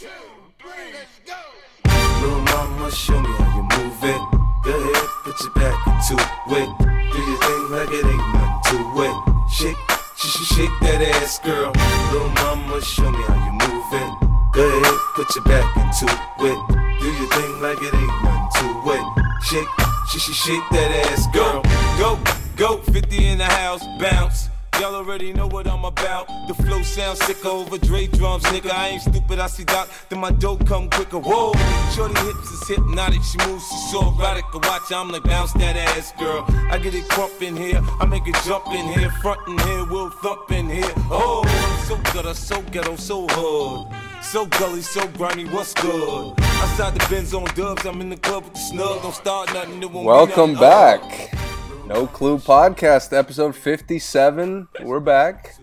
go. Little mama, show me how you move it. Go ahead, put your back into it. Do your thing like it ain't nothing to it. Shake, sh sh shake that ass, girl. Little mama, show me how you move it. Go ahead, put your back into it. Do your thing like it ain't nothing to it. Shake, sh sh shake that ass, girl. Go, go, 50 in the house, bounce. Y'all already know what I'm about. The flow sounds sicker over Dre drums, nigga. I ain't stupid, I see Doc, then my dope come quicker. Whoa, shorty hips is hypnotic, she moves, she's so erotic. I watch, I'm like bounce that ass, girl. I get it crump in here, I make it jump in here, front in here, we'll thump in here. Oh, so I'm so ghetto, so hood. So gully, so grimy, what's good? Outside the Benz on dubs, I'm in the club with the snug. Don't start nothing, it Welcome back. No Clue Podcast, episode 57. We're back.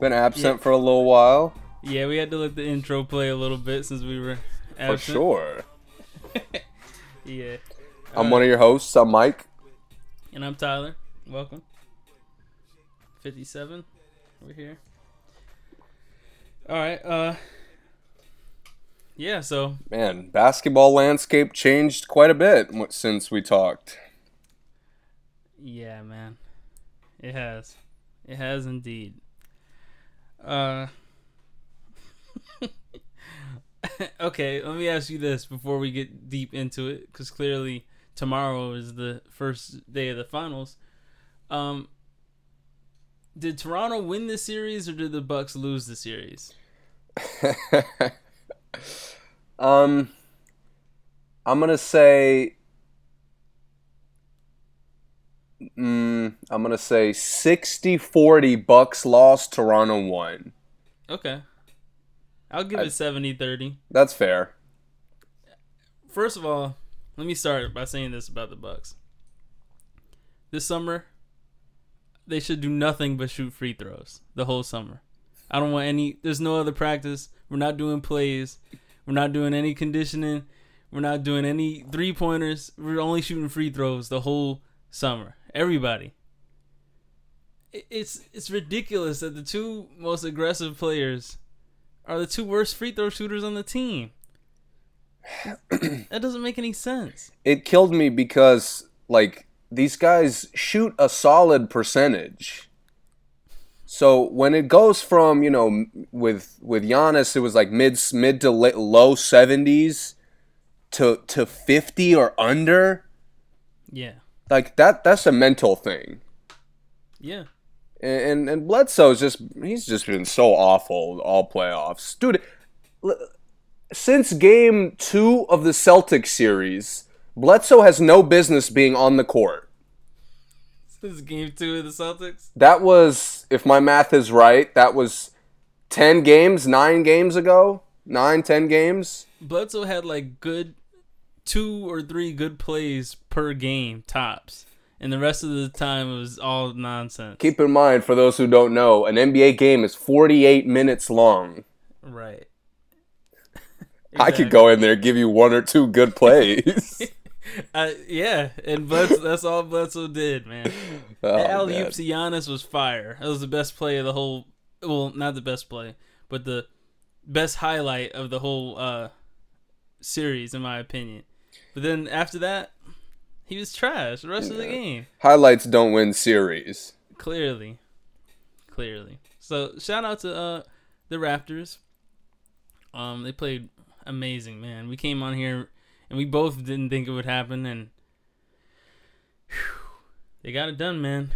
Been absent Yeah. for a little while. Yeah, we had to let the intro play a little bit since we were For sure. Yeah. I'm Uh, one of your hosts. I'm Mike. And I'm Tyler. Welcome. 57. We're here. All right. Uh. Yeah. So Man, basketball landscape changed quite a bit since we talked. yeah, man, it has, it has indeed. Uh. okay, let me ask you this before we get deep into it, because clearly tomorrow is the first day of the finals. Um, did Toronto win the series or did the Bucks lose the series? um, I'm gonna say. Mm, I'm gonna say 60-40 Bucks lost, Toronto won. Okay. I'll give I- it 70-30. That's fair. First of all, let me start by saying this about the Bucks. This summer, they should do nothing but shoot free throws the whole summer. I don't want any. There's no other practice. We're not doing plays. We're not doing any conditioning. We're not doing any three pointers. We're only shooting free throws the whole summer. Everybody. It's it's ridiculous that the two most aggressive players are the two worst free throw shooters on the team. that doesn't make any sense. it killed me because like these guys shoot a solid percentage. So when it goes from you know with with Giannis, it was like mid mid to low seventies to to fifty or under. Yeah. Like that that's a mental thing. Yeah. And and, and Bledsoe's just he's just been so awful all playoffs, dude. Since game two of the Celtics series, Bledsoe has no business being on the court. This is game two of the Celtics. That was, if my math is right, that was 10 games, 9 games ago? 9, 10 games? Bledsoe had like good two or three good plays per game tops. And the rest of the time it was all nonsense. Keep in mind, for those who don't know, an NBA game is 48 minutes long. Right. I could go in there and give you one or two good plays. Uh, yeah, and Bledsoe, that's all Bledsoe did, man. Oh, the alley man. oop to Giannis was fire. That was the best play of the whole. Well, not the best play, but the best highlight of the whole uh, series, in my opinion. But then after that, he was trash the rest of the game. Highlights don't win series. Clearly, clearly. So shout out to uh, the Raptors. Um, they played amazing, man. We came on here and we both didn't think it would happen, and whew, they got it done, man.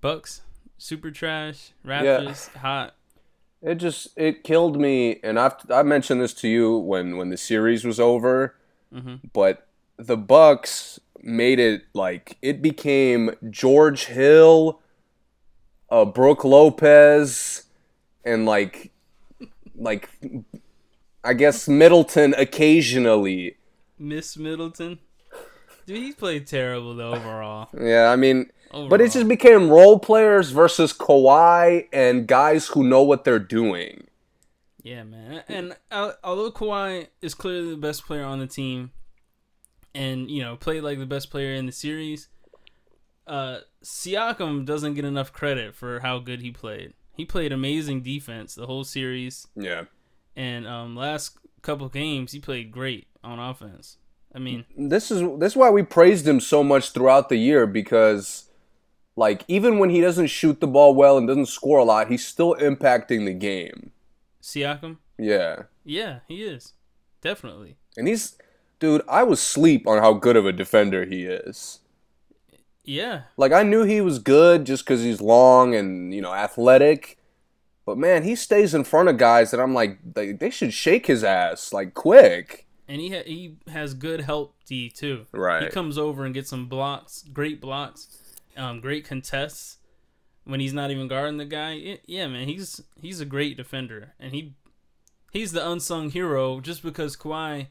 Bucks, super trash. Raptors, hot. It just it killed me, and I've I mentioned this to you when when the series was over, hmm but the Bucks made it like it became George Hill, uh, Brook Lopez, and like like I guess Middleton occasionally. Miss Middleton. Dude, he played terrible though overall. Yeah, I mean, but Overall. it just became role players versus Kawhi and guys who know what they're doing. Yeah, man. And although Kawhi is clearly the best player on the team, and you know played like the best player in the series, uh, Siakam doesn't get enough credit for how good he played. He played amazing defense the whole series, Yeah. And um, last couple games, he played great on offense. I mean, this is this is why we praised him so much throughout the year because like even when he doesn't shoot the ball well and doesn't score a lot, he's still impacting the game. Siakam, Yeah. yeah, he is definitely. And he's dude, I was sleep on how good of a defender he is. Yeah, Like I knew he was good just cuz he's long and, you know, athletic. But man, he stays in front of guys that I'm like they, they should shake his ass like quick. and he ha- he has good help D too. Right. He comes over and gets some blocks, great blocks, um, great contests when he's not even guarding the guy. It- yeah, man, he's he's a great defender, and he he's the unsung hero just because Kawhi.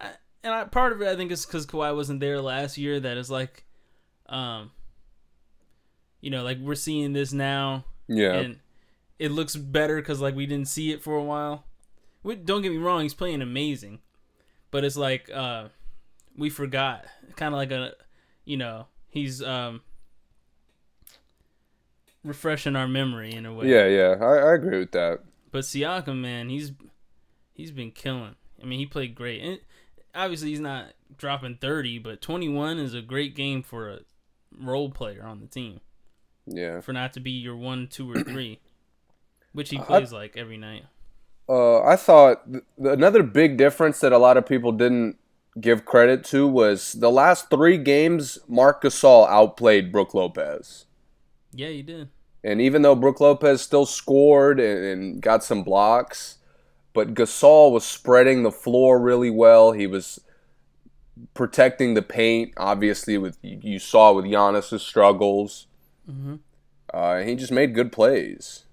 I, and I, part of it, I think, is because Kawhi wasn't there last year. That is like, um, you know, like we're seeing this now, Yeah. and it looks better because like we didn't see it for a while. We, don't get me wrong, he's playing amazing, but it's like uh, we forgot, kind of like a, you know, he's um refreshing our memory in a way. yeah, yeah. I, I agree with that. But Siakam, man, he's he's been killing. I mean, he played great, and obviously he's not dropping thirty, but twenty one is a great game for a role player on the team Yeah. for not to be your one, two, or three, which he plays like every night. Uh, I thought th- another big difference that a lot of people didn't give credit to was the last three games. Marc Gasol outplayed Brook Lopez, Yeah, you did. And even though Brook Lopez still scored and, and got some blocks, but Gasol was spreading the floor really well. He was protecting the paint. Obviously, with you saw with Giannis's struggles, Mhm. uh, he just made good plays.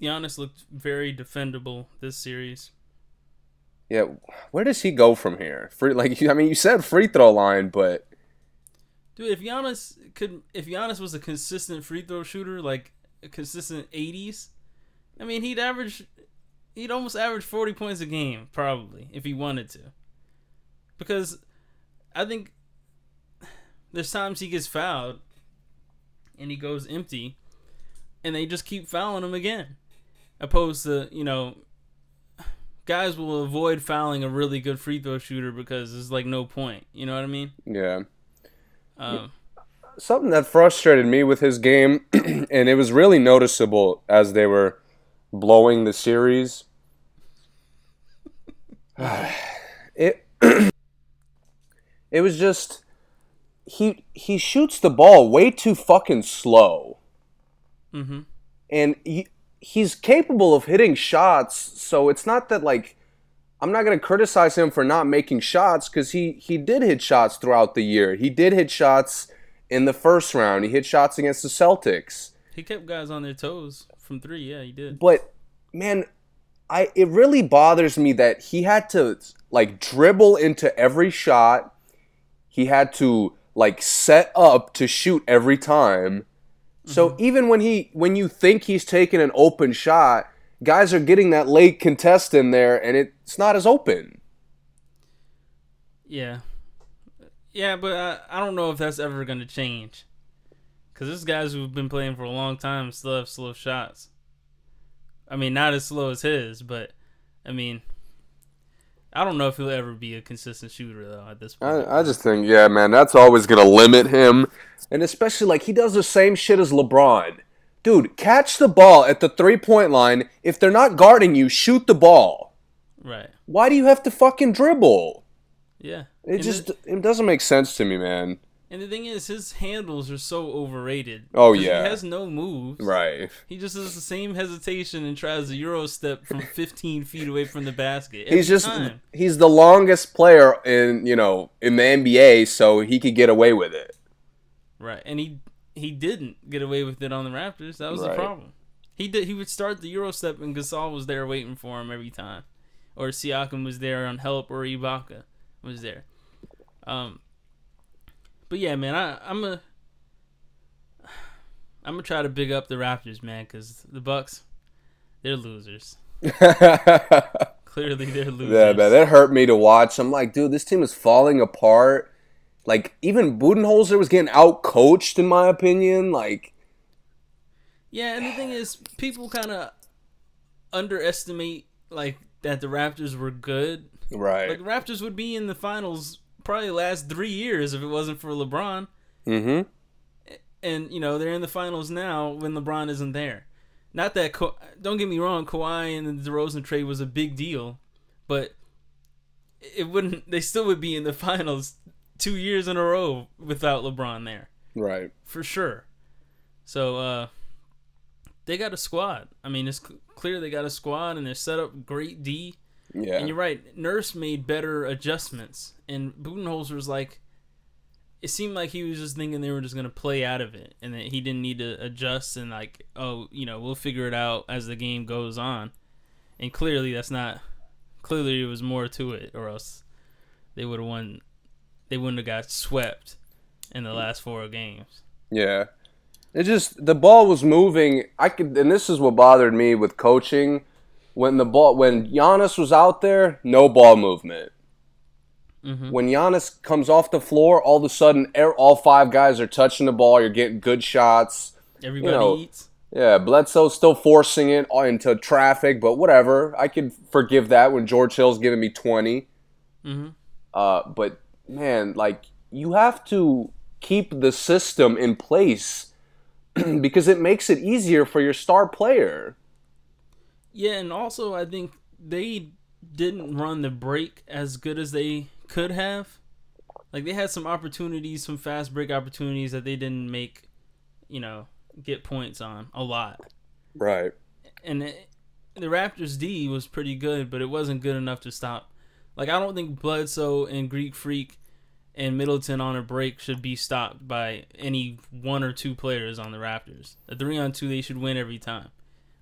Giannis looked very defendable this series. Yeah, where does he go from here? Free, like I mean, you said free throw line, but Dude, if Giannis could, if Giannis was a consistent free throw shooter, like a consistent eighties, I mean, he'd average, he'd almost average forty points a game, probably, if he wanted to. Because I think there's times he gets fouled, and he goes empty, and they just keep fouling him again, opposed to you know. Guys will avoid fouling a really good free throw shooter because there's like no point. You know what I mean? yeah. Um, Something that frustrated me with his game, and it was really noticeable as they were blowing the series. it it was just he he shoots the ball way too fucking slow. Mm-hmm. and he, he's capable of hitting shots so it's not that like i'm not going to criticize him for not making shots because he he did hit shots throughout the year. He did hit shots in the first round. He hit shots against the celtics. He kept guys on their toes from three. Yeah, he did. but man i it really bothers me that he had to like dribble into every shot. He had to like set up to shoot every time. So mm-hmm. even when he when you think he's taking an open shot guys are getting that late contest in there and it's not as open Yeah, yeah, but I, I don't know if that's ever gonna change. Cause these guys who've been playing for a long time still have slow shots. I mean, not as slow as his, but I mean, I don't know if he'll ever be a consistent shooter though. At this point, I, I just think yeah man that's always gonna limit him and especially like he does the same shit as lebron dude catch the ball at the three point line if they're not guarding you shoot the ball right? why do you have to fucking dribble Yeah, It And just the, it doesn't make sense to me, man. and the thing is, his handles are so overrated. Oh yeah. he has no moves. Right. He just does the same hesitation and tries a euro step from 15 feet away from the basket. He's just time. he's the longest player in, you know, in the NBA, so he could get away with it. right, and he he didn't get away with it on the Raptors. That was the problem. He did. He would start the euro step, and Gasol was there waiting for him every time, or Siakam was there on help, or Ibaka was there. Um, but yeah, man, I, I'm a I'm gonna try to big up the Raptors, man, because the Bucks, they're losers. Clearly, they're losers. Yeah, man, that hurt me to watch. I'm like, dude, this team is falling apart. Like, even Budenholzer was getting out coached, in my opinion. Like, Yeah, and the thing is, people kind of underestimate like that the Raptors were good. Right. Like Raptors would be in the finals probably last three years if it wasn't for LeBron. mm-hmm. And you know they're in the finals now when LeBron isn't there. Not that Ka- don't get me wrong, Kawhi and the DeRozan trade was a big deal, but it wouldn't. They still would be in the finals two years in a row without LeBron there Right. for sure. So uh, they got a squad. I mean, it's cl- clear they got a squad and they're set up great D. Yeah. And you're right. Nurse made better adjustments, and Budenholzer was like, it seemed like he was just thinking they were just gonna play out of it, and that he didn't need to adjust and like, oh, you know, we'll figure it out as the game goes on. And clearly, that's not. Clearly, it was more to it, or else they would have won. They wouldn't have got swept in the last four games. Yeah. It just the ball was moving. I could and this is what bothered me with coaching. When the ball when Giannis was out there, no ball movement. Mhm. When Giannis comes off the floor, all of a sudden er- all five guys are touching the ball, you're getting good shots. Everybody know, eats. Yeah, Bledsoe's still forcing it into traffic, but whatever. I could forgive that when George Hill's giving me 20. hmm Uh, but man, like you have to keep the system in place because it makes it easier for your star player. Yeah, and also I think they didn't run the break as good as they could have. Like they had some opportunities, some fast break opportunities that they didn't make, you know, get points on a lot. Right. And it, the Raptors D was pretty good, but it wasn't good enough to stop. Like I don't think Bledsoe and Greek Freak and Middleton on a break should be stopped by any one or two players on the Raptors. A three on two, they should win every time,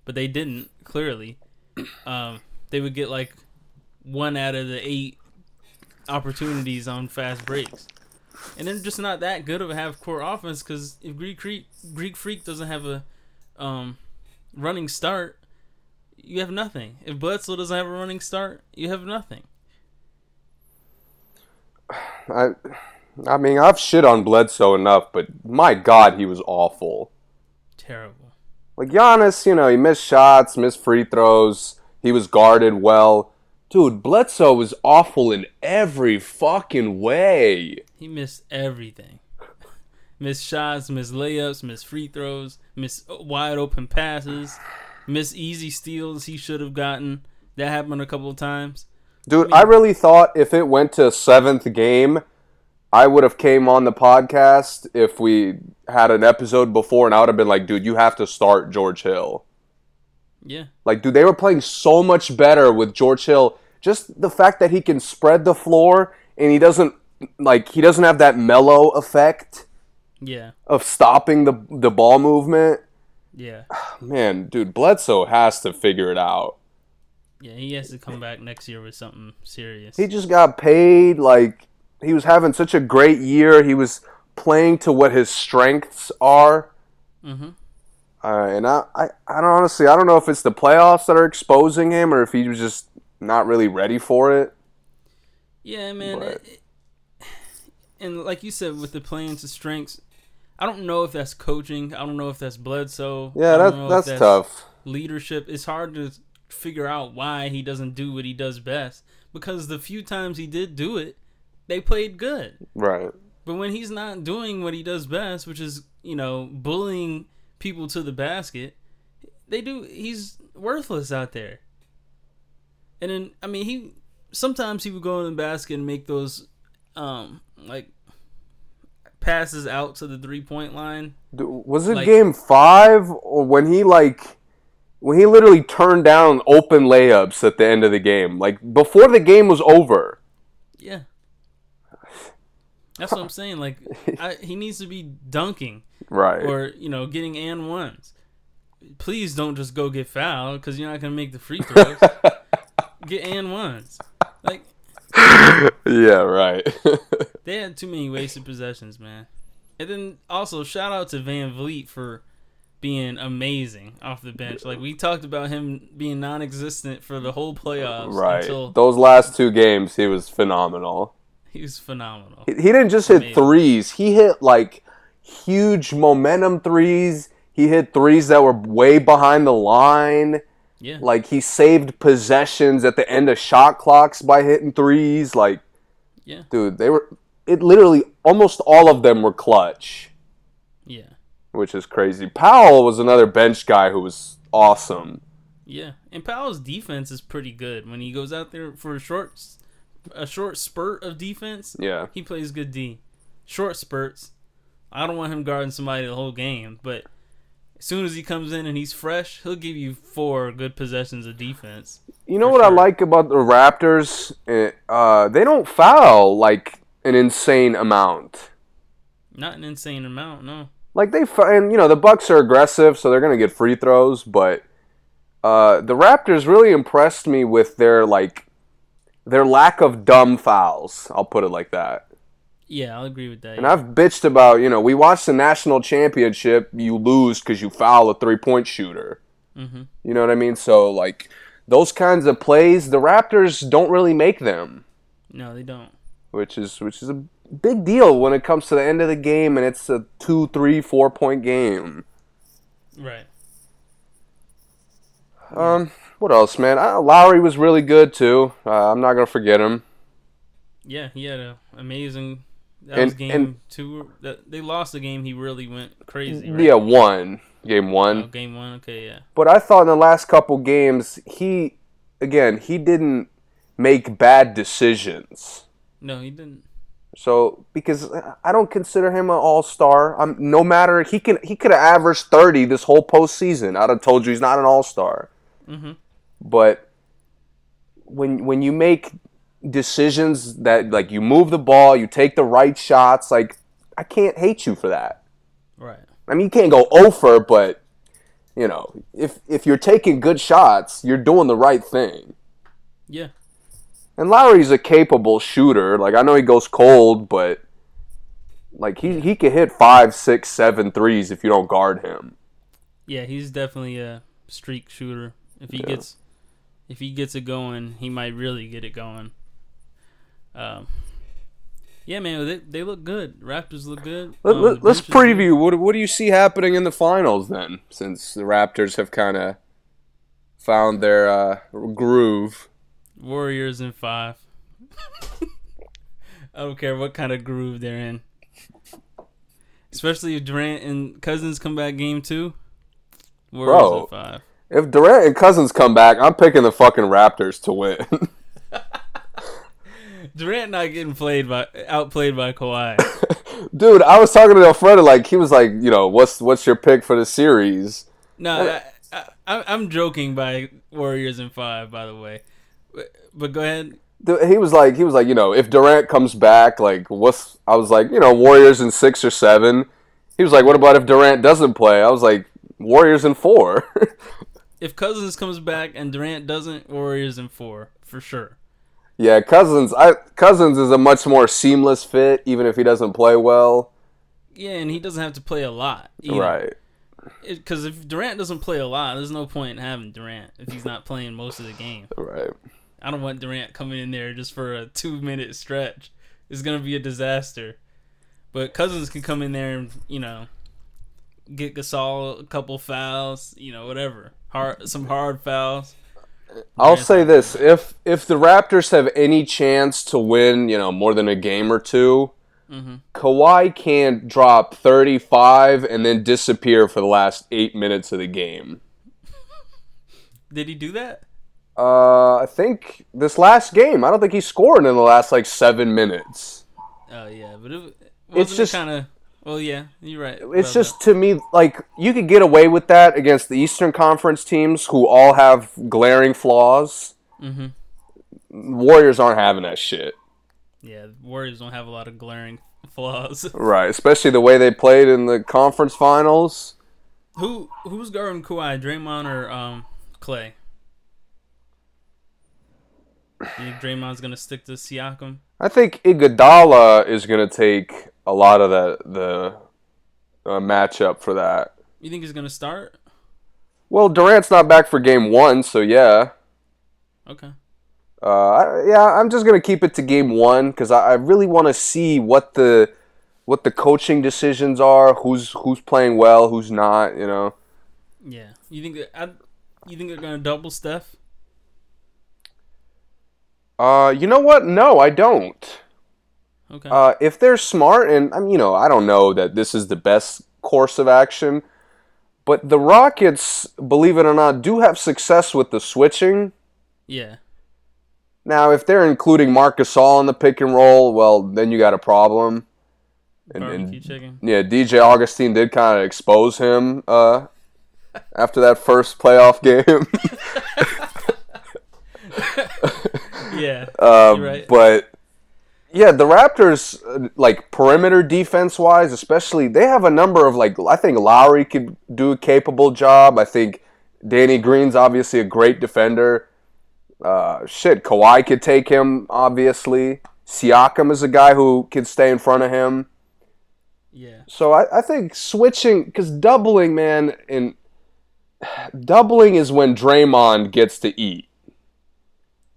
but they didn't. Clearly, um, they would get like one out of the eight opportunities on fast breaks, and they're just not that good of a half court offense. Because if Greek Freak, Greek Freak doesn't have a um, running start, you have nothing. If Bledsoe doesn't have a running start, you have nothing. I I mean, I've shit on Bledsoe enough, but my god, he was awful. Terrible. Like Giannis, you know, he missed shots, missed free throws. He was guarded well. Dude, Bledsoe was awful in every fucking way. He missed everything. missed shots, missed layups, missed free throws, missed wide open passes, missed easy steals he should have gotten. That happened a couple of times. Dude, I really thought if it went to seventh game, I would have came on the podcast if we had an episode before, and I would have been like, dude, you have to start George Hill. Yeah. Like, dude, they were playing so much better with George Hill. Just the fact that he can spread the floor and he doesn't like he doesn't have that mellow effect Yeah. of stopping the the ball movement. Yeah. Man, dude, Bledsoe has to figure it out. Yeah. He has to come back next year with something serious. He just got paid. Like he was having such a great year. He was playing to what his strengths are. mm-hmm. Uh, and I, I, I don't honestly, I don't know if it's the playoffs that are exposing him or if he was just not really ready for it. Yeah, man. But- it- it- and like you said, with the playing to strengths, I don't know if that's coaching. I don't know if that's Bledsoe. Yeah, that, if that's, tough. leadership. It's hard to figure out why he doesn't do what he does best because the few times he did do it, they played good. Right. But when he's not doing what he does best, which is, you know, bullying people to the basket, they do he's worthless out there. And then I mean he sometimes he would go in the basket and make those um like passes out to the three point line. Was it Like- game five or when he like when he literally turned down open layups at the end of the game, like before the game was over? Yeah. That's what I'm saying. Like, I, he needs to be dunking Right. or you know getting and ones. Please don't just go get fouled because you're not gonna make the free throws. get and ones. Like yeah. Right. they had too many wasted possessions, man. And then also shout out to VanVleet for being amazing off the bench. Like we talked about him being non-existent for the whole playoffs right. until Those last two games, he was phenomenal. he was phenomenal. He he didn't just hit threes. He hit like huge momentum threes. He hit threes that were way behind the line. Yeah. Like he saved possessions at the end of shot clocks by hitting threes. Like, Yeah. dude, they were. It literally almost all of them were clutch, Yeah. Which is crazy. Powell was another bench guy who was awesome. Yeah. And Powell's defense is pretty good when he goes out there for a short a short spurt of defense. Yeah, He plays good D. Short spurts. I don't want him guarding somebody the whole game, but as soon as he comes in and he's fresh, he'll give you four good possessions of defense. you know what I like about the Raptors? Eh, Uh, they don't foul like an insane amount. Not an insane amount, no. Like they and you know the Bucks are aggressive, so they're gonna get free throws. But uh, the Raptors really impressed me with their like their lack of dumb fouls. I'll put it like that. Yeah, I'll agree with that. And yeah. I've bitched about you know we watched the national championship, you lose because you foul a three point shooter. Mhm. You know what I mean? So like those kinds of plays, the Raptors don't really make them. No, they don't. which is which is a big deal when it comes to the end of the game and it's a two, three, four point game. Right. Um, what else, man? Uh, Lowry was really good too. Uh, I'm not gonna forget him. Yeah, he had an amazing. That And- was game and- two. That they lost the game. He really went crazy. Right? Yeah, one game one. Oh, game one. Okay, yeah. But I thought in the last couple games, he again he didn't make bad decisions. No, he didn't. So because I don't consider him an all star. I'm no matter he can he could have averaged thirty this whole postseason. I'd have told you he's not an all star. Mhm. But when when you make decisions that like you move the ball, you take the right shots, like I can't hate you for that. Right. I mean you can't go over, but you know if if you're taking good shots, you're doing the right thing. Yeah. And Lowry's a capable shooter. Like I know he goes cold, but like he he can hit five, six, seven threes if you don't guard him. Yeah, he's definitely a streak shooter. If he gets, if he gets it going, he might really get it going. Um. Yeah, man, they, they look good. Raptors look good. Let, um, let's good. preview. What what do you see happening in the finals then? Since the Raptors have kind of found their uh, groove. Warriors in five. I don't care what kind of groove they're in. Especially if Durant and Cousins come back game two. Warriors Bro. in five. If Durant and Cousins come back, I'm picking the fucking Raptors to win. Durant not getting played by outplayed by Kawhi. Dude, I was talking to Alfredo like he was like, you know, what's what's your pick for the series? No, I, I, I- I'm joking by Warriors in five. By the way, but, go ahead. He was like he was like you know if Durant comes back like what's I was like you know Warriors in six or seven. He was like what about if Durant doesn't play? I was like Warriors in four. If Cousins comes back and Durant doesn't, Warriors in four for sure. yeah, Cousins. I Cousins is a much more seamless fit even if he doesn't play well. Yeah, and he doesn't have to play a lot. Either. Right. Because if Durant doesn't play a lot, there's no point in having Durant if he's not playing most of the game. Right. I don't want Durant coming in there just for a two minute stretch. It's gonna be a disaster. But Cousins can come in there and you know get Gasol a couple fouls, you know whatever, hard some hard fouls. I'll Durant's say this: if if the Raptors have any chance to win, you know, more than a game or 2 Mhm. Kawhi can't drop thirty five and then disappear for the last eight minutes of the game. Did he do that? Uh, I think this last game, I don't think he scored in the last like seven minutes. Oh yeah, but it, It's just- kind of. Well, yeah, you're right. It's just to me like you could get away with that against the Eastern Conference teams who all have glaring flaws. that. Mhm. Warriors aren't having that shit. Yeah, Warriors don't have a lot of glaring flaws. Right, especially the way they played in the conference finals. Who who's guarding Kawhi, Draymond or um Clay? You think Draymond's gonna stick to Siakam? I think Iguodala is going to take a lot of the the uh, matchup for that. You think he's gonna start? Well, Durant's not back for game one, so yeah. Okay. Uh, I- yeah, I'm just gonna keep it to game one because I, I really want to see what the what the coaching decisions are, who's who's playing well, who's not. You know, Yeah. You think that I You think they're gonna double Steph? Uh, you know what? No, I don't. Okay. Uh, if they're smart, and I mean, you know, I don't know that this is the best course of action, but the Rockets, believe it or not, do have success with the switching. yeah. Now, if they're including Marc Gasol in the pick and roll, well, then you got a problem. And, and chicken. yeah, DJ Augustin did kind of expose him uh, after that first playoff game. Yeah. Um, right. But yeah, the Raptors, uh, like perimeter defense wise, especially, they have a number of like. I think Lowry could do a capable job. I think Danny Green's obviously a great defender. Uh, shit, Kawhi could take him. Obviously, Siakam is a guy who can stay in front of him. Yeah. So I, I think switching because doubling, man, and doubling is when Draymond gets to eat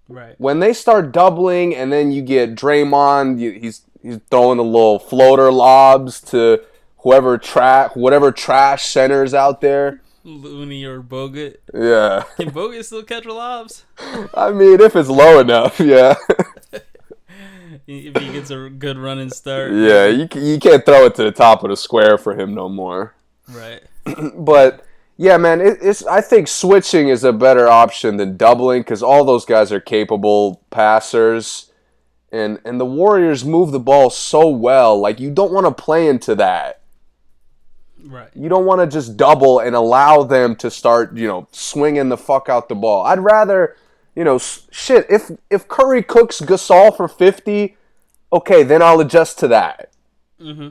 Right. when they start doubling and then you get Draymond, you, he's he's throwing the little floater lobs to whoever trash whatever trash centers out there. Looney or Bogut. Yeah, Can Bogut still catch the lobs? I mean if it's low enough, yeah, if he gets a good running start. yeah, you you can't throw it to the top of the square for him no more. Right. But yeah, man, it, it's I think switching is a better option than doubling because all those guys are capable passers. And, and the Warriors move the ball so well, like you don't want to play into that. Right. you don't want to just double and allow them to start, you know, swinging the fuck out the ball. I'd rather, you know, shit. If if Curry cooks Gasol for fifty, okay, then I'll adjust to that. Mm-hmm.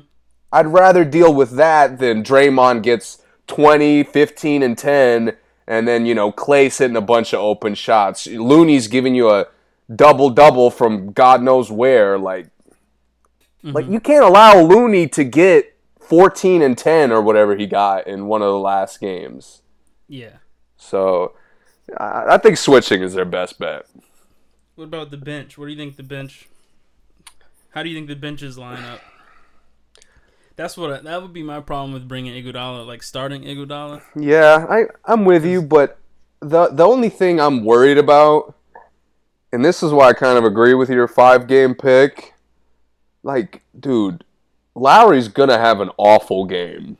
I'd rather deal with that than Draymond gets 20, 15, and 10, and then, you know, Clay's hitting a bunch of open shots. Looney's giving you a double double from God knows where. Like, like mm-hmm. you can't allow Looney to get 14 and 10 or whatever he got in one of the last games. Yeah. So I I think switching is their best bet. What about the bench? What do you think the bench? How do you think the benches line up? That's what I, that would be my problem with bringing Iguodala, like starting Iguodala. Yeah, I I'm with you, but the the only thing I'm worried about, and this is why I kind of agree with your five game pick. Like, dude, Lowry's gonna have an awful game.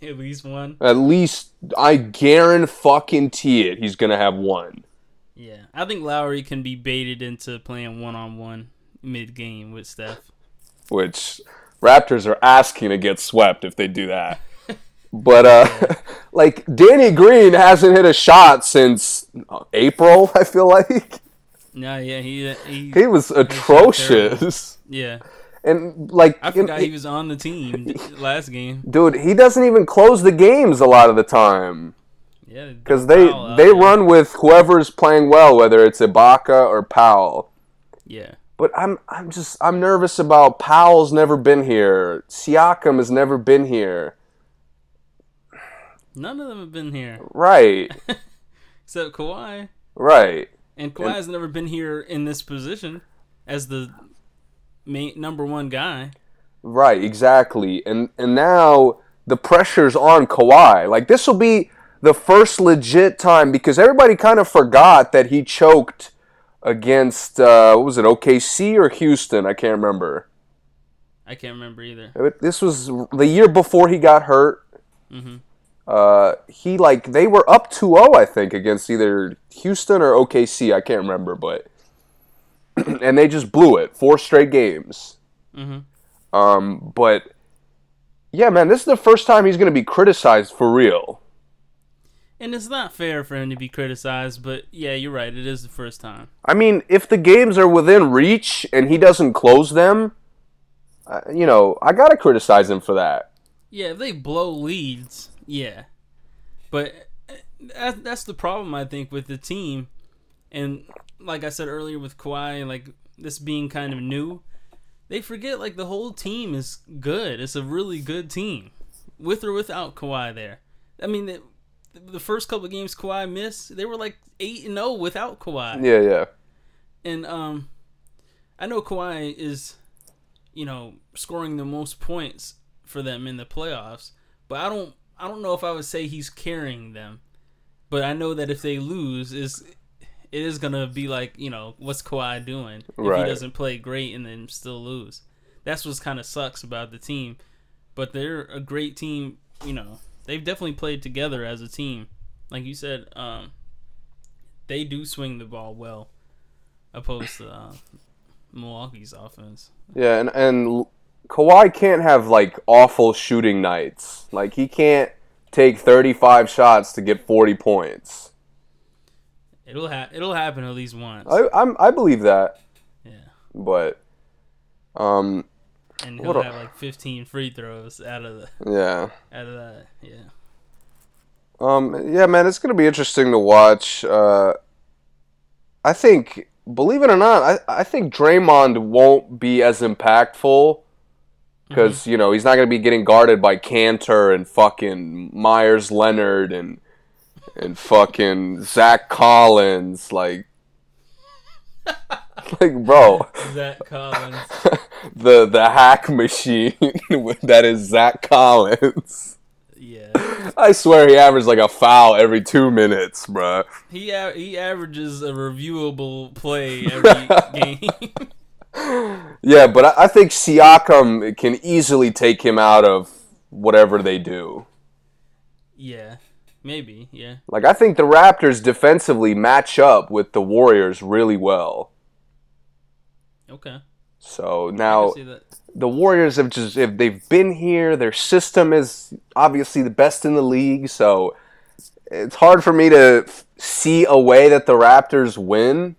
At least one. At least I guarantee fucking it. He's gonna have one. Yeah, I think Lowry can be baited into playing one on one mid game with Steph. which Raptors are asking to get swept if they do that. But uh, like Danny Green hasn't hit a shot since uh, April. I feel like No, yeah, he he. he was atrocious, Yeah, and like I forgot he was on the team last game. dude, he doesn't even close the games a lot of the time Yeah, because they Powell they run with whoever's playing well, whether it's Ibaka or Powell. Yeah, But I'm I'm just I'm nervous about Powell's never been here. Siakam has never been here. none of them have been here Right. except Kawhi, Right. and Kawhi has never been here in this position as the main number one guy. Right, exactly. And and now the pressure's on Kawhi. Like this will be the first legit time because everybody kind of forgot that he choked against uh, what was it, OKC or Houston? I can't remember. I can't remember either. This was the year before he got hurt. Mhm. Uh, he like they were up 2-0 I think against either Houston or OKC. I can't remember, but and they just blew it. Four straight games. hmm Um, but yeah, man, this is the first time he's going to be criticized for real. And it's not fair for him to be criticized, but yeah, you're right. It is the first time. I mean, if the games are within reach and he doesn't close them, uh, you know, I got to criticize him for that. Yeah, if they blow leads, yeah. But uh, that's the problem I think with the team, and like I said earlier with Kawhi, like this being kind of new, they forget like the whole team is good. It's a really good team, with or without Kawhi there. I mean, the, first couple of games Kawhi missed, they were like eight and zero without Kawhi. Yeah, yeah. And um, I know Kawhi is, you know, scoring the most points for them in the playoffs, but I don't, I don't know if I would say he's carrying them. But I know that if they lose, is it is gonna be like you know what's Kawhi doing if Right. he doesn't play great and then still lose. That's what's kind of sucks about the team. But they're a great team. You know they've definitely played together as a team. Like you said, um, they do swing the ball well, opposed to uh, Milwaukee's offense. Yeah, and and Kawhi can't have like awful shooting nights. Like he can't take 35 shots to get 40 points. It'll ha- it'll happen at least once. I I'm, I believe that, yeah, but um and he'll a- have like 15 free throws out of the yeah. out of that. Yeah. Um, yeah, man, it's gonna be interesting to watch. Uh, I think, believe it or not, I, I think Draymond won't be as impactful because you know he's not gonna be getting guarded by Kanter and fucking Meyers Leonard and and fucking Zach Collins, like, like, bro, Zach Collins. the the hack machine that is Zach Collins. Yeah. I swear he averages like a foul every two minutes, bro. He a- he averages a reviewable play every game. Yeah, but I, I think Siakam can easily take him out of whatever they do. yeah. Maybe. Yeah. Like I think the Raptors defensively match up with the Warriors really well. Okay. So now can see that. the Warriors have just if they've been here, their system is obviously the best in the league. So it's hard for me to f- see a way that the Raptors win.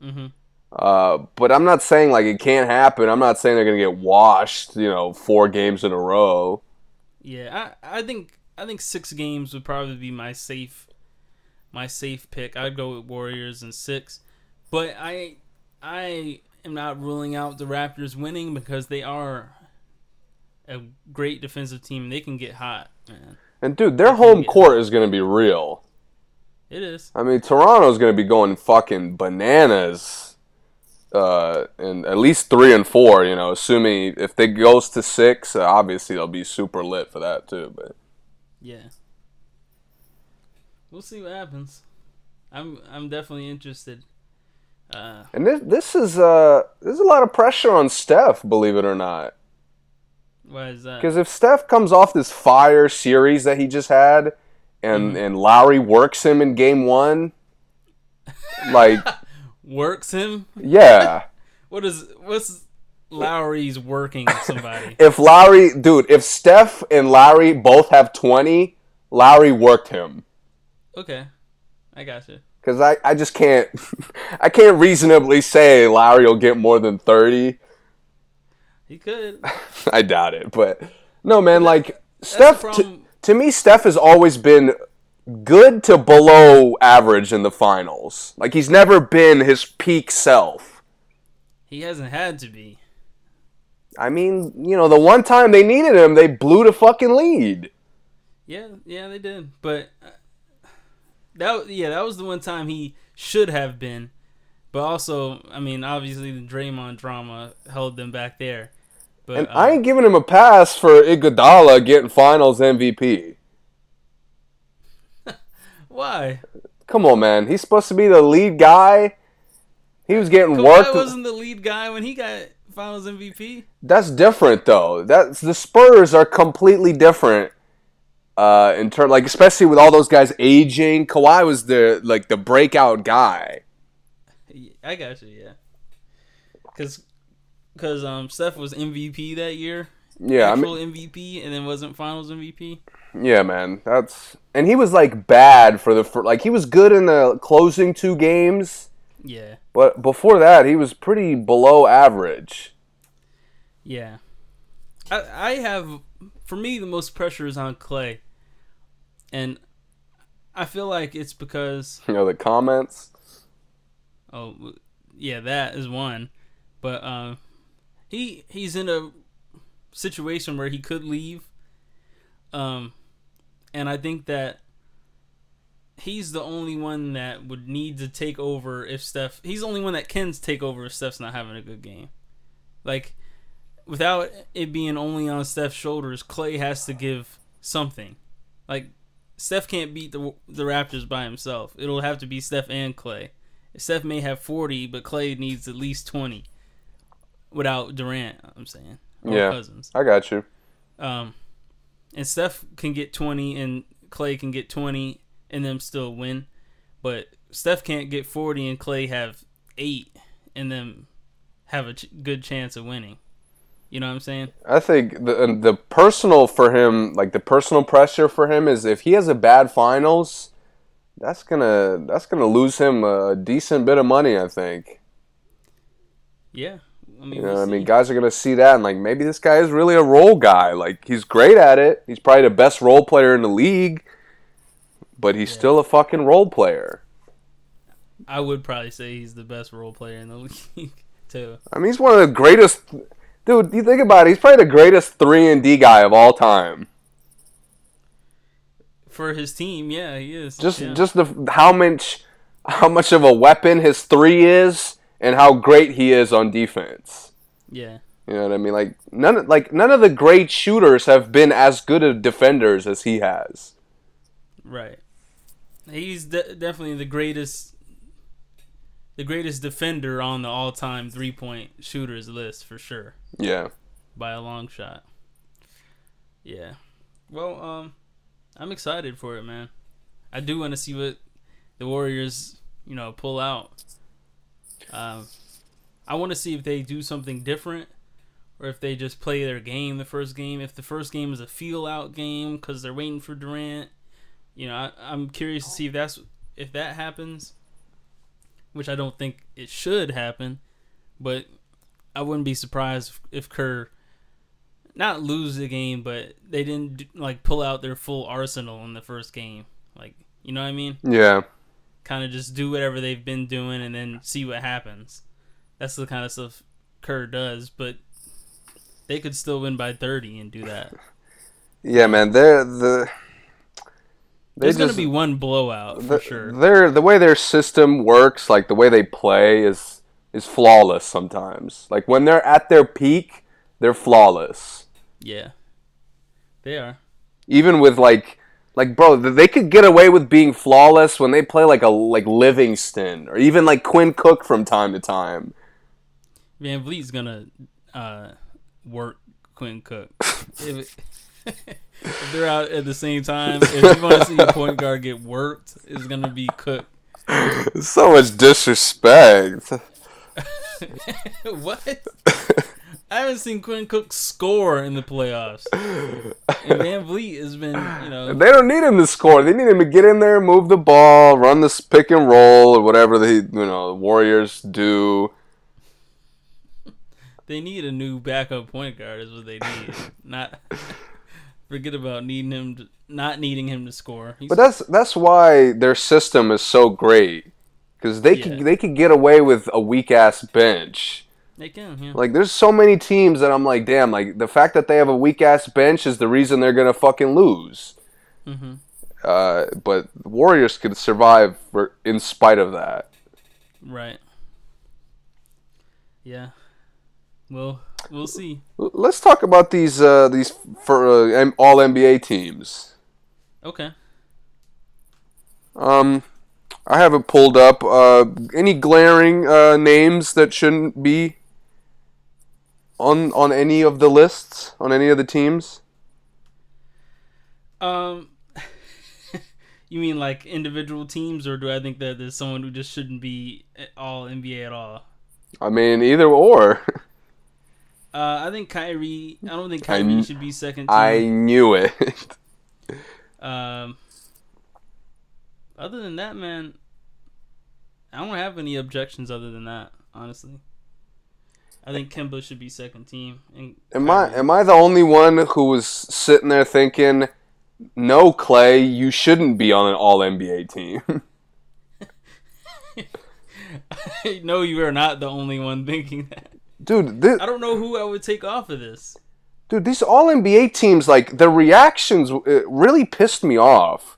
hmm Uh, but I'm not saying like it can't happen. I'm not saying they're gonna get washed. You know, four games in a row. Yeah. I I think I think six games would probably be my safe my safe pick. I'd go with Warriors in six, but I I am not ruling out the Raptors winning because they are a great defensive team. They can get hot, man. And dude, their home court is gonna be real. It is. I mean, Toronto's gonna be going fucking bananas. Uh, in at least three and four, you know, assuming if they goes to six, uh, obviously they'll be super lit for that too. But Yeah. We'll see what happens. I'm I'm definitely interested. Uh, and this this is uh there's a lot of pressure on Steph, believe it or not. why is that? Because if Steph comes off this fire series that he just had, and Mm-hmm. and Lowry works him in game one, like Works him? yeah, What is what's Lowry's working somebody? if Lowry, dude, if Steph and Lowry both have twenty, Lowry worked him. Okay, I got you. Because I, I just can't, I can't reasonably say Lowry will get more than thirty. He could. I doubt it, but no, man. Like Steph, to, to me, Steph has always been good to below average in the finals. Like he's never been his peak self. He hasn't had to be. I mean, you know, the one time they needed him, they blew the fucking lead. Yeah, yeah, they did. But uh, that yeah, that was the one time he should have been. But also, I mean, obviously the Draymond drama held them back there. But And uh, I ain't giving him a pass for Iguodala getting Finals MVP. why? Come on, man. He's supposed to be the lead guy. He was getting Kawhi worked. wasn't the lead guy when he got Finals MVP. That's different though. That's the Spurs are completely different. Uh, in turn, like especially with all those guys aging, Kawhi was the like the breakout guy. I got you, yeah. Cause, cause um, Steph was MVP that year, Yeah, I actual mean, MVP, and then wasn't Finals MVP. yeah, man. That's and he was like bad for the fir- like he was good in the closing two games, Yeah, but before that he was pretty below average. yeah. I I have for me the most pressure is on Clay, and I feel like it's because You know the comments. Oh, yeah, that is one. But um, he he's in a situation where he could leave. Um, and I think that he's the only one that would need to take over if Steph. He's the only one that can take over if Steph's not having a good game. Like, without it being only on Steph's shoulders, Clay has to give something. Like, Steph can't beat the the Raptors by himself. It'll have to be Steph and Clay. Steph may have 40, but Clay needs at least 20 without Durant, I'm saying. Yeah. Cousins. I got you. Um, and Steph can get 20 and Clay can get 20 and them still win. But Steph can't get 40 and Clay have 8 and then have a ch- good chance of winning. You know what I'm saying? I think the the personal for him, like the personal pressure for him, is if he has a bad finals, that's gonna that's gonna lose him a decent bit of money. I think. Yeah. I mean, You we'll know, I mean, guys are gonna see that and like maybe this guy is really a role guy. Like he's great at it. He's probably the best role player in the league, but he's still a fucking role player. I would probably say he's the best role player in the league too. I mean, he's one of the greatest. Dude, you think about it. He's probably the greatest three and D guy of all time. For his team, yeah, he is. Just yeah. just the how much how much of a weapon his three is and how great he is on defense. yeah. You know what I mean? Like none of- like none of the great shooters have been as good of defenders as he has. Right. He's de- definitely the greatest, the greatest defender on the all-time three-point shooters list for sure, Yeah. by a long shot. Yeah. Well, um, I'm excited for it, man. I do want to see what the Warriors, you know, pull out. Um, I want to see if they do something different, or if they just play their game the first game. If the first game is a feel-out game because they're waiting for Durant you know, I, I'm curious to see if that's if that happens, which I don't think it should happen, but I wouldn't be surprised if, Kerr not lose the game, but they didn't like pull out their full arsenal in the first game. Like, you know what I mean? Yeah. Kind of just do whatever they've been doing and then see what happens. That's the kind of stuff Kerr does, but they could still win by 30 and do that. Yeah, man. They're the they There's going to be one blowout for the, sure. Their the way their system works, like the way they play is is flawless sometimes. Like when they're at their peak, they're flawless. Yeah. They are. even with like like bro they could get away with being flawless when they play like a like livingston or even like quinn cook from time to time Van Vliet's gonna uh, work Quinn Cook. if, they're out at the same time, if you want to see a point guard get worked, it's gonna be Cook. so much disrespect what? I haven't seen Quinn Cook score in the playoffs. And VanVleet has been, you know, they don't need him to score they need him to get in there move the ball run this pick and roll or whatever the you know the warriors do they need a new backup point guard. Is what they need. Not forget about needing him, to, not needing him to score. He's, but that's that's why their system is so great because they Yeah. could they could get away with a weak ass bench they can, yeah. Like, there's so many teams that I'm like, damn, like, the fact that they have a weak ass bench is the reason they're going to fucking lose. hmm Uh, but the Warriors could survive for, in spite of that. Right. Yeah. Well, we'll see. Let's talk about these uh, these for uh, all NBA teams. Okay. Um, I have it pulled up. Uh, any glaring uh, names that shouldn't be on on any of the lists on any of the teams? Um, you mean like individual teams, or do I think that there's someone who just shouldn't be at all NBA at all? I mean, either or. Uh, I think Kyrie. I don't think I Kyrie kn- should be second. I knew it. Um. Other than that, man, I don't have any objections. Other than that, honestly, I think Kemba should be second team. And Am I am I the only one who was sitting there thinking, "No, Klay, you shouldn't be on an All NBA team"? no, you are not the only one thinking that. Dude, this, I don't know who I would take off of this. dude, these All NBA teams, like the reactions, it really pissed me off.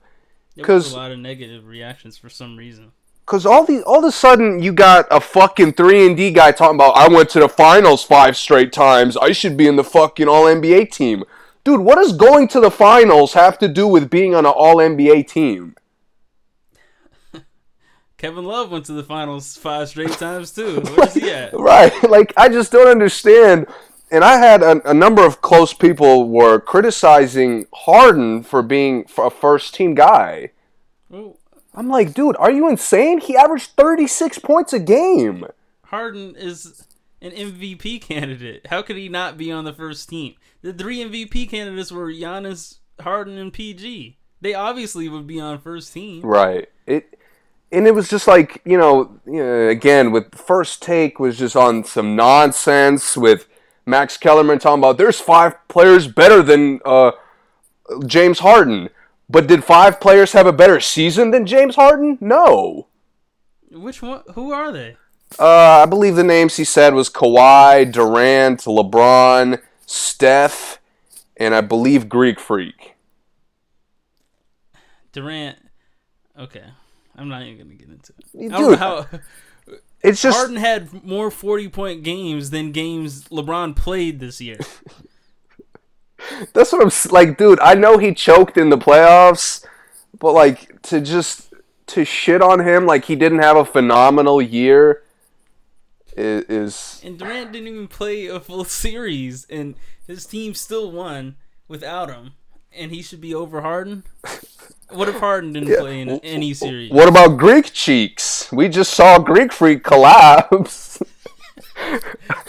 There was 'Cause- a lot of negative reactions for some reason. Cause all the all of a sudden you got a fucking three and D guy talking about I went to the finals five straight times. I should be in the fucking All NBA team. dude, what does going to the finals have to do with being on an All NBA team? Kevin Love went to the finals five straight times too. Where's he at? Right? Like, I just don't understand. And I had a, a number of close people were criticizing Harden for being a first team guy. Well, I'm like, dude, are you insane? He averaged 36 points a game. Harden is an MVP candidate. How could he not be on the first team? The three MVP candidates were Giannis, Harden, and PG. They obviously would be on first team. Right. It and it was just like, you know, you know, again with first take was just on some nonsense with Max Kellerman talking about there's five players better than uh, James Harden. But did five players have a better season than James Harden? No. Which one? Who are they? Uh, I believe the names he said was Kawhi, Durant, LeBron, Steph, and I believe Greek Freak. Durant. Okay, I'm not even gonna get into it. Dude, I don't know how It's just Harden had more 40 point games than games LeBron played this year. That's what I'm like, dude. I know he choked in the playoffs, but like to just to shit on him like he didn't have a phenomenal year is, is And Durant didn't even play a full series, and his team still won without him. And he should be over Harden. What if Harden didn't play in any series? what about Greek cheeks? We just saw Greek Freak collapse.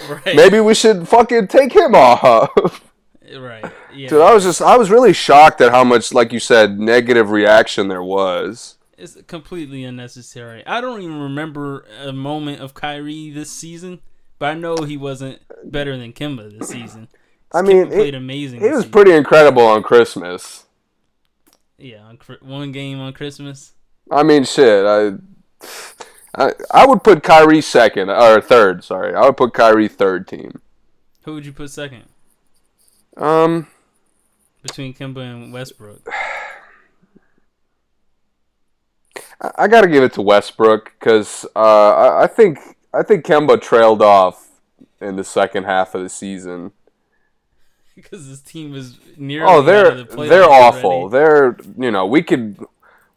Right. Maybe we should fucking take him off. Right. Yeah. Dude, I was just I was really shocked at how much, like you said, negative reaction there was. It's completely unnecessary. I don't even remember a moment of Kyrie this season, but I know he wasn't better than Kemba this season. I mean, Kemba played amazing. He was season. pretty incredible on Christmas. Yeah, on, one game on Christmas. I mean, shit. I, I, I would put Kyrie second or third. Sorry, I would put Kyrie third team. Who would you put second Um, between Kemba and Westbrook? I, I got to give it to Westbrook because uh, I, I think I think Kemba trailed off in the second half of the season. Because this team is nearly Oh, they're the they're awful. already. They're you know we could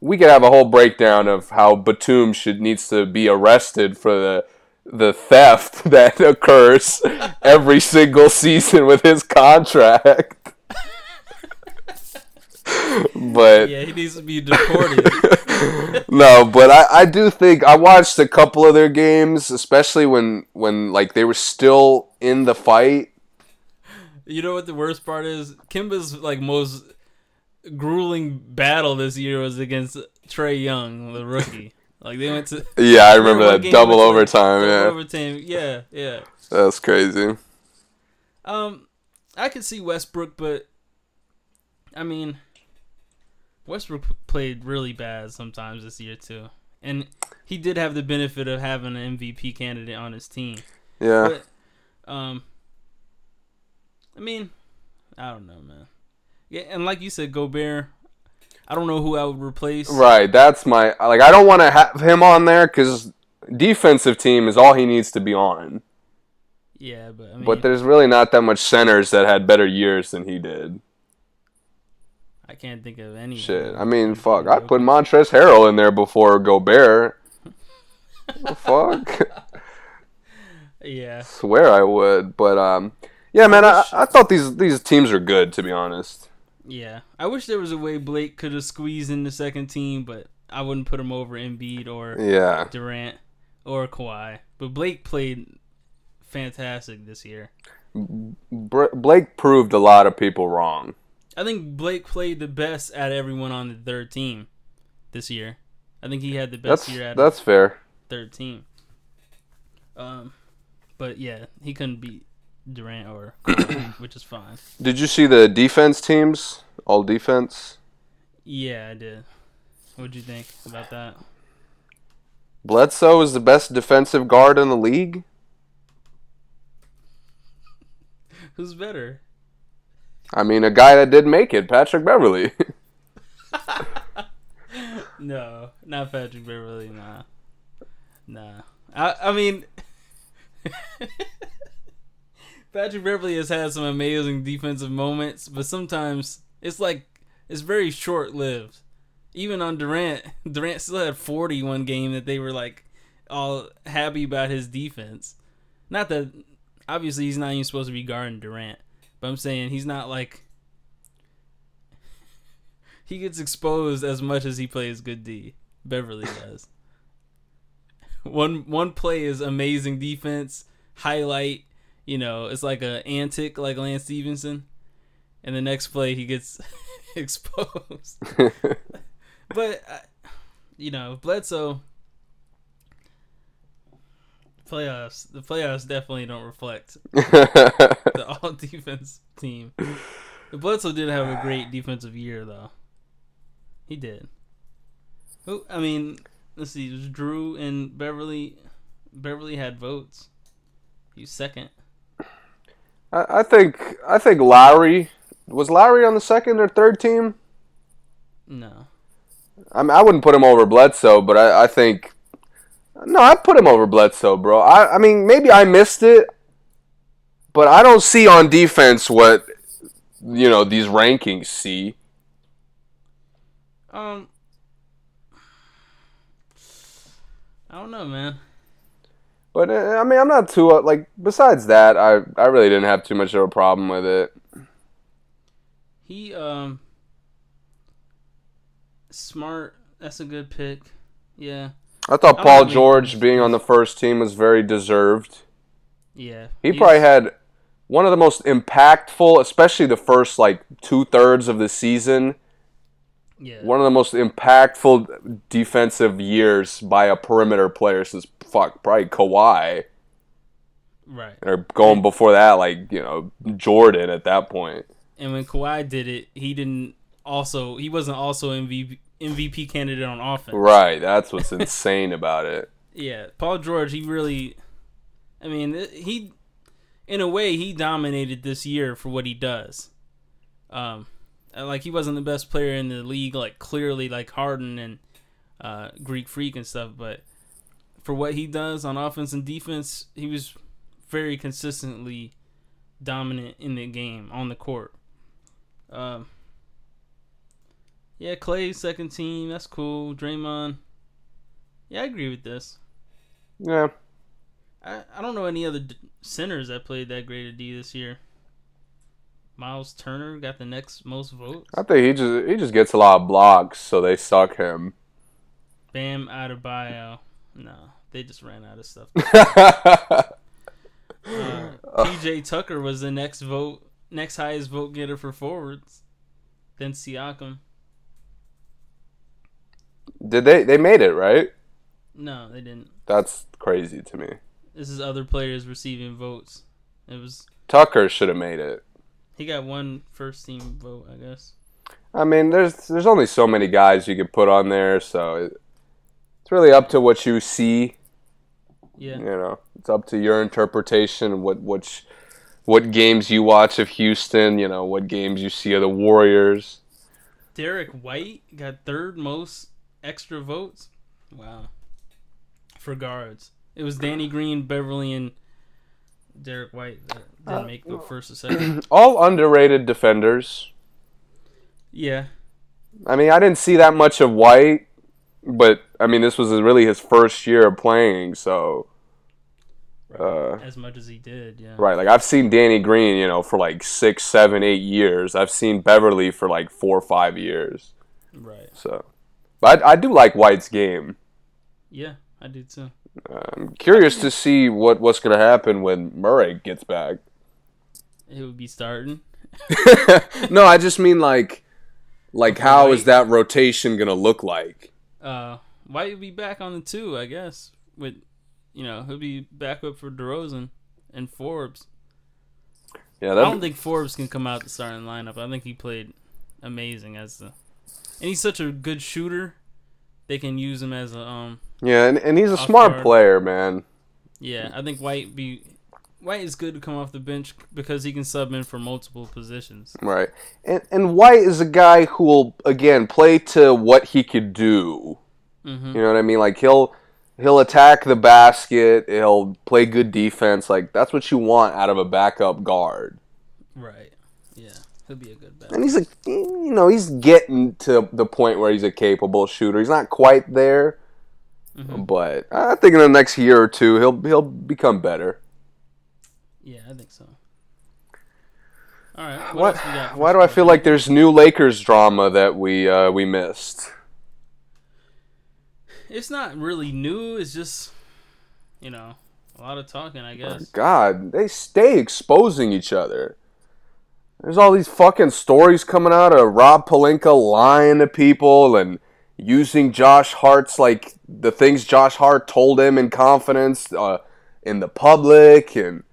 we could have a whole breakdown of how Batum should needs to be arrested for the the theft that occurs every single season with his contract. but Yeah, he needs to be deported. no, but I, I do think I watched a couple of their games, especially when when like they were still in the fight. You know what the worst part is? Kemba's like most grueling battle this year was against Trae Young, the rookie. Like they went to Yeah, I remember that double went to, like, overtime. double Yeah, overtime. Yeah, yeah. that's crazy. Um, I could see Westbrook, but I mean, Westbrook played really bad sometimes this year too, and he did have the benefit of having an MVP candidate on his team. Yeah. But, um, I mean, I don't know, man. Yeah, and like you said, Gobert. I don't know who I would replace. Right, that's my like. I don't want to have him on there because defensive team is all he needs to be on. Yeah, but I mean, But there's really not that much centers that had better years than he did. I can't think of any. Shit, I mean, fuck. I put Montrezl Harrell in there before Gobert. fuck, Yeah, swear I would. But um, yeah, man, I, I thought these these teams are good to be honest. yeah. I wish there was a way Blake could have squeezed in the second team, but I wouldn't put him over Embiid or Yeah, Durant or Kawhi. But Blake played fantastic this year. Br- Blake proved a lot of people wrong. I think Blake played the best at everyone on the third team this year. I think he had the best That's year at that's fair. third team. Um, but yeah, he couldn't beat Durant or Kawhi, which is fine. Did you see the defense teams? All defense. Yeah, I did. What'd you think about that? Bledsoe is the best defensive guard in the league. Who's better? I mean, a guy that did make it, Patrick Beverly. No, not Patrick Beverly. Nah, nah. I I mean, Patrick Beverly has had some amazing defensive moments, but sometimes it's like it's very short lived. Even on Durant, Durant still had 40 one game that they were like all happy about his defense. Not that obviously he's not even supposed to be guarding Durant, but I'm saying he's not like he gets exposed as much as he plays good D. Beverly does. one one play is amazing defense, highlight, you know, it's like a antic like Lance Stephenson, and the next play he gets exposed. but you know, Bledsoe playoffs. The playoffs definitely don't reflect the all defense team. Bledsoe did have a great defensive year though. He did. Who? I mean, let's see. It was Jrue and Beverly. Beverly had votes. He's second. I, I think I think Lowry was Lowry on the second or third team. No. I mean, I wouldn't put him over Bledsoe, but I, I think no, I put him over Bledsoe, bro. I, I mean, maybe I missed it, but I don't see on defense what you know these rankings see. Um, I don't know, man. But uh, I mean, I'm not too uh, like. Besides that, I I really didn't have too much of a problem with it. He um smart. That's a good pick. Yeah, I thought Paul don't know. George being on the first team was very deserved. yeah. He probably had one of the most impactful, especially the first like two thirds of the season. Yeah. One of the most impactful defensive years by a perimeter player since fuck probably Kawhi, right. or going before that like you know Jordan at that point. And when Kawhi did it, he didn't also. He wasn't also MVP MVP candidate on offense. Right, that's what's insane about it. Yeah, Paul George, he really, I mean, he, in a way, he dominated this year for what he does. Um, like he wasn't the best player in the league, like clearly, like Harden and uh, Greek Freak and stuff, but for what he does on offense and defense, he was very consistently dominant in the game on the court. Um, yeah, Klay second team, that's cool. Draymond, yeah, I agree with this. Yeah, I, I don't know any other d- centers that played that great a D this year. Miles Turner got the next most votes. I think he just he just gets a lot of blocks, so they suck him. Bam Adebayo. No, they just ran out of stuff. Uh, PJ Tucker was the next vote, next highest vote getter for forwards. Then Siakam. Did they they made it right? No, they didn't. That's crazy to me. This is other players receiving votes. It was Tucker should have made it. He got one first team vote, I guess. I mean, there's there's only so many guys you could put on there, so it, it's really up to what you see. Yeah. You know, it's up to your interpretation. What which what games you watch of Houston. You know, what games you see of the Warriors. Derek White got third most extra votes. Wow. For guards. It was Danny Green, Beverly, and Derek White that didn't make the first or second. All underrated defenders. Yeah. I mean, I didn't see that much of White, but I mean, this was really his first year of playing, so. Uh, As much as he did, yeah. Right, like I've seen Danny Green, you know, for like six, seven, eight years. I've seen Beverly for like four or five years. Right. So, but I, I do like White's game. Yeah, I do too. I'm curious to see what what's going to happen when Murray gets back. He would be starting. no, I just mean like, like how is that rotation going to look like? Uh, White would be back on the two, I guess. With, you know, he'll be back up for DeRozan and Forbes. Yeah, I don't think Forbes can come out the starting lineup. I think he played amazing as the, and he's such a good shooter. They can use him as a um. yeah, and, and he's a smart guard. player, man. Yeah, I think White be White is good to come off the bench because he can sub in for multiple positions. Right, and and White is a guy who will again play to what he could do. hmm You know what I mean? Like he'll he'll attack the basket. He'll play good defense. Like that's what you want out of a backup guard. Right. He'll be a good bet. And he's a, you know, he's getting to the point where he's a capable shooter. He's not quite there, but I think in the next year or two he'll he'll become better. Yeah, I think so. All right. What, What? else we got for Why do I feel like there's new Lakers drama that we uh, we missed? it's not really new? It's just, you know, a lot of talking, I guess. God, they stay exposing each other. There's all these fucking stories coming out of Rob Pelinka lying to people and using Josh Hart's like the things Josh Hart told him in confidence uh, in the public and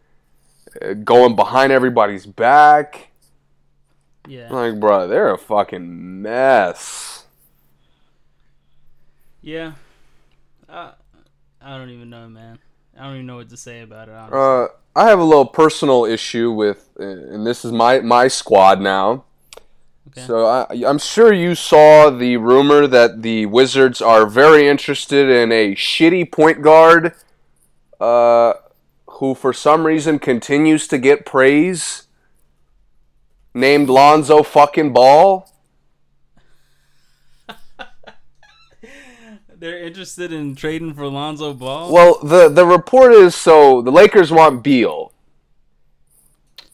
uh, going behind everybody's back. Yeah. Like, bro, they're a fucking mess. Yeah. I, I don't even know, man. I don't even know what to say about it. Honestly. Uh, I have a little personal issue with, and this is my my squad now. Okay. So I, I'm sure you saw the rumor that the Wizards are very interested in a shitty point guard, uh, who for some reason continues to get praise. Named Lonzo fucking Ball. They're interested in trading for Lonzo Ball. Well, the the report is so the Lakers want Beal.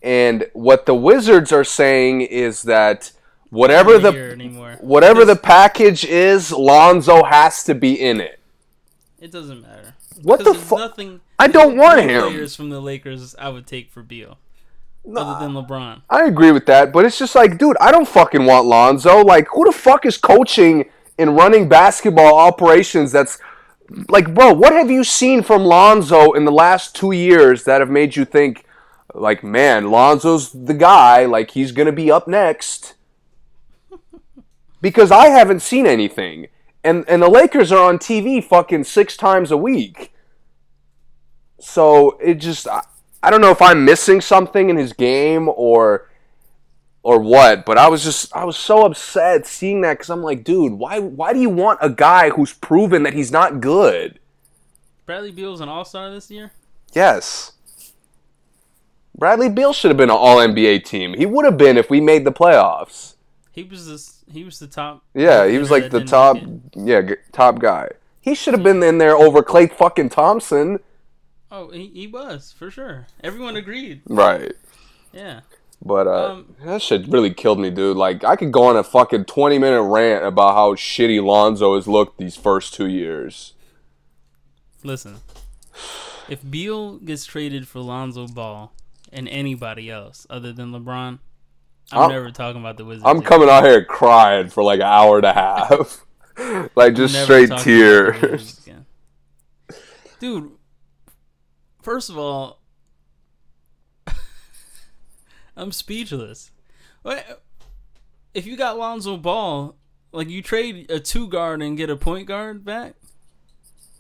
And what the Wizards are saying is that whatever the whatever the package is, Lonzo has to be in it. it doesn't matter. What the there's fu- Nothing. I don't want him. Players from the Lakers, I would take for Beal, other than LeBron. I agree with that, but it's just like, dude, I don't fucking want Lonzo. Like, who the fuck is coaching and running basketball operations that's like, bro, what have you seen from Lonzo in the last two years that have made you think, like, man, Lonzo's the guy, like, he's gonna be up next? Because I haven't seen anything. And and the Lakers are on TV fucking six times a week. So it just I, I don't know if I'm missing something in his game or or what, but I was just I was so upset seeing that cuz I'm like, dude, why why do you want a guy who's proven that he's not good? Bradley Beal's an All Star this year. Yes. Bradley Beal should have been an all NBA team. He would have been if we made the playoffs. He was this. He was the top. Yeah, he was like the top yeah, g- top guy. He should have been in there over Klay fucking Thompson. Oh, he, he was for sure. Everyone agreed. Right. Yeah. But uh, Um, that shit really killed me, dude. Like, I could go on a fucking 20 minute rant about how shitty Lonzo has looked these first two years. Listen, if Beal gets traded for Lonzo Ball and anybody else other than LeBron, I'm, I'm- never talking about the Wizards. I'm again. coming out here crying for like an hour and a half. like, just straight talking about the tears. Dude, first of all, I'm speechless. If you got Lonzo Ball, like you trade a two guard and get a point guard back,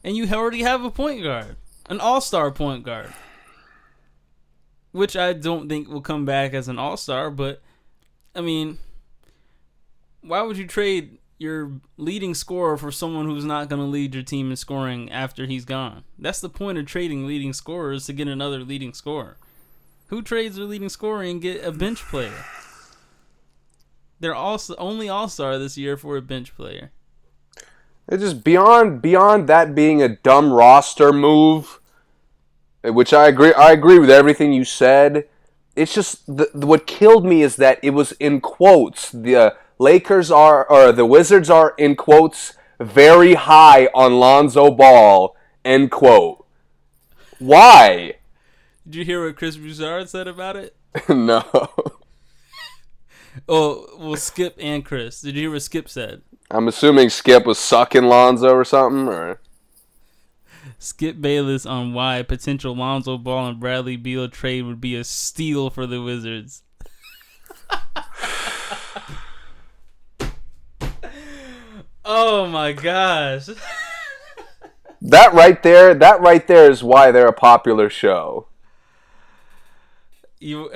and you already have a point guard, an all star point guard, which I don't think will come back as an all star, but I mean, why would you trade your leading scorer for someone who's not going to lead your team in scoring after he's gone? That's the point of trading leading scorers to get another leading scorer. Who trades their leading scorer and get a bench player? They're also only all star this year for a bench player. It's just beyond beyond that being a dumb roster move, which I agree. I agree with everything you said. It's just the, what killed me is that it was in quotes. The uh, Lakers are or the Wizards are in quotes very high on Lonzo Ball. End quote. Why? Did you hear what Chris Broussard said about it? no. Oh, well, Skip and Chris. Did you hear what Skip said? I'm assuming Skip was sucking Lonzo or something. Or Skip Bayless on why a potential Lonzo Ball and Bradley Beal trade would be a steal for the Wizards. oh my gosh. that right there. That right there is why they're a popular show. You,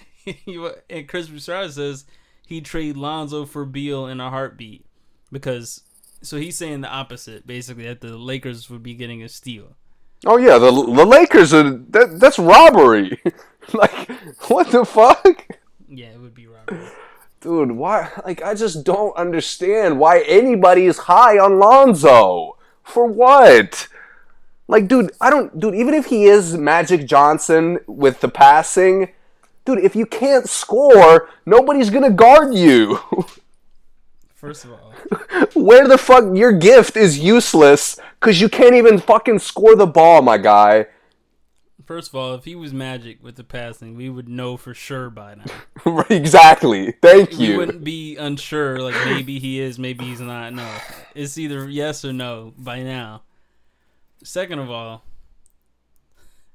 you and Chris Broussard says he'd trade Lonzo for Beal in a heartbeat because so he's saying the opposite, basically that the Lakers would be getting a steal. Oh yeah, the the Lakers are that, that's robbery. like what the fuck? Yeah, it would be robbery. Dude, why like I just don't understand why anybody is high on Lonzo. For what? Like dude, I don't dude, even if he is Magic Johnson with the passing, dude, if you can't score, nobody's to guard you. First of all, Where the fuck your gift is useless cuz you can't even fucking score the ball, my guy. first of all, if he was Magic with the passing, we would know for sure by now. exactly. Thank you. We you. wouldn't be unsure, like maybe he is, maybe he's not. No, it's either yes or no by now. Second of all,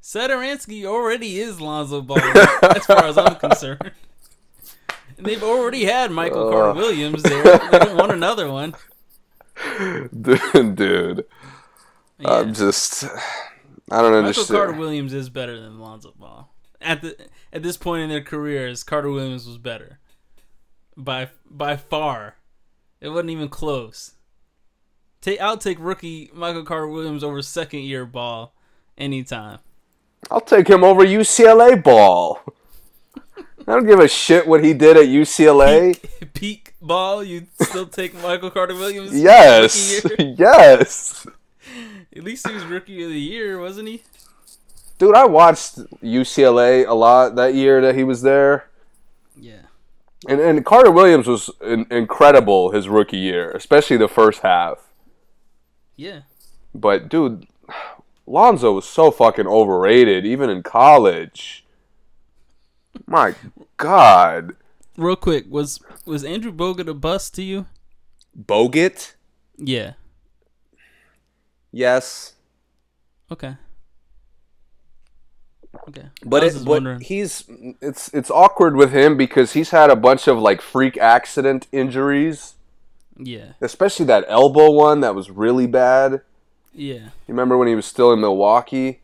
Satoransky already is Lonzo Ball, as far as I'm concerned. And they've already had Michael Carter Williams there. They don't want another one. dude, dude. Yeah. I'm just I don't Michael understand. Michael Carter Williams is better than Lonzo Ball. At the at this point in their careers, Carter Williams was better. By by far. It wasn't even close. Take I'll take rookie Michael Carter Williams over second year ball anytime. I'll take him over UCLA ball. I don't give a shit what he did at UCLA. Peak ball, you still take Michael Carter Williams? Yes. yes. At least he was rookie of the year, wasn't he? Dude, I watched UCLA a lot that year that he was there. Yeah. And and Carter Williams was in, incredible his rookie year, especially the first half. Yeah. But dude, Lonzo was so fucking overrated even in college. My god. Real quick, was was Andrew Bogut a bust to you? Bogut? Yeah. Yes. Okay. Okay. But it, but wondering. he's it's it's awkward with him because he's had a bunch of like freak accident injuries, yeah. especially that elbow one that was really bad. Yeah. You remember when he was still in Milwaukee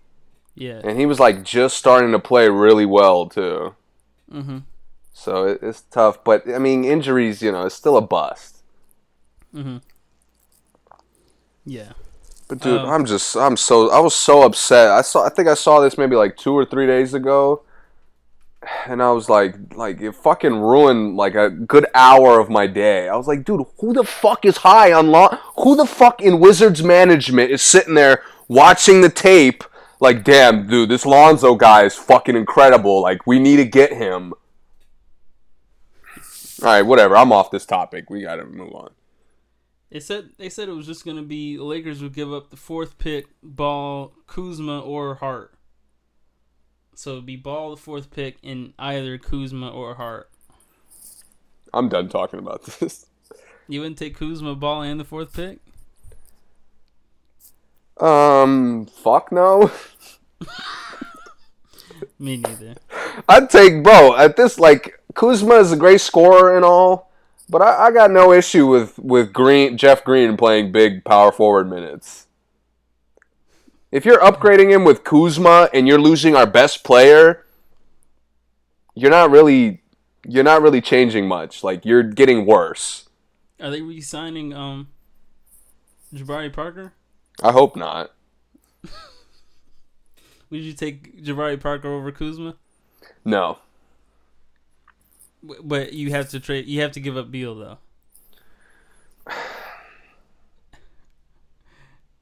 Yeah. and he was like just starting to play really well too. Mm-hmm. So it, it's tough, but I mean injuries, you know, it's still a bust. Mm-hmm. Yeah. But dude, Um, I'm just I'm so I was so upset. I saw I think I saw this maybe like 2 or 3 days ago. And I was like like it fucking ruined like a good hour of my day. I was like, dude, who the fuck is high on law? Who the fuck in Wizards management is sitting there watching the tape like, damn, dude, this Lonzo guy is fucking incredible. Like we need to get him. All right, whatever. I'm off this topic. We got to move on. They said they said it was just gonna be the Lakers would give up the fourth pick, Ball, Kuzma, or Hart. So it'd be Ball the fourth pick in either Kuzma or Hart. I'm done talking about this. You wouldn't take Kuzma, Ball, and the fourth pick? Um, fuck no. Me neither. I'd take bro at this like Kuzma is a great scorer and all, but I, I got no issue with with Green Jeff Green playing big power forward minutes. If you're upgrading him with Kuzma and you're losing our best player, you're not really you're not really changing much. Like you're getting worse. Are they re-signing um Jabari Parker? I hope not. Would you take Jabari Parker over Kuzma? No. But you have to trade. You have to give up Beal though.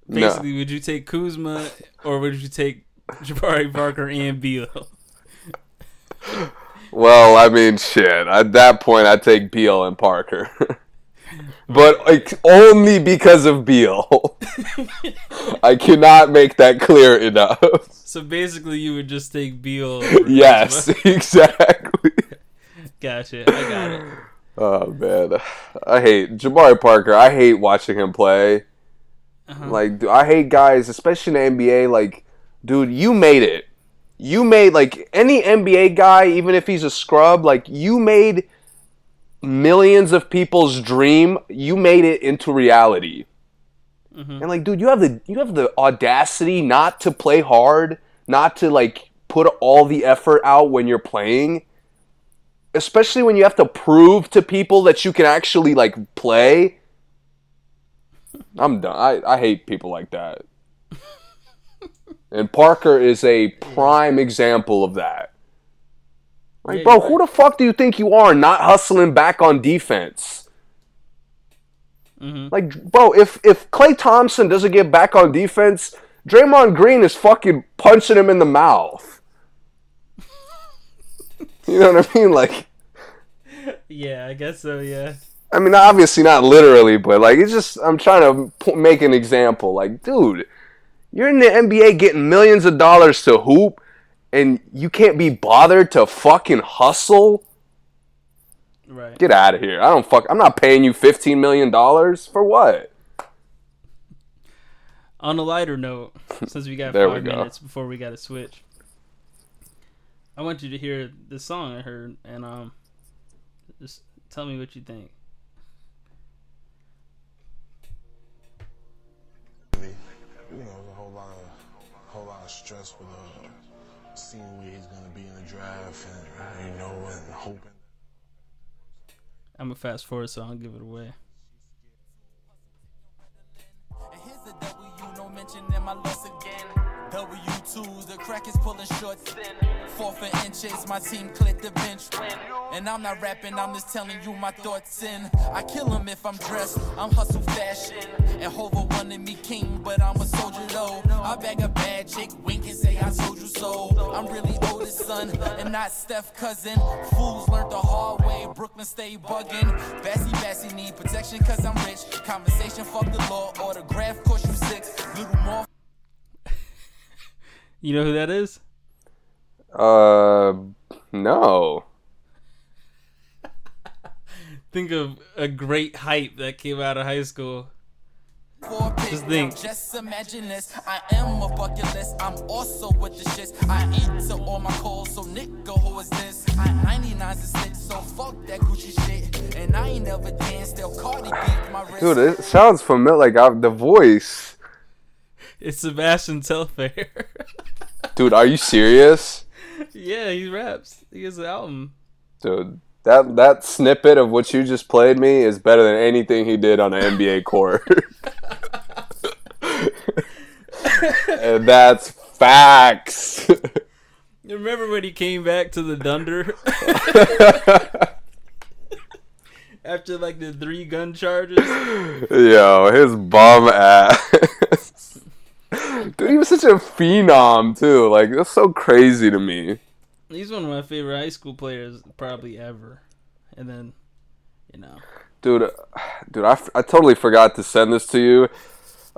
No. Basically, would you take Kuzma or would you take Jabari Parker and Beal? Well, I mean, shit. At that point, I take Beal and Parker, but like only because of Beal. I cannot make that clear enough. So basically, you would just take Beal. yes, Kuzma. exactly. Gotcha. I got it. Oh man, I hate Jabari Parker. I hate watching him play. Uh-huh. Like, dude, I hate guys, especially in the NBA. Like, dude, you made it. You made like any NBA guy, even if he's a scrub. Like, you made millions of people's dream. You made it into reality. Mhm. And like, dude, you have the you have the audacity not to play hard, not to like put all the effort out when you're playing. Especially when you have to prove to people that you can actually like play. I'm done. I, I hate people like that. and Parker is a prime example of that. Like, Yeah, bro, you're who the fuck do you think you are not hustling back on defense? Mhm. Like, bro, if if Klay Thompson doesn't get back on defense, Draymond Green is fucking punching him in the mouth. you know what I mean? Like, Yeah, I guess so. Yeah. I mean, obviously not literally, but like, it's just I'm trying to p- make an example. Like, dude, you're in the NBA getting millions of dollars to hoop, and you can't be bothered to fucking hustle. Right. Get out of here! I don't fuck. I'm not paying you 15 million dollars for what? On a lighter note, since we got we five go. minutes before we got to switch, I want you to hear this song I heard and um, just tell me what you think. Stress with uh, seeing where he's gonna be in the draft, and you know, and hoping. I'm gonna fast forward, so I'll give it away. And in my loss again. W2s, the crack is pulling shorts in. Four for inches, my team click the bench. And I'm not rapping, I'm just telling you my thoughts in. I kill him if I'm dressed, I'm hustle fashion. And Hova wanted me king, but I'm a soldier though. I bag a bad chick, wink and say I told you so. I'm really oldest son, and not Steph cousin. Fools learned the hard way, Brooklyn stay bugging. Bassy Bassy need protection cause I'm rich. Conversation, fuck the law, autograph, course you six. You know who that is? Uh, no. Think of a great hype that came out of high school. Just think. Just imagine this. I am a bucket list. I'm also with the shits. I answer all my calls, so nigga, who is this? I 99's a snitch, so fuck that Gucci shit. And I ain't never danced, still Cardi beat my wrist. Dude, it sounds familiar. Like I, the voice. It's Sebastian Telfair. Dude, are you serious? yeah, he raps. He has an album. Dude, that that snippet of what you just played me is better than anything he did on an NBA court. and that's facts. Remember when he came back to the Dunder after like the three gun charges? Yo, his bum ass. Dude, he was such a phenom too. Like that's so crazy to me. He's one of my favorite high school players probably ever. And then, you know, dude dude I, f- I totally forgot to send this to you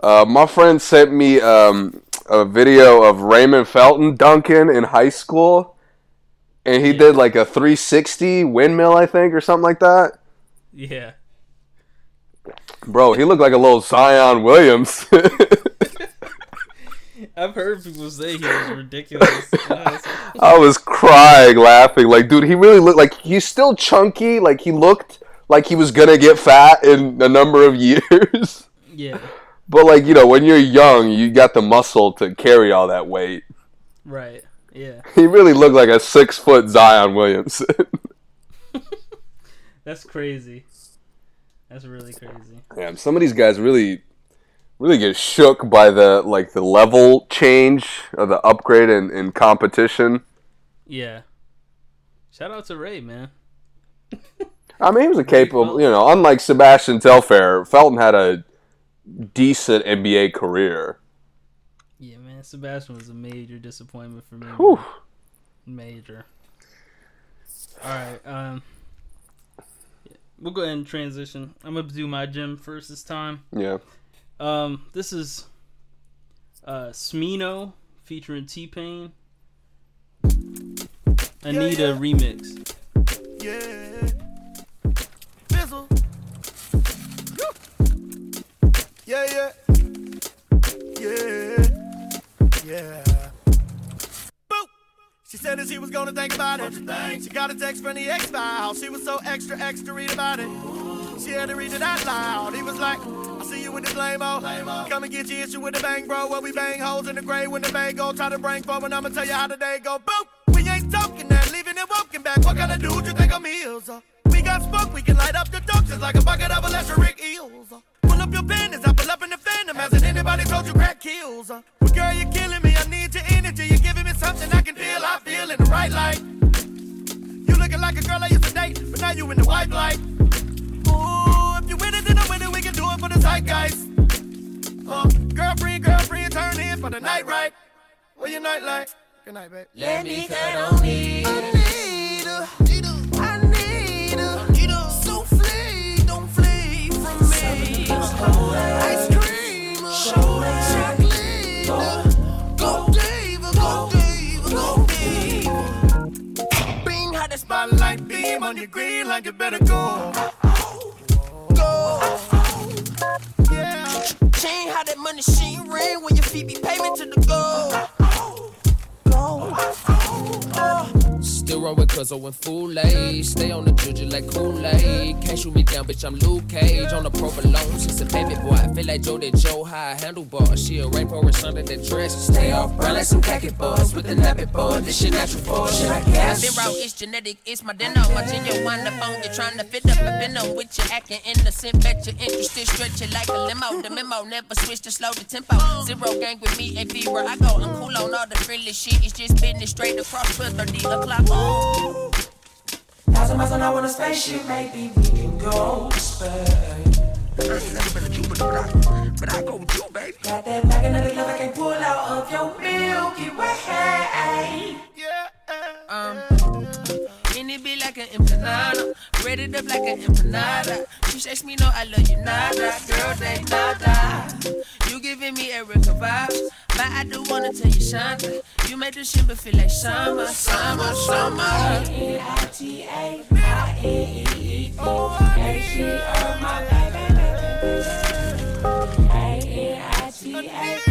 uh, my friend sent me um, a video of raymond felton dunking in high school and he did like a 360 windmill i think or something like that yeah. bro he looked like a little zion williams I've heard people say he was ridiculous. I was crying laughing like dude he really looked like he's still chunky like he looked like he was gonna get fat in a number of years yeah. but like you know when you're young you got the muscle to carry all that weight Right. Yeah. He really looked like a six foot Zion Williamson. That's crazy. That's really crazy. yeah, some of these guys really, really get shook by the like the level change or the upgrade in, in competition. Yeah. Shout out to Ray, man. I mean, he was a capable, you know, unlike Sebastian Telfair, Felton had a decent NBA career. Yeah, man. Sebastian was a major disappointment for me. Whew. Major. All right. Um. yeah, We'll go ahead and transition. I'm gonna do my gym first this time. Yeah. Um, this is uh Smino featuring T Pain. Anita remix. Yeah. Fizzle. Yeah, yeah. Yeah. Yeah. Boop. She said that she was gonna think about it. She got a text from the X file. She was so extra, extra, read about it. She had to read it out loud. He was like, I see you with this lame-o. Come and get your issue with the bang, bro. Where we bang holes in the grave when the bang go. Try to bring forward, I'ma tell you how the day go. Boop. We ain't talking that, leaving and walking back. What kind of dude you think I'm heels? Uh? We got smoke, we can light up the just like a bucket of electric eels. Uh. Pull up your panties, I pull up in the fanta and anybody told you crack kills. Uh. But girl, you're killing me. I need your energy. You're giving me something I can feel. I feel in the right light. You looking like a girl I used to date, but now you in the white light. It, then I win it. We can do it for the zeitgeist. Uh, girlfriend, girlfriend, turn in for the night, right? Where your night light? Good night, babe. Let me cut on me. I need her. I need her. Souffle, don't flee from me. Ice cream, chocolate. Go diva, go diva, go diva. Bing, how the spotlight beam on your green like it better go. Yeah. Chain how that money sheen ring when your feet be paving to the goal. Uh. Still roll with Cuzzo and Fool Aid. Stay on the juju like Kool-Aid. Can't shoot me down, bitch, I'm Luke Cage. On the provolone, she's a baby boy. I feel like Joe did Joe high handlebar. She a rainforest under the dress. Stay off brown like some khaki boys with the nappy boy. This shit natural for shit, I guess. Zero, it's genetic, it's my dinner. Watching you on the phone, you're trying to fit up a binner with you acting innocent. Bet you're interested, stretch it like a limo. The memo never switch to slow the tempo. Zero gang with me, a fever. I go I'm cool on all the frilly shit. It's just business straight across 12 o'clock. Ooh. Thousand miles an hour on a spaceship, maybe we can go to space. I ain't never been a Jupiter, but I, but I go with you, baby. Got that magnetic love I can't pull out of your Milky Way. Yeah. Um, and it be like an empanada, ready up like an empanada. You say me no, I love you nada, girl, they nada. You giving me Erica vibes, but I do wanna tell you Shonda. You make the shimmer feel like summer, summer, summer. She are my baby, baby, baby.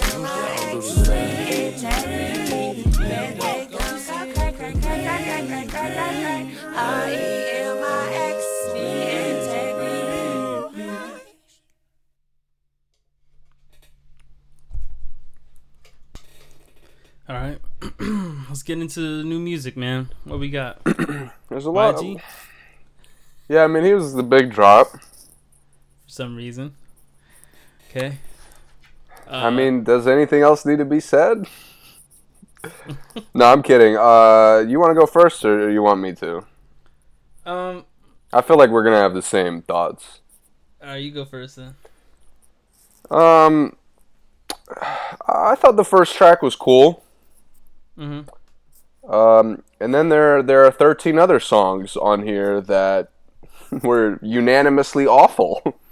All right, let's get into the new music, man. What we got? There's a lot. YG Yeah, I mean, he was the big drop. for some reason. Okay. I uh, mean, does anything else need to be said? no, I'm kidding. Uh, you want to go first, or you want me to? Um, I feel like we're gonna have the same thoughts. all right, you go first then. Um, I thought the first track was cool. Mhm. Um, and then there there are 13 other songs on here that were unanimously awful.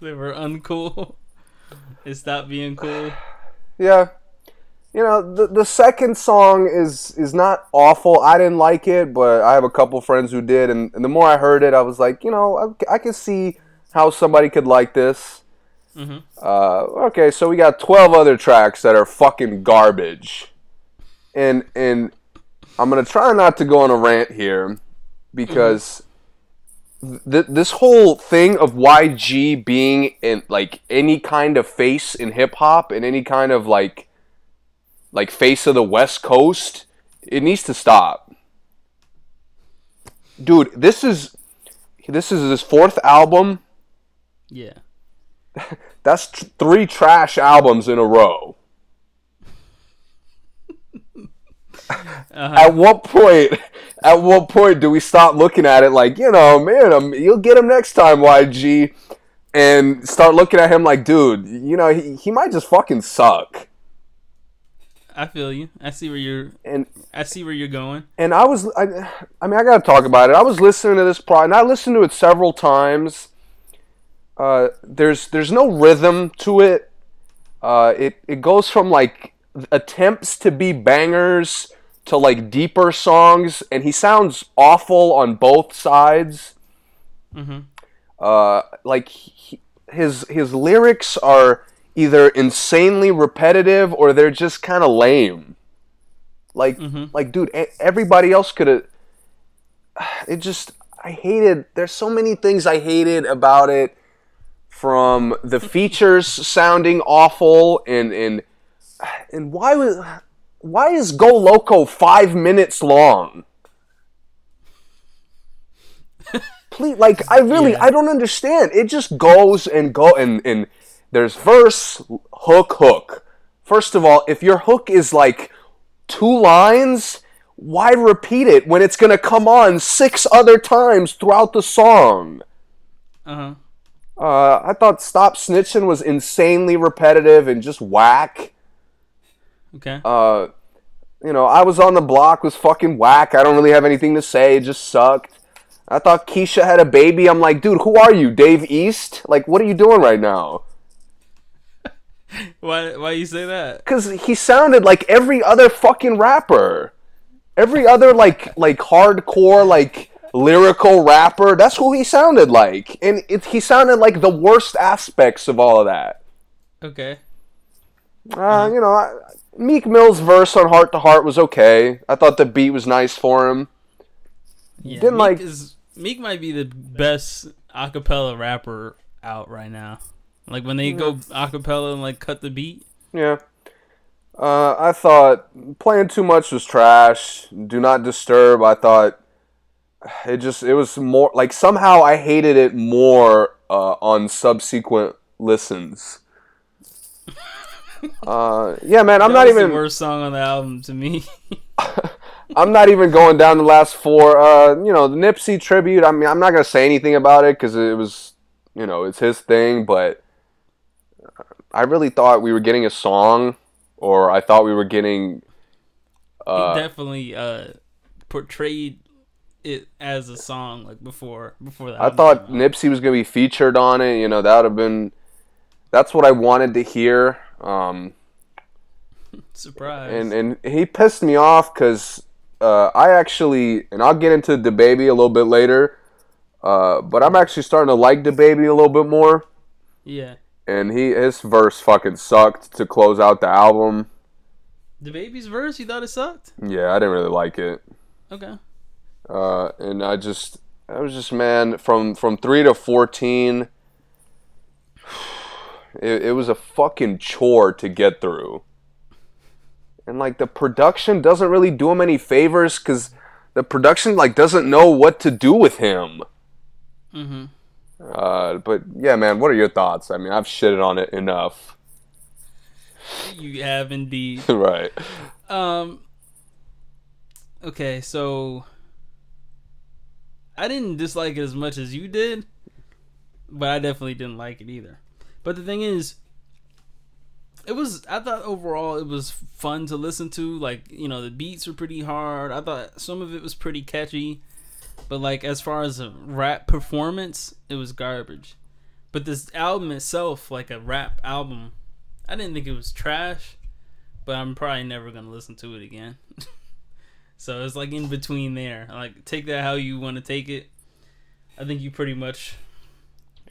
They were uncool. It stopped being cool. yeah. You know, the the second song is is not awful. I didn't like it, but I have a couple friends who did, and, and the more I heard it, I was like, you know, I, I can see how somebody could like this. Uh, okay, so we got 12 other tracks that are fucking garbage. And and I'm going to try not to go on a rant here because th- this whole thing of YG being in like any kind of face in hip hop and any kind of like like face of the West Coast, it needs to stop. Dude, this is this is his fourth album. Yeah. That's t- three trash albums in a row. At what point? At what point do we stop looking at it like you know, man? Um, you'll get him next time, YG, and start looking at him like, dude, you know, he, he might just fucking suck. I feel you. I see where you're. And I see where you're going. and I was, I, I mean, I gotta talk about it. I was listening to this pro, and I listened to it several times. Uh, there's there's no rhythm to it. Uh, it it goes from like attempts to be bangers to like deeper songs, and he sounds awful on both sides. Mhm. Uh, like he, his his lyrics are either insanely repetitive or they're just kind of lame. Like mm-hmm. like dude, everybody else could have. It just I hated. There's so many things I hated about it. From the features sounding awful and and and why was why is Go Loco five minutes long? Please, like I really I don't understand. It just goes and go and and there's verse, hook, hook. First of all, if your hook is like two lines, why repeat it when it's gonna come on six other times throughout the song? Uh huh. Uh, I thought "Stop Snitching" was insanely repetitive and just whack. Okay. Uh, you know, I was on the block was fucking whack. I don't really have anything to say. It just sucked. I thought Keisha had a baby. I'm like, dude, who are you, Dave East? Like, what are you doing right now? why why you say that? Because he sounded like every other fucking rapper. Every other like like hardcore like lyrical rapper. That's who he sounded like, and it, he sounded like the worst aspects of all of that. Okay. Uh, you know, I, Meek Mill's verse on Heart to Heart was okay. I thought the beat was nice for him. Yeah, Didn't Meek like- is Meek might be the best acapella rapper out right now. Like when they go acapella and like cut the beat. Yeah. Uh, I thought playing too much was trash. Do not disturb. I thought it just it was more like somehow I hated it more uh, on subsequent listens. Uh, yeah, man, I'm That not even the worst song on the album to me. I'm not even going down the last four. Uh, you know, the Nipsey tribute. I mean, I'm not gonna say anything about it because it was, you know, it's his thing. But I really thought we were getting a song, or I thought we were getting. Uh, he definitely uh portrayed it as a song like before before that. I thought Nipsey was gonna be featured on it. You know, that would have been. That's what I wanted to hear. Um, surprise. and and he pissed me off because uh, I actually, and I'll get into DaBaby a little bit later. Uh, but I'm actually starting to like DaBaby a little bit more. yeah, And he his verse fucking sucked to close out the album. DaBaby's verse. You thought it sucked? Yeah, I didn't really like it. Okay. Uh, and I just, I was just man from from three to fourteen. It, it was a fucking chore to get through. And like the production doesn't really do him any favors because the production like doesn't know what to do with him. Mm-hmm. Uh, but yeah, man, what are your thoughts? I mean, I've shitted on it enough. You have indeed. right. Um. Okay, so I didn't dislike it as much as you did, but I definitely didn't like it either. But the thing is, it was. I thought overall it was fun to listen to. Like you know, the beats were pretty hard. I thought some of it was pretty catchy, but like as far as a rap performance, it was garbage. But this album itself, like a rap album, I didn't think it was trash but I'm probably never gonna listen to it again. so it's like in between there. Like take that how you want to take it. I think you pretty much,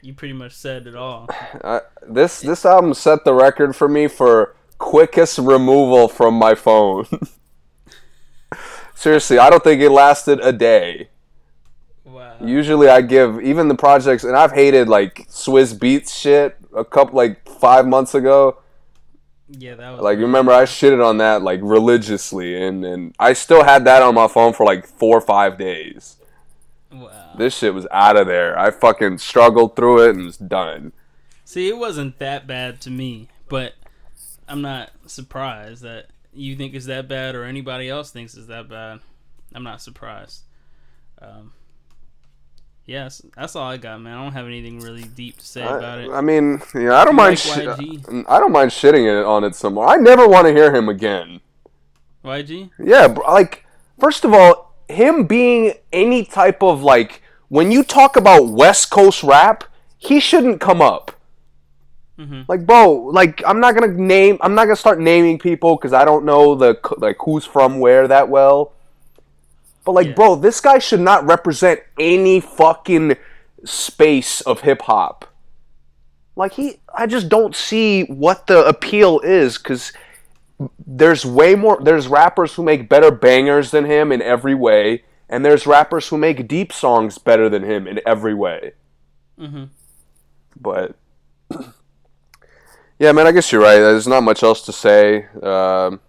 you pretty much said it all. I, this this album set the record for me for quickest removal from my phone. Seriously, I don't think it lasted a day. Wow. Usually, I give even the projects, and I've hated like Swizz Beatz shit a couple like five months ago. Yeah, that was Like, remember I shitted on that like religiously, and and I still had that on my phone for like four or five days. wow. This shit was out of there. I fucking struggled through it and was done. See, it wasn't that bad to me, but I'm not surprised that you think it's that bad or anybody else thinks it's that bad. I'm not surprised. Um, yes, that's all I got, man. I don't have anything really deep to say about it. I, I mean, yeah, I don't You mind. like YG? I don't mind shitting it on it some more. I never want to hear him again. YG? Yeah, like first of all, him being any type of like when you talk about West Coast rap, he shouldn't come up. Mm-hmm. Like, bro, like I'm not gonna name, I'm not gonna start naming people because I don't know the like who's from where that well. But like, Yeah. bro, this guy should not represent any fucking space of hip hop. Like he, I just don't see what the appeal is because there's way more. There's rappers who make better bangers than him in every way, and there's rappers who make deep songs better than him in every way. Mm-hmm. But yeah, man, I guess you're right. There's not much else to say. Um,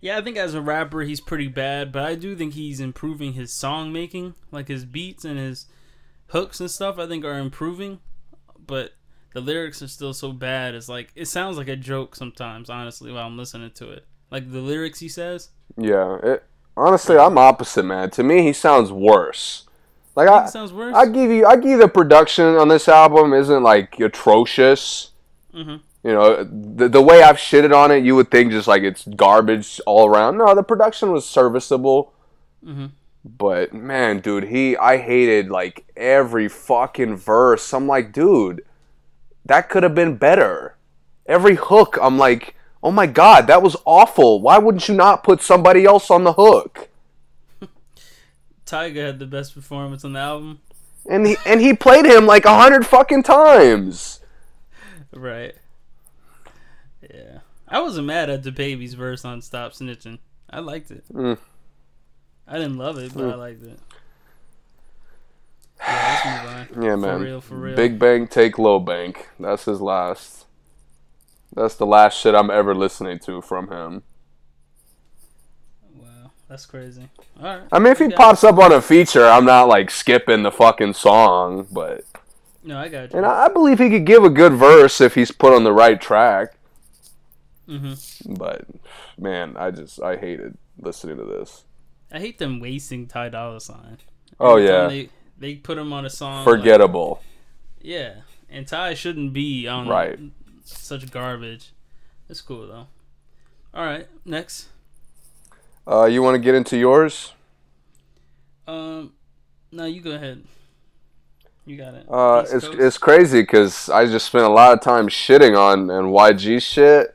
Yeah, I think as a rapper he's pretty bad, but I do think he's improving his song making, like his beats and his hooks and stuff. I think are improving, but the lyrics are still so bad. It's like it sounds like a joke sometimes. Honestly, while I'm listening to it, like the lyrics he says. yeah, it, honestly, I'm opposite, man. To me, he sounds worse. Like I, sounds worse? I give you, I give you the production on this album isn't like atrocious. Mhm. You know, the the way I've shitted on it, you would think just like it's garbage all around. No, the production was serviceable. Mhm. But man, dude, he I hated like every fucking verse. I'm like, dude, that could have been better. Every hook, I'm like, oh my god, that was awful. Why wouldn't you not put somebody else on the hook? Tyga had the best performance on the album. And he and he played him like a hundred fucking times. Right. I wasn't mad at DaBaby's verse on Stop Snitching. I liked it. Mm. I didn't love it, but Mm. I liked it. Yeah, let's move on. Yeah, For man. real, for real. Big Bank take Low Bank. That's his last. That's the last shit I'm ever listening to from him. Wow, that's crazy. All right. I mean, if he pops up on a feature, I'm not like skipping the fucking song, but. No, I got you. and I believe he could give a good verse if he's put on the right track. Hmm But man, I just I hated listening to this. I hate them wasting Ty Dolla Sign. Oh, yeah. They they put him on a song. like- Forgettable. yeah, and Ty shouldn't be on Right. such garbage. It's cool though. All right, next. Uh, you want to get into yours? Um, no, you go ahead. You got it. Uh, East it's Coast? it's crazy because I just spent a lot of time shitting on and YG shit.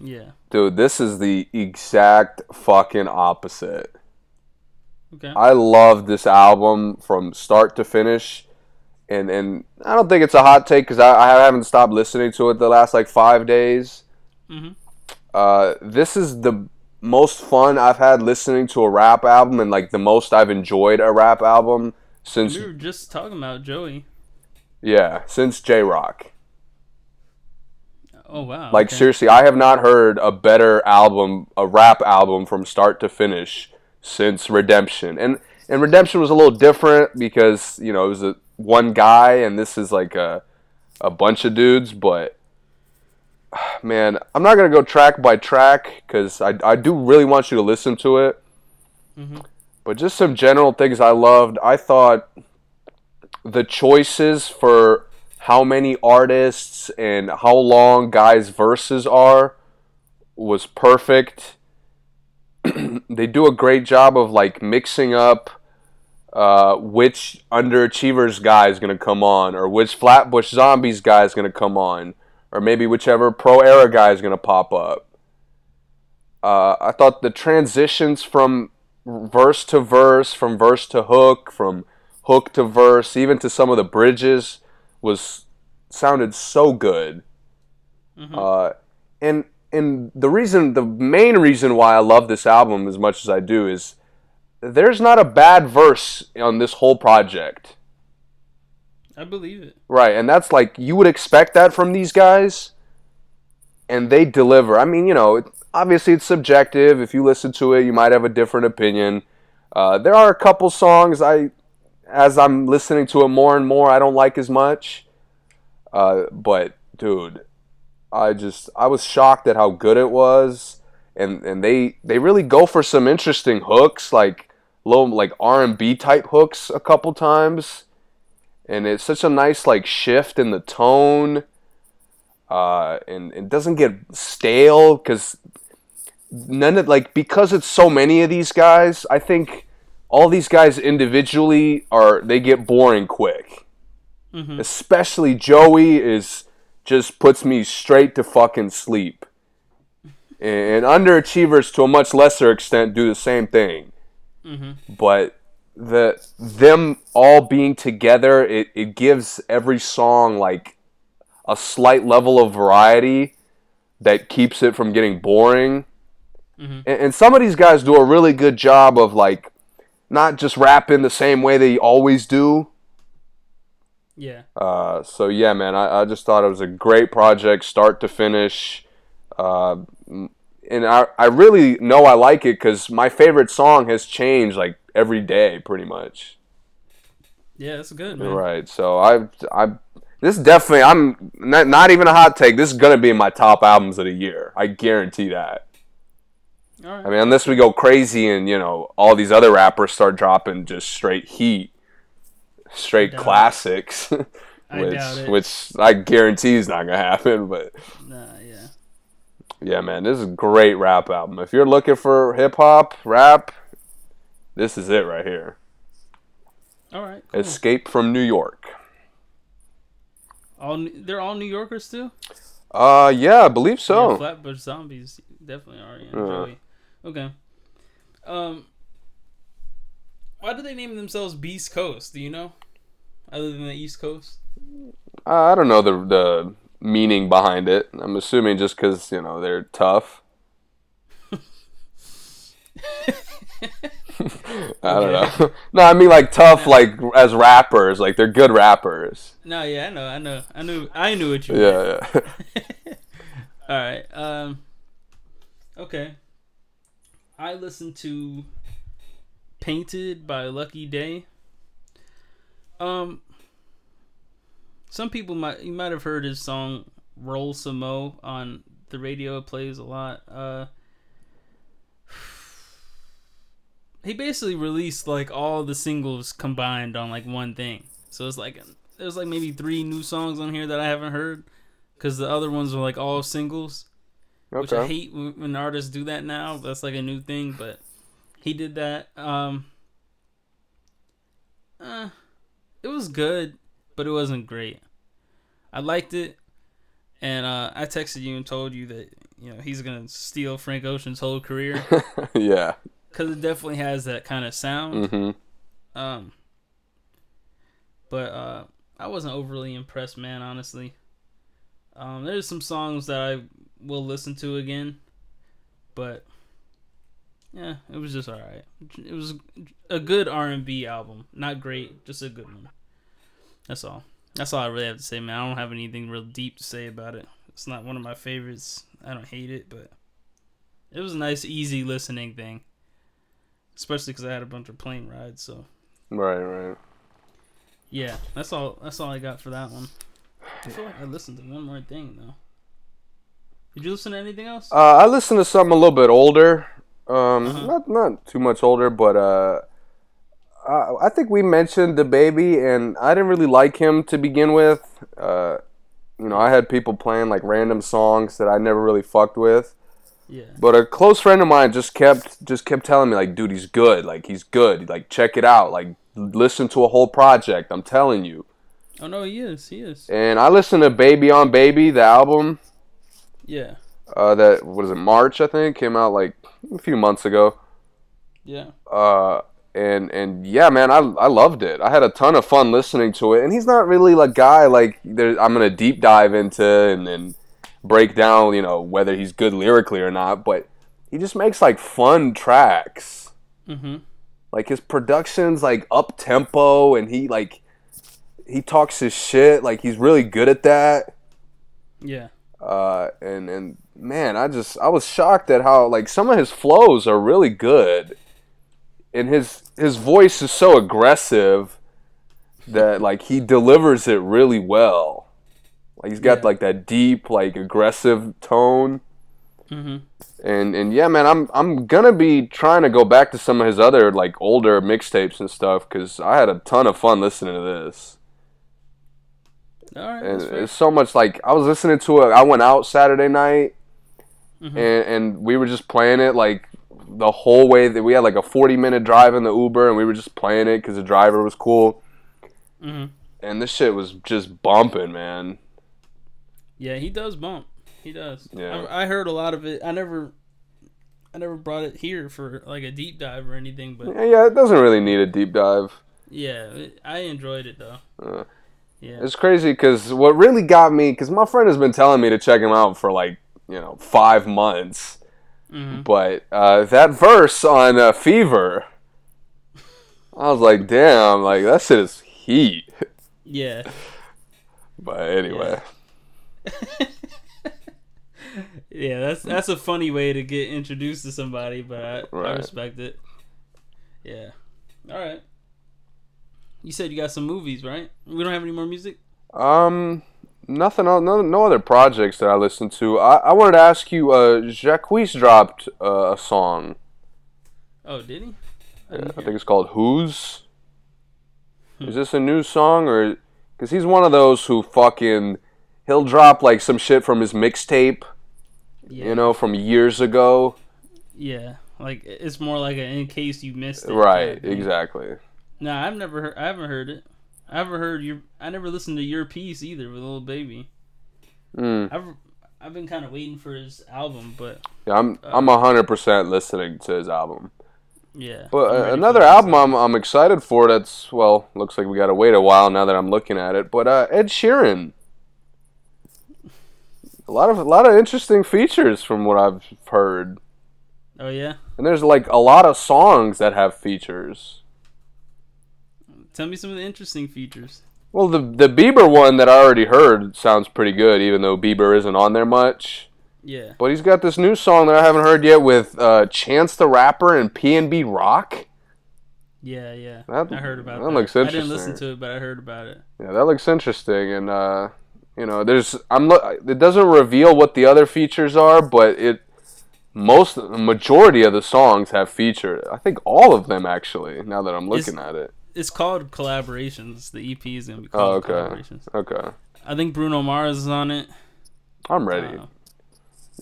Yeah. Dude, this is the exact fucking opposite. Okay. I love this album from start to finish, and and I don't think it's a hot take because I, I haven't stopped listening to it the last like five days. Mhm. Uh, this is the most fun I've had listening to a rap album, and like the most I've enjoyed a rap album since we were just talking about Joey. yeah since Jay Rock. Oh wow. Like okay. seriously, I have not heard a better album, a rap album from start to finish since Redemption. And and Redemption was a little different because you know it was a one guy, and this is like a a bunch of dudes. But man, I'm not gonna go track by track because I I do really want you to listen to it. Mhm. But just some general things I loved. I thought the choices for how many artists and how long guys' verses are was perfect. they do a great job of like mixing up uh, which underachievers guy is going to come on, or which Flatbush Zombies guy is going to come on, or maybe whichever Pro Era guy is going to pop up. Uh, I thought the transitions from verse to verse, from verse to hook, from hook to verse, even to some of the bridges, was sounded so good. Uh, and and the reason, the main reason why I love this album as much as I do is there's not a bad verse on this whole project. I believe it. Right, and that's like you would expect that from these guys, and they deliver. I mean, you know, it, obviously it's subjective. If you listen to it, you might have a different opinion. Uh, there are a couple songs I, as I'm listening to it more and more, I don't like as much. Uh, but dude, I just I was shocked at how good it was, and and they they really go for some interesting hooks, like low like R and B type hooks a couple times. And it's such a nice like shift in the tone. Uh, and it doesn't get stale because none of like because it's so many of these guys i think all these guys individually are they get boring quick Mhm. especially joey is just puts me straight to fucking sleep. And underachievers to a much lesser extent do the same thing. But the them all being together, it, it gives every song like a slight level of variety that keeps it from getting boring. And, and some of these guys do a really good job of like not just rap in the same way they always do. Yeah. Uh, so yeah, man, I, I just thought it was a great project, start to finish. Uh, and I, I really know I like it because my favorite song has changed like every day, pretty much. Yeah, that's good, man. Right. So I, I, this definitely, I'm not, not even a hot take. This is gonna be in my top albums of the year. I guarantee that. Right. I mean, unless we go crazy and you know all these other rappers start dropping just straight heat, straight classics, I which it. which I guarantee is not gonna happen. But Nah, yeah. yeah, man, this is a great rap album. If you're looking for hip hop rap, this is it right here. All right. Cool. Escape from New York. All they're all New Yorkers too. Uh, yeah, I believe so. Yeah, Flatbush Zombies definitely are. Yeah, Uh. Joey. Okay. Um. Why do they name themselves Beast Coast? Do you know? Other than the East Coast. I don't know the the meaning behind it. I'm assuming just because you know they're tough. I don't know. No, I mean like tough, like as rappers. Like they're good rappers. No, yeah, I know, I know, I knew, I knew what you. meant. Yeah, yeah. All right. Um. Okay. I listened to "Painted" by Lucky Daye. Um. Some people might you might have heard his song "Roll Some Mo" on the radio. It plays a lot. Uh. He basically released like all the singles combined on like one thing. So it's like there's like maybe three new songs on here that I haven't heard because the other ones are like all singles which I hate when artists do that now. That's like a new thing, but he did that. Um, uh, it was good, but it wasn't great. I liked it, and uh, I texted you and told you that you know he's gonna steal Frank Ocean's whole career yeah. because it definitely has that kind of sound. hmm Um, but uh, I wasn't overly impressed, man. Honestly, um, there's some songs that I will listen to again, but yeah, it was just all right. It was a good R and B album, not great, just a good one. That's all. That's all I really have to say, man. I don't have anything real deep to say about it. It's not one of my favorites. I don't hate it, but it was a nice, easy listening thing. Especially because I had a bunch of plane rides, so Right, right. yeah, that's all. That's all I got for that one. I feel like I listened to one more thing though. Did you listen to anything else? Uh, I listened to something a little bit older. Um, Uh-huh. not not too much older, but uh, I, I think we mentioned DaBaby, and I didn't really like him to begin with. Uh, you know, I had people playing like random songs that I never really fucked with. yeah. But a close friend of mine just kept just kept telling me like, dude, he's good. Like he's good. Like check it out. Like listen to a whole project. I'm telling you. Oh no, he is. He is. And I listened to Baby on Baby, the album. Yeah. Uh, that what is it? March, I think, came out like a few months ago. Yeah. Uh, and and yeah, man, I I loved it. I had a ton of fun listening to it. And he's not really a guy like there, I'm gonna deep dive into and then break down, you know, whether he's good lyrically or not. But he just makes like fun tracks. Mm-hmm. Like his production's like up tempo, and he like he talks his shit. Like he's really good at that. Yeah. Uh, and and man, I just I was shocked at how like some of his flows are really good, and his his voice is so aggressive that like he delivers it really well. Like he's got Yeah. like that deep like aggressive tone. Mm-hmm. And and yeah, man, I'm I'm gonna be trying to go back to some of his other like older mixtapes and stuff because I had a ton of fun listening to this. All right. And it's so much like I was listening to it. I went out Saturday night, Mhm. and and we were just playing it like the whole way that we had like a 40 minute drive in the Uber, and we were just playing it because the driver was cool. Mhm. And this shit was just bumping, man. Yeah, he does bump. He does. Yeah. I, I heard a lot of it. I never, I never brought it here for like a deep dive or anything. But Yeah, yeah, it doesn't really need a deep dive. yeah, I enjoyed it though. Uh, Yeah. It's crazy because what really got me, because my friend has been telling me to check him out for like, you know, five months. Mhm. But uh, that verse on uh, Fever, I was like, damn, like that shit is heat. Yeah. But anyway, Yeah, that's that's a funny way to get introduced to somebody, but I, I respect it. Yeah. All right. You said you got some movies, right? We don't have any more music. um, nothing else, no, no other projects that I listened to. I, I wanted to ask you, uh, Jacquees dropped uh, a song. Oh, did he? I Yeah, I think it's called Who's. Is this a new song or? Because he's one of those who fucking he'll drop like some shit from his mixtape, Yeah. you know, from years ago. Yeah. Like it's more like a in case you missed it. Right, type exactly. Nah, I've never heard. I haven't heard it. I haven't heard your. I never listened to your piece either with little baby. Mm. I've I've been kind of waiting for his album, but Yeah, I'm I'm hundred percent listening to his album. yeah. But uh, another album I'm I'm excited for. That's well, looks like we gotta wait a while now that I'm looking at it. But uh, Ed Sheeran. A lot of a lot of interesting features from what I've heard. Oh yeah. And there's like a lot of songs that have features. Tell me some of the interesting features. Well, the the Bieber one that I already heard sounds pretty good, even though Bieber isn't on there much. Yeah. But he's got this new song that I haven't heard yet with uh, Chance the Rapper and PNB Rock. Yeah, yeah. That- I heard about that that. looks interesting. I didn't listen to it, but I heard about it. Yeah, that looks interesting, and uh, you know, there's I'm lo- it doesn't reveal what the other features are, but it most the majority of the songs have featured. I think all of them actually. Now that I'm looking Is- at it. It's called collaborations. The EP is gonna be Oh, called okay. collaborations. Okay, I think Bruno Mars is on it. I'm ready. Uh,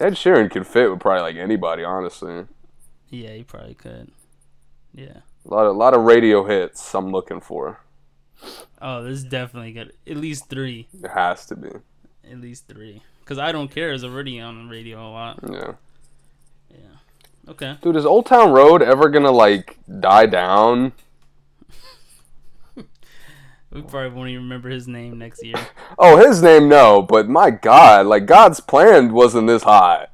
Ed Sheeran could fit with probably like anybody, honestly. yeah, he probably could. Yeah. A lot of lot of radio hits. I'm looking for. Oh, this is definitely good. At least three. It has to be. At least three. Cause I don't care is already on the radio a lot. Yeah. Yeah. Okay. Dude, is Old Town Road ever gonna like die down? We probably won't even remember his name next year. Oh, his name no, but my God, like God's plan wasn't this high.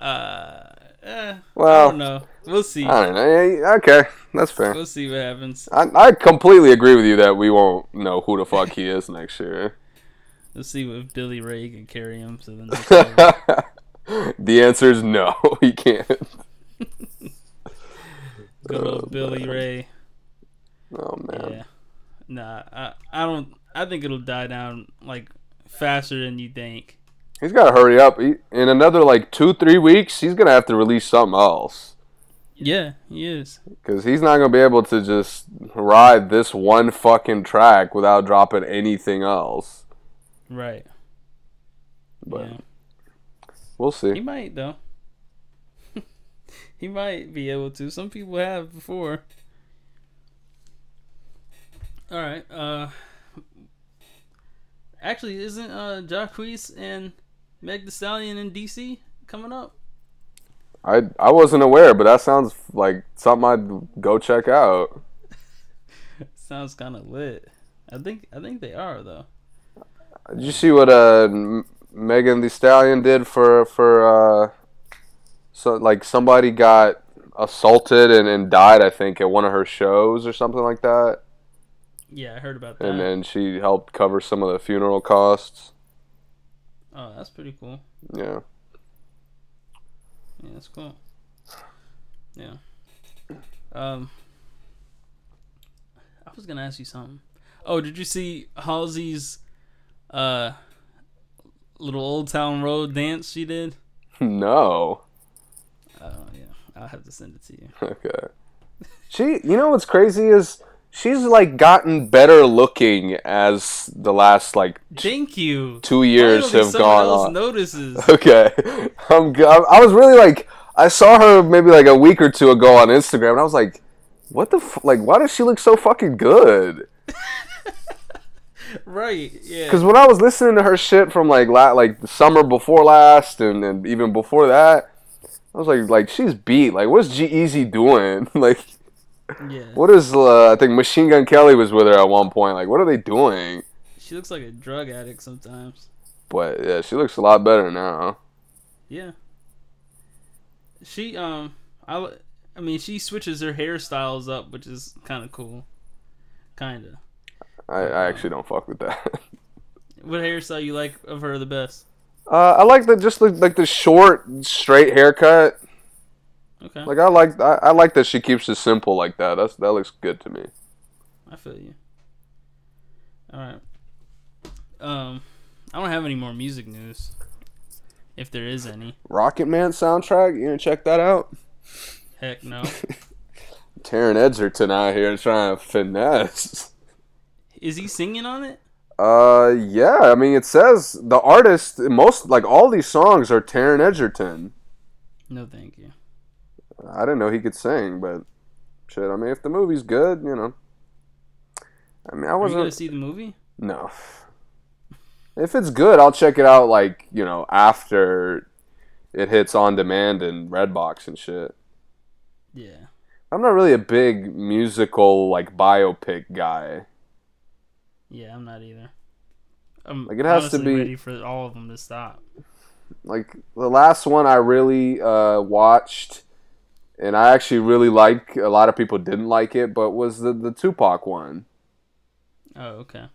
Uh, eh, Well, I don't know. We'll see. I don't know. Okay, that's fair. We'll see what happens. I, I completely agree with you that we won't know who the fuck he is next year. We'll see if Billy Ray can carry him to the next the answer is no, he can't. Good old Billy Ray. Oh man. Yeah. Nah, I, I don't. I think it'll die down like faster than you think. He's got to hurry up. He, in another like two, three weeks, he's gonna have to release something else Yeah, he is. because he's not gonna be able to just ride this one fucking track without dropping anything else. Right. But yeah. we'll see. He might though. he might be able to. Some people have before. All right. Uh Actually, isn't uh Jacquees and Meg Thee Stallion in DC coming up? I I wasn't aware, but that sounds like something I'd go check out. Sounds kind of lit. I think I think they are though. Did you see what uh Megan Thee Stallion did for for uh so like somebody got assaulted and, and died I think at one of her shows or something like that Yeah, I heard about that. and then she helped cover some of the funeral costs. oh, that's pretty cool. Yeah. Yeah, that's cool. Yeah. Um, I was gonna ask you something. Oh, did you see Halsey's uh little Old Town Road dance she did? No. Oh yeah, I'll have to send it to you. Okay. She you know what's crazy is she's like gotten better looking as the last like Thank you. two years Finally, have gone else on. notices. Okay, I'm. I was really like, I saw her maybe like a week or two ago on Instagram, and I was like, what the f- like? Why does she look so fucking good? right. Yeah. Because when I was listening to her shit from like la- like the summer before last and, and even before that, I was like like she's beat. Like what's G-Eazy doing? like yeah. what is uh, I think Machine Gun Kelly was with her at one point. Like what are they doing? She looks like a drug addict sometimes. But yeah, she looks a lot better now. Yeah. She um I I mean she switches her hairstyles up, which is kind of cool. Kind of. I, I actually don't fuck with that. What hairstyle you like of her the best? Uh, I like the just the, like the short, straight haircut. Okay. Like I like I, I like that she keeps it simple like that. That's that looks good to me. I feel you. All right. Um, I don't have any more music news, if there is any. Rocketman soundtrack. You gonna check that out? Heck no. Taron Egerton out here trying to finesse. is he singing on it? Uh, yeah. I mean, it says the artist. Most like all these songs are Taron Egerton. No, thank you. I didn't know he could sing, but shit. I mean, if the movie's good, you know. I mean, I Are you wasn't. gonna see the movie? No. If it's good, I'll check it out. Like you know, after it hits on demand and Redbox and shit. Yeah. I'm not really a big musical like biopic guy. Yeah, I'm not either. I'm Like, it has to be- ready for all of them to stop. Like the last one I really uh, watched, and I actually really like. A lot of people didn't like it, but was the the Tupac one. Oh, okay.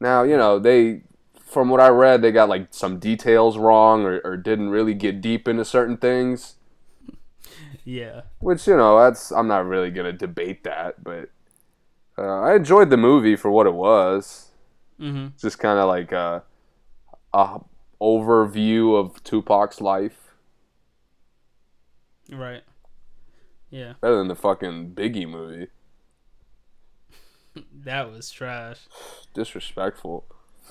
Now you know they, from what I read, they got like some details wrong or, or didn't really get deep into certain things. Yeah. Which you know, that's I'm not really gonna debate that, but uh, I enjoyed the movie for what it was. Mhm. Just kind of like a, a overview of Tupac's life, Right. Yeah. better than the fucking Biggie movie. That was trash. Disrespectful.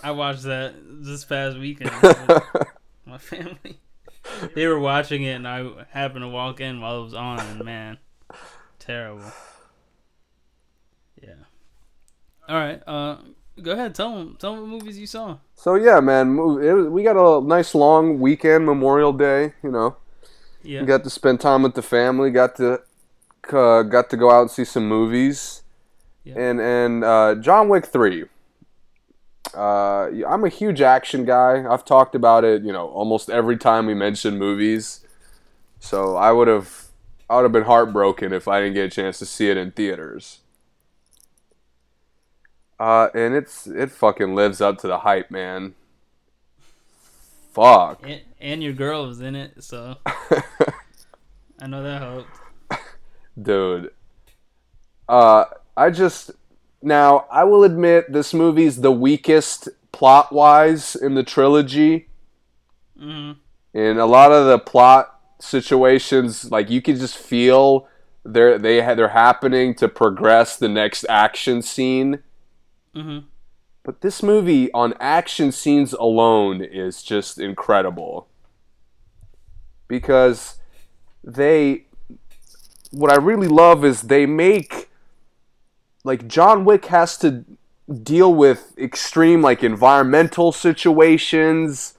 I watched that this past weekend my family. They were watching it, and I happened to walk in while it was on, and man, terrible. Yeah. All right. Uh, go ahead. Tell them. Tell them what movies you saw. So yeah, man, was- we got a nice long weekend, Memorial Day. You know, Yeah. got to spend time with the family. Got to uh, got to go out and see some movies. Yeah. And and uh, John Wick three. Uh, I'm a huge action guy. I've talked about it, you know, almost every time we mention movies. So I would have, I would have been heartbroken if I didn't get a chance to see it in theaters. Uh, and it's it fucking lives up to the hype, man. Fuck. And, and your girl was in it, so I know that helped. Dude. Uh, I just now I will admit this movie's the weakest plot wise in the trilogy. hmm In a lot of the plot situations, like you can just feel they're they ha- they're happening to progress the next action scene. hmm But this movie on action scenes alone is just incredible. Because they what I really love is they make like John Wick has to deal with extreme like environmental situations.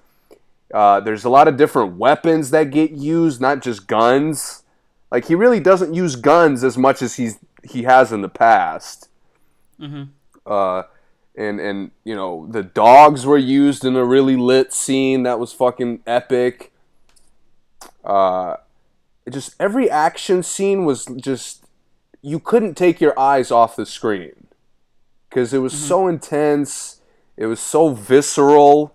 Uh, there's a lot of different weapons that get used, not just guns. Like he really doesn't use guns as much as he's he has in the past. hmm Uh, and and you know the dogs were used in a really lit scene that was fucking epic. Uh, it just every action scene was just you couldn't take your eyes off the screen because it was so intense. It was so visceral.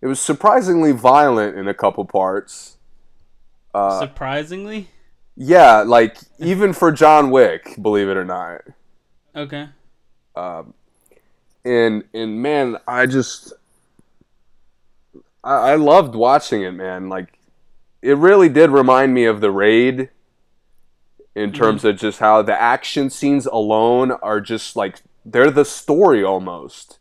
It was surprisingly violent in a couple parts. Uh, Surprisingly, yeah, like even for John Wick, believe it or not. okay. Um, and and man, I just I, I loved watching it, man. Like it really did remind me of the raid in mm-hmm. terms of just how the action scenes alone are just like they're the story almost.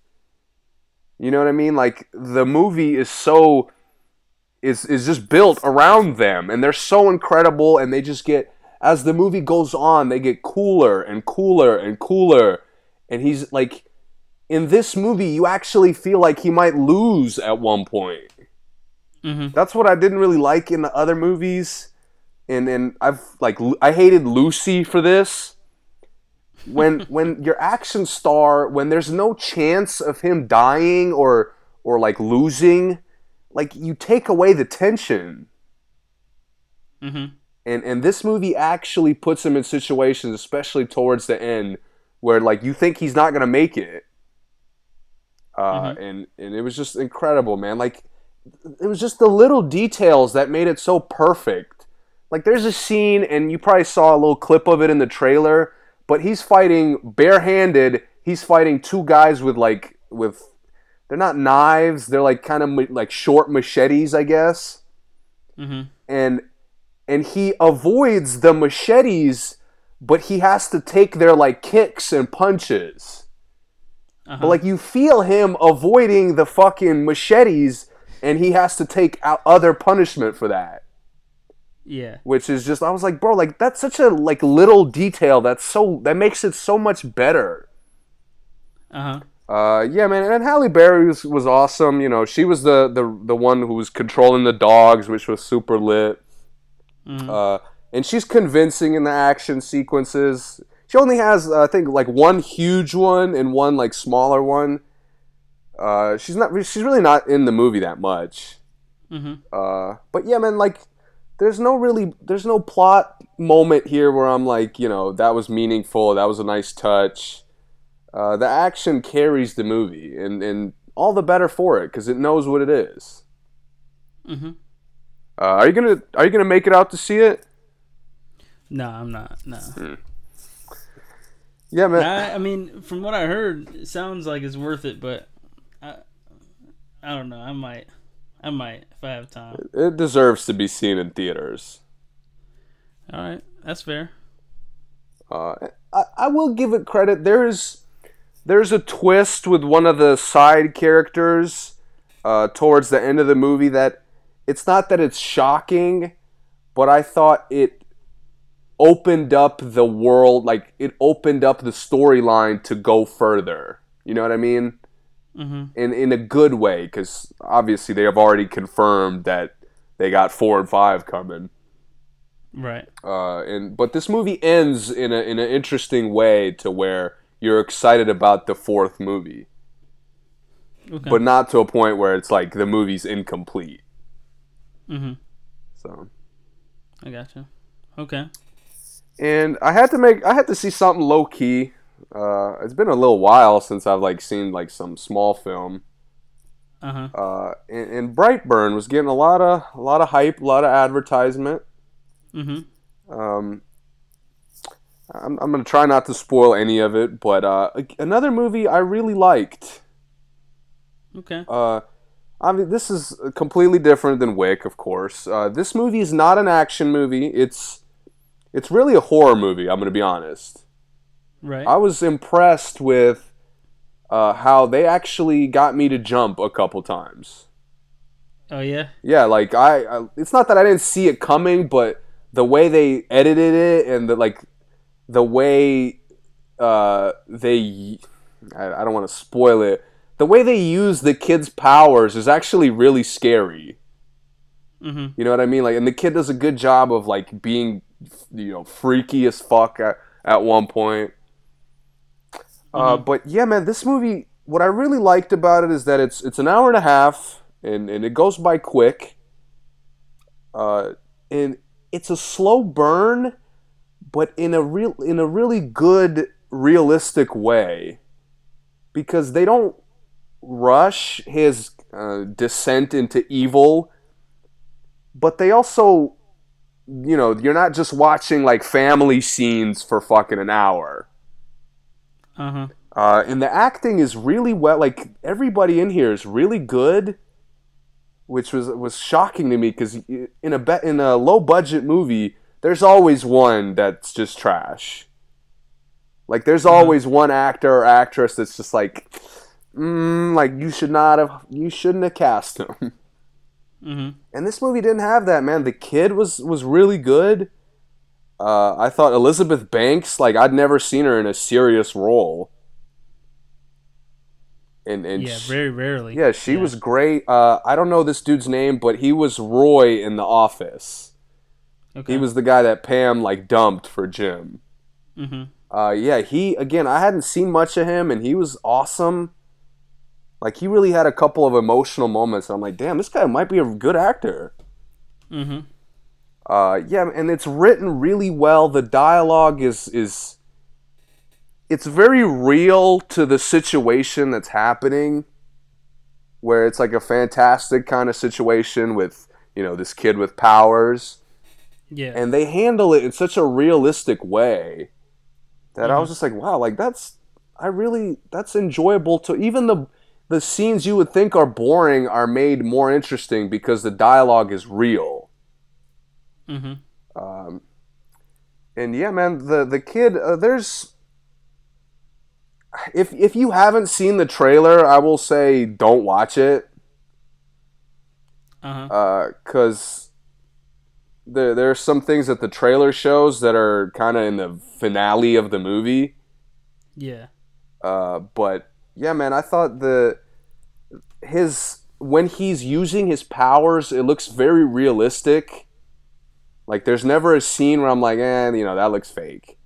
You know what I mean? Like the movie is so is is just built around them and they're so incredible and they just get as the movie goes on, they get cooler and cooler and cooler and he's like in this movie, you actually feel like he might lose at one point. Mm-hmm. That's what I didn't really like in the other movies, and and I've like I hated Lucy for this. When when your action star, when there's no chance of him dying or or like losing, like you take away the tension. Mm-hmm. And and this movie actually puts him in situations, especially towards the end, where like you think he's not gonna make it. Uh, and and it was just incredible, man. Like it was just the little details that made it so perfect. Like there's a scene, and you probably saw a little clip of it in the trailer, but he's fighting barehanded. He's fighting two guys with like with they're not knives. They're like kind of like short machetes, I guess. Mm-hmm. And and he avoids the machetes, but he has to take their like kicks and punches. Uh-huh. But like you feel him avoiding the fucking machetes, and he has to take out other punishment for that. Yeah. Which is just I was like, bro, like that's such a like little detail that's so that makes it so much better. Uh huh. Uh, yeah, man, and Halle Berry was, was awesome. You know, she was the, the the one who was controlling the dogs, which was super lit. Uh, and she's convincing in the action sequences. She only has, uh, I think, like one huge one and one like smaller one. Uh, she's not. She's really not in the movie that much. Mm-hmm. Uh, but yeah, man, like, there's no really, there's no plot moment here where I'm like, you know, that was meaningful. That was a nice touch. Uh, the action carries the movie, and and all the better for it because it knows what it is. Mm-hmm. Uh, are you gonna Are you gonna make it out to see it? No, I'm not. No. Hmm. Yeah, man. I, I mean, from what I heard, it sounds like it's worth it, but I, I don't know. I might, I might if I have time. It deserves to be seen in theaters. All right, that's fair. Uh, I, I will give it credit. There's there's a twist with one of the side characters uh, towards the end of the movie that it's not that it's shocking, but I thought it opened up the world, like it opened up the storyline to go further. You know what I mean? Mm-hmm. In in a good way, because obviously they have already confirmed that they got four and five coming. Right. Uh, and but this movie ends in a in an interesting way to where you're excited about the fourth movie, Okay. but not to a point where it's like the movie's incomplete. mm-hmm. So, I gotcha. Okay. and I had to make I had to see something low key. Uh, it's been a little while since I've like seen like some small film. Uh huh. Uh, and, and Brightburn was getting a lot of a lot of hype, a lot of advertisement. Mm-hmm. Um, I'm, I'm gonna try not to spoil any of it, but uh, another movie I really liked. Okay. Uh, I mean, this is completely different than Wick, of course. Uh, this movie is not an action movie. It's it's really a horror movie. I'm gonna be honest. Right. I was impressed with uh, how they actually got me to jump a couple times. oh yeah. Yeah, like I, I, it's not that I didn't see it coming, but the way they edited it and the like, the way uh, they, I, I don't want to spoil it. The way they use the kid's powers is actually really scary. Mm-hmm. You know what I mean? Like, and the kid does a good job of like being, you know, freaky as fuck at, at one point. Uh, but yeah, man, this movie. What I really liked about it is that it's it's an hour and a half, and and it goes by quick. Uh, and it's a slow burn, but in a real in a really good realistic way, because they don't rush his uh, descent into evil, but they also, you know, you're not just watching like family scenes for fucking an hour. Uh huh. Uh, and the acting is really well. Like everybody in here is really good, which was was shocking to me because in a be- in a low budget movie, there's always one that's just trash. Like there's always one actor or actress that's just like, mm, like you should not have, you shouldn't have cast him. Mm-hmm. And this movie didn't have that, man. The kid was was really good. Uh, I thought Elizabeth Banks, like I'd never seen her in a serious role. and and Yeah, very rarely. yeah, she was great. Uh, I don't know this dude's name, but he was Roy in The Office. Okay. He was the guy that Pam like dumped for Jim. Mhm. Uh, yeah, he again. I hadn't seen much of him, and he was awesome. Like he really had a couple of emotional moments. And I'm like, damn, this guy might be a good actor. Mm-hmm. Uh, yeah, and it's written really well. The dialogue is is it's very real to the situation that's happening. Where it's like a fantastic kind of situation with you know this kid with powers, Yeah. and they handle it in such a realistic way that I was just like, wow, like that's I really that's enjoyable to even the the scenes you would think are boring are made more interesting because the dialogue is real. Mm-hmm. Um, and yeah, man, the the kid, uh, there's if if you haven't seen the trailer, I will say don't watch it Uh-huh. because there there are some things that the trailer shows that are kind of in the finale of the movie. Yeah. Uh, but yeah, man, I thought the his when he's using his powers, it looks very realistic. Like there's never a scene where I'm like, eh, you know, that looks fake.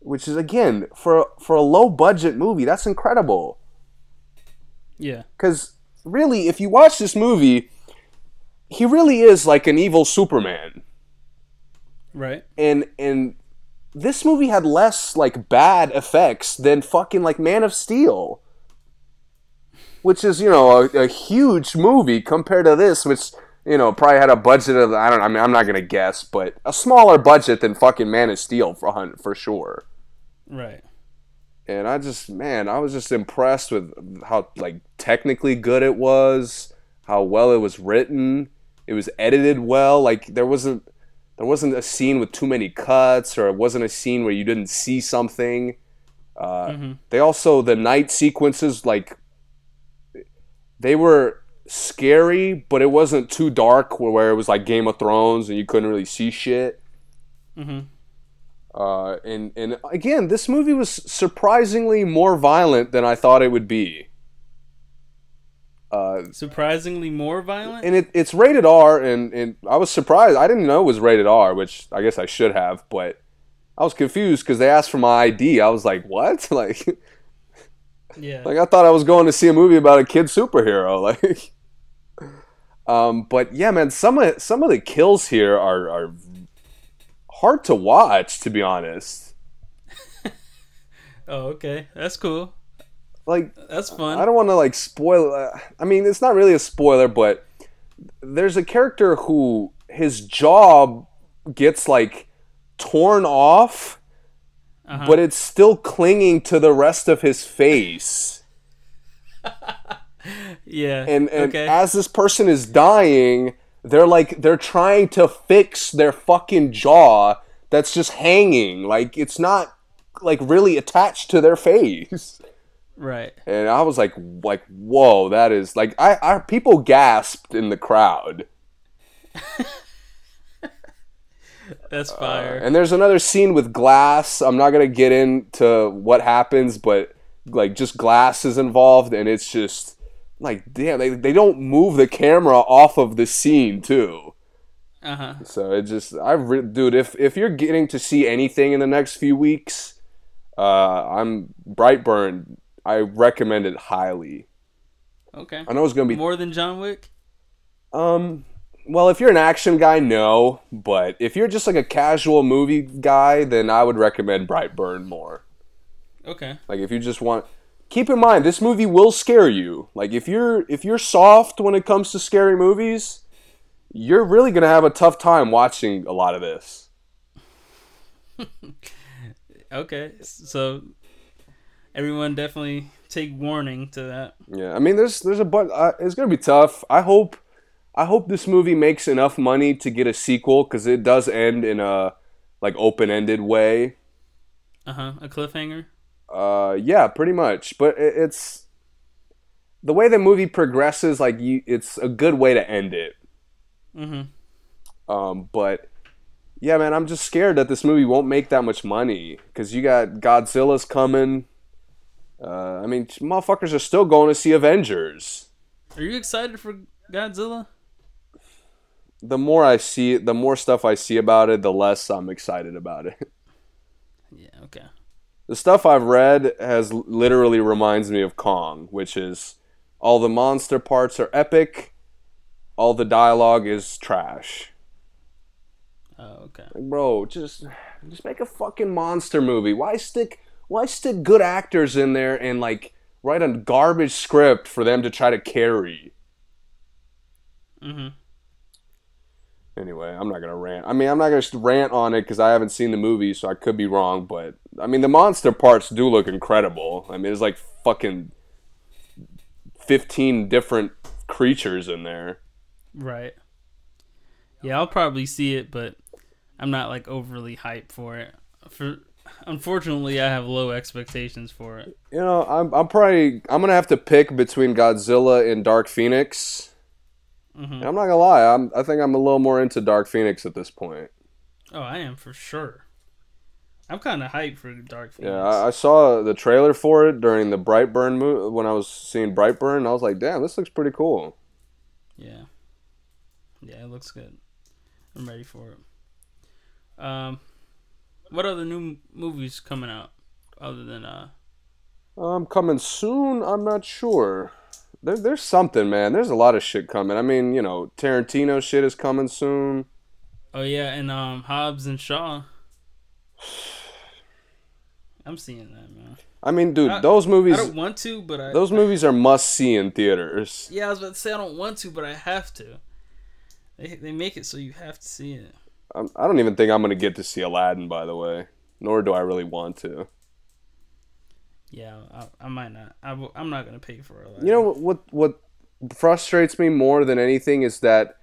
Which is again for for a low budget movie, that's incredible. Yeah. Because really, if you watch this movie, he really is like an evil Superman Right. and and this movie had less like bad effects than fucking like Man of Steel, which is you know a, a huge movie compared to this, which you know probably had a budget of I don't know, I mean I'm not gonna guess, but a smaller budget than fucking Man of Steel for a hun- for sure. Right. And I just man, I was just impressed with how like technically good it was, how well it was written, it was edited well. Like there wasn't there wasn't a scene with too many cuts or it wasn't a scene where you didn't see something uh, they also the night sequences like they were scary but it wasn't too dark where, it was like game of thrones and you couldn't really see shit Mhm. uh, and and again this movie was surprisingly more violent than i thought it would be uh, Surprisingly more violent. and it, it's rated R, and, and I was surprised. I didn't know it was rated R, which I guess I should have, but I was confused because they asked for my ID. I was like, what? Like, yeah. like I thought I was going to see a movie about a kid superhero. Like, um, but yeah, man, some of some of the kills here are are hard to watch, to be honest. oh, okay. That's cool. Like, That's fun. I don't want to like spoil. Uh, I mean, it's not really a spoiler, but there's a character who his jaw gets like torn off, Uh-huh. but it's still clinging to the rest of his face. yeah. And and okay. as this person is dying, they're like they're trying to fix their fucking jaw that's just hanging. Like it's not like really attached to their face. right. and I was like, like, whoa, that is like, I, I people gasped in the crowd. That's uh, fire. And there's another scene with glass. I'm not gonna get into what happens, but like just glass is involved, and it's just like, damn, they they don't move the camera off of the scene too. Uh huh. So it just, I re- dude, if if you're getting to see anything in the next few weeks, uh, I'm Brightburn. I recommend it highly. Okay. I know it's gonna be More than John Wick. Um, well, if you're an action guy, no. But if you're just like a casual movie guy, then I would recommend Brightburn more. Okay. Like if you just want, keep in mind this movie will scare you. Like if you're if you're soft when it comes to scary movies, you're really gonna have a tough time watching a lot of this. Okay. So everyone definitely take warning to that. Yeah, I mean, there's there's a but uh, it's gonna be tough. I hope I hope this movie makes enough money to get a sequel because it does end in a like open ended way. Uh huh. A cliffhanger. Uh, yeah, pretty much. But it, it's the way the movie progresses. Like, you, it's a good way to end it. Mm-hmm. Um, but yeah, man, I'm just scared that this movie won't make that much money because you got Godzilla's coming. Uh, I mean, motherfuckers are still going to see Avengers. Are you excited for Godzilla? The more I see it, the more stuff I see about it, the less I'm excited about it. Yeah. Okay. The stuff I've read has literally reminds me of Kong, which is all the monster parts are epic, all the dialogue is trash. Oh, okay. Like, bro, just just make a fucking monster movie. Why stick why stick good actors in there and like write a garbage script for them to try to carry? Mhm. Anyway, I'm not gonna rant. I mean, I'm not gonna rant on it because I haven't seen the movie, so I could be wrong. But I mean, the monster parts do look incredible. I mean, it's like fucking fifteen different creatures in there. Right. Yeah, I'll probably see it, but I'm not like overly hyped for it. For unfortunately, I have low expectations for it. You know, I'm I'm probably I'm gonna have to pick between Godzilla and Dark Phoenix. Mhm. And I'm not gonna lie, I'm I think I'm a little more into Dark Phoenix at this point. Oh, I am for sure. I'm kind of hyped for Dark Phoenix. Yeah, I, I saw the trailer for it during the Brightburn movie when I was seeing Brightburn. And I was like, damn, this looks pretty cool. Yeah. Yeah, it looks good. I'm ready for it. Um, what other new movies coming out other than uh? Um, coming soon. I'm not sure. There, there's something, man. There's a lot of shit coming. I mean, you know, Tarantino shit is coming soon. Oh yeah, and um, Hobbs and Shaw. I'm seeing that man. I mean, dude, I- those movies. I don't want to, but I. Those movies are must see in theaters. Yeah, I was about to say I don't want to, but I have to. They they make it so you have to see it. I'm, I don't even think I'm gonna get to see Aladdin, by the way. Nor do I really want to. Yeah, I, I might not. I, w- I'm not gonna pay for it. You know what, what? What frustrates me more than anything is that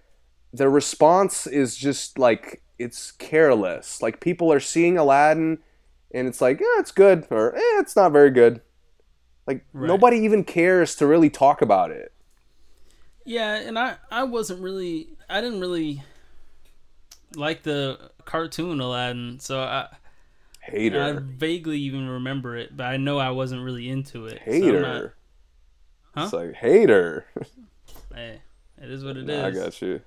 the response is just like it's careless. Like people are seeing Aladdin, and it's like, yeah, it's good, or eh, it's not very good. Like Right. nobody even cares to really talk about it. Yeah, and I I wasn't really I didn't really like the cartoon Aladdin, so I Hater. I vaguely even remember it, but I know I wasn't really into it. so Hater. not- Huh? It's like hater. hey, it is what it Nah, is. I got you.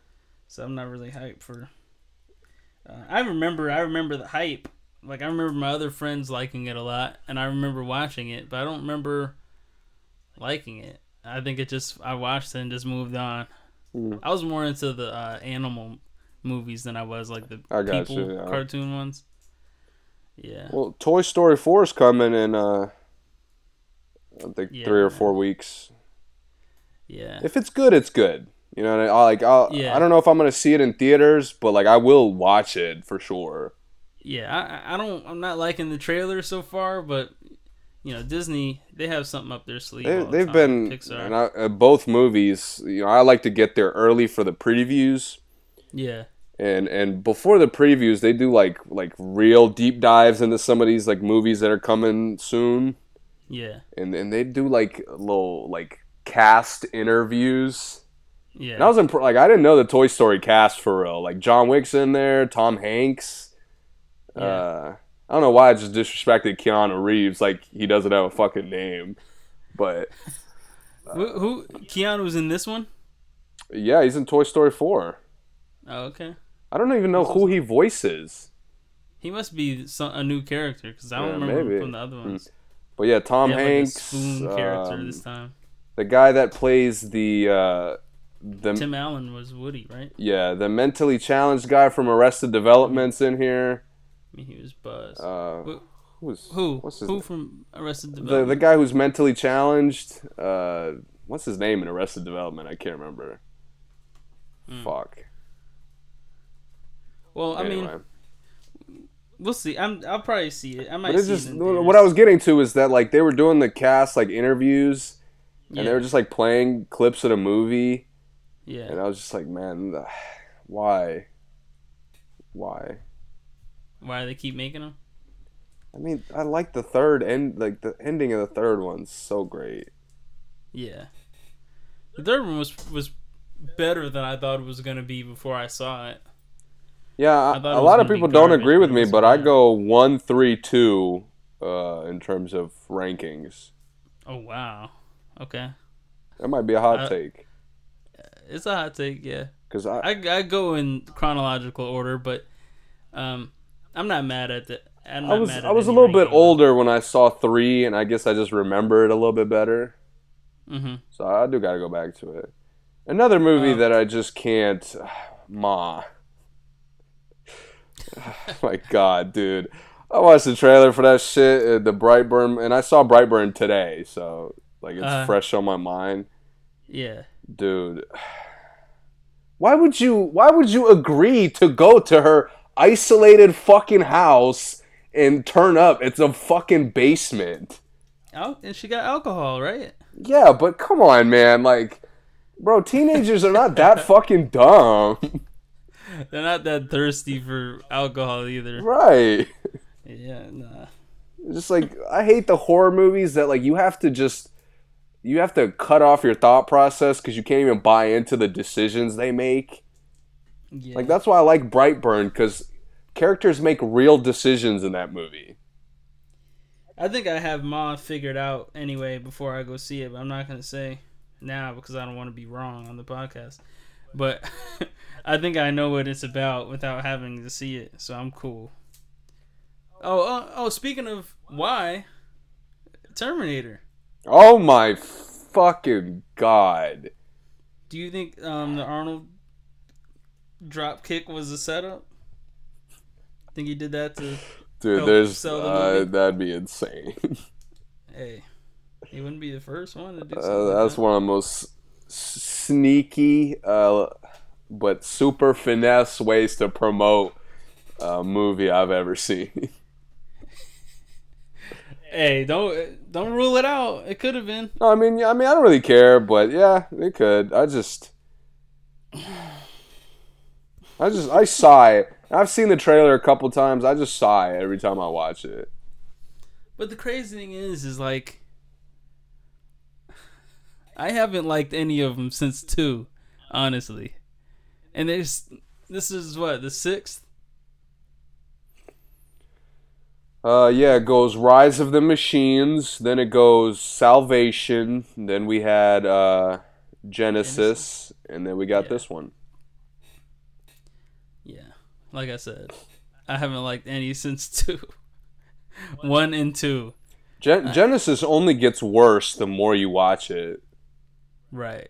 So I'm not really hyped for. Uh, I remember I remember the hype. Like I remember my other friends liking it a lot, and I remember watching it, but I don't remember liking it. I think it just I watched it and just moved on. Mm. I was more into the uh, animal movies than I was like the I got people you, yeah. cartoon ones. Yeah. Well, Toy Story 4 is coming in, uh, I think Yeah. three or four weeks. Yeah. If it's good, it's good. You know, I, I like. I'll, Yeah. I don't know if I'm gonna see it in theaters, but like I will watch it for sure. Yeah, I, I- don't. I'm not liking the trailer so far, but you know, Disney they have something up their sleeve. They, all the they've time, been Pixar. and I, uh, both movies. You know, I like to get there early for the previews, yeah, and and before the previews, they do like like real deep dives into some of these like movies that are coming soon, yeah, and and they do like little like cast interviews. yeah. And I was imp- like, I didn't know the Toy Story cast for real. Like John Wick's in there, Tom Hanks. Uh, I don't know why I just disrespected Keanu Reeves. Like he doesn't have a fucking name, but who, who Keanu's in this one? yeah, he's in Toy Story Four. Oh, okay. I don't even know who he voices, He must be some, a new character because I don't Yeah, remember maybe. from the other ones. but yeah, Tom had, like, Hanks, spoon character um, this time. the guy that plays the uh, the Tim Allen was Woody, right? yeah the mentally challenged guy from Arrested Development's in here. I mean, he was Buzz. Uh, Who- who's who? What's his Who name? from Arrested the Development? the guy who's mentally challenged. Uh, what's his name in Arrested Development? I can't remember. Hmm. Fuck. Well, I Anyway. mean, we'll see. I'm. I'll probably see it. I might but it's see just it. What. I was getting to is that like they were doing the cast like interviews, and they were just like playing clips of the movie, Yeah. and I was just like, man, the- why, why? Why do they keep making them? I mean, I like the third end, like the ending of the third one's so great. Yeah. The third one was was better than I thought it was gonna be before I saw it. Yeah, I I a lot of people don't agree with me, but I go one, three, two, uh, in terms of rankings. Oh wow. Okay. That might be a hot Uh, take. It's a hot take, yeah. Because I, I, I go in chronological order, but um, I'm not mad at the. I'm I was mad at I was a little bit older when I saw three, and I guess I just remember it a little bit better. Mhm. So I do got to go back to it. Another movie Um, that I just can't. Ma. My God, dude. I watched the trailer for that shit, uh, the Brightburn, and I saw Brightburn today, so like it's Uh. fresh on my mind, Yeah. dude. Why would you? Why would you agree to go to her isolated fucking house and turn up? It's a fucking basement. Oh, and she got alcohol, right? Yeah, but come on, man. Like, bro, teenagers are not that fucking dumb. They're not that thirsty for alcohol either. right. Yeah, nah. Just like I hate the horror movies that like you have to just you have to cut off your thought process because you can't even buy into the decisions they make. Yeah. Like that's why I like Brightburn because characters make real decisions in that movie. I think I have Ma figured out anyway before I go see it, but I'm not gonna say now because I don't want to be wrong on the podcast. But I think I know what it's about without having to see it, so I'm cool. Oh, oh, oh! Speaking of why, Terminator. Oh my fucking god! Do you think um, the Arnold drop kick was a setup? I think he did that to? Dude, there's sell the uh, movie? that'd be insane. Hey, he wouldn't be the first one to do something. Uh, like that's that. one of the most sneaky, uh, but super finesse ways to promote a movie I've ever seen. Hey, don't don't rule it out. It could have been. no, I mean, I mean, I don't really care, but yeah, it could. I just, I just, I sigh. I've seen the trailer a couple times. I just sigh every time I watch it. But the crazy thing is, is like, I haven't liked any of them since two, honestly. And there's this is what the sixth. Uh, yeah, it goes Rise of the Machines, then it goes Salvation, then we had uh, Genisys, and then we got Yeah. this one. Yeah, like I said, I haven't liked any since two. One and two, Gen- Genisys only gets worse the more you watch it. Right?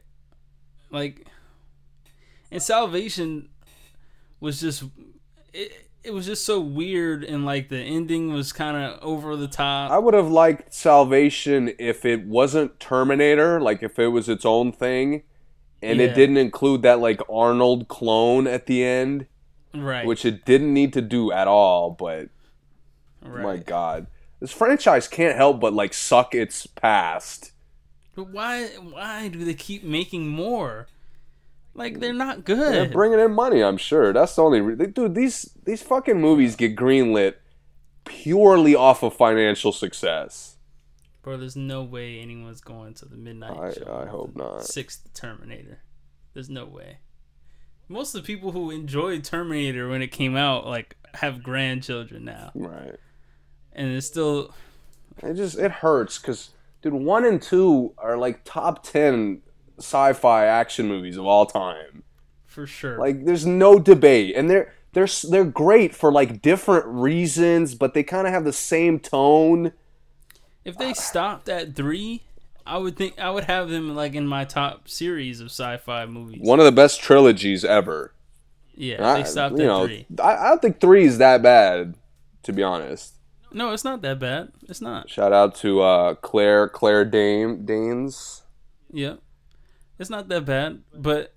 Like, and Salvation was just it. It was just so weird, and like the ending was kind of over the top. I would have liked Salvation if it wasn't Terminator, like if it was its own thing, and Yeah. it didn't include that like Arnold clone at the end, right? which it didn't need to do at all. But right. my God, this franchise can't help but like suck its past. But why? Why do they keep making more? Like they're not good. They're bringing in money, I'm sure. That's the only re- they, dude. These these fucking movies get greenlit purely off of financial success. Bro, there's no way anyone's going to the midnight I- show. I hope not. Sixth Terminator. There's no way. Most of the people who enjoyed Terminator when it came out, like, have grandchildren now, Right. and it's still It just it hurts because dude, one and two are like top ten sci-fi action movies of all time. for sure. Like, there's no debate, and they're they're they're great for like different reasons, but they kind of have the same tone. if they stopped at three, I would think I would have them like in my top series of sci-fi movies. One of the best trilogies ever. yeah, I- they stopped you at know, three. I, I don't think three is that bad, to be honest. No, it's not that bad. It's not. Shout out to uh, Claire Claire Dame Danes. Yeah, it's not that bad, but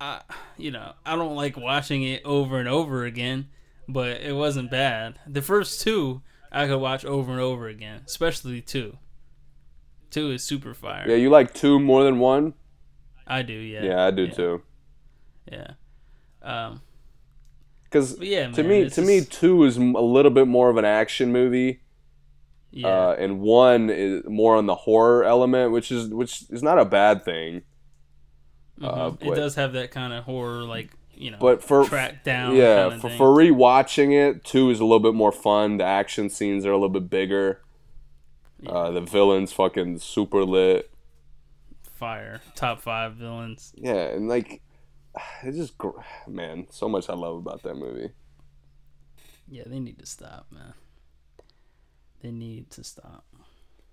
I, you know, I don't like watching it over and over again. But it wasn't bad. The first two I could watch over and over again, especially two. Two is super fire. Yeah, you like two more than one? I do. Yeah. Yeah, I do too. Yeah. Um. Because yeah, to man, me, to me, just- two is a little bit more of an action movie, Yeah. uh, and one is more on the horror element, which is which is not a bad thing. uh, Mhm. it but- does have that kind of horror, like you know, But for track down. yeah, for, thing. for rewatching it, two is a little bit more fun. The action scenes are a little bit bigger. Uh, the villains fucking super lit. Fire. Top five villains. Yeah, and like, it's just gr- man, so much I love about that movie. Yeah, they need to stop, man. They need to stop.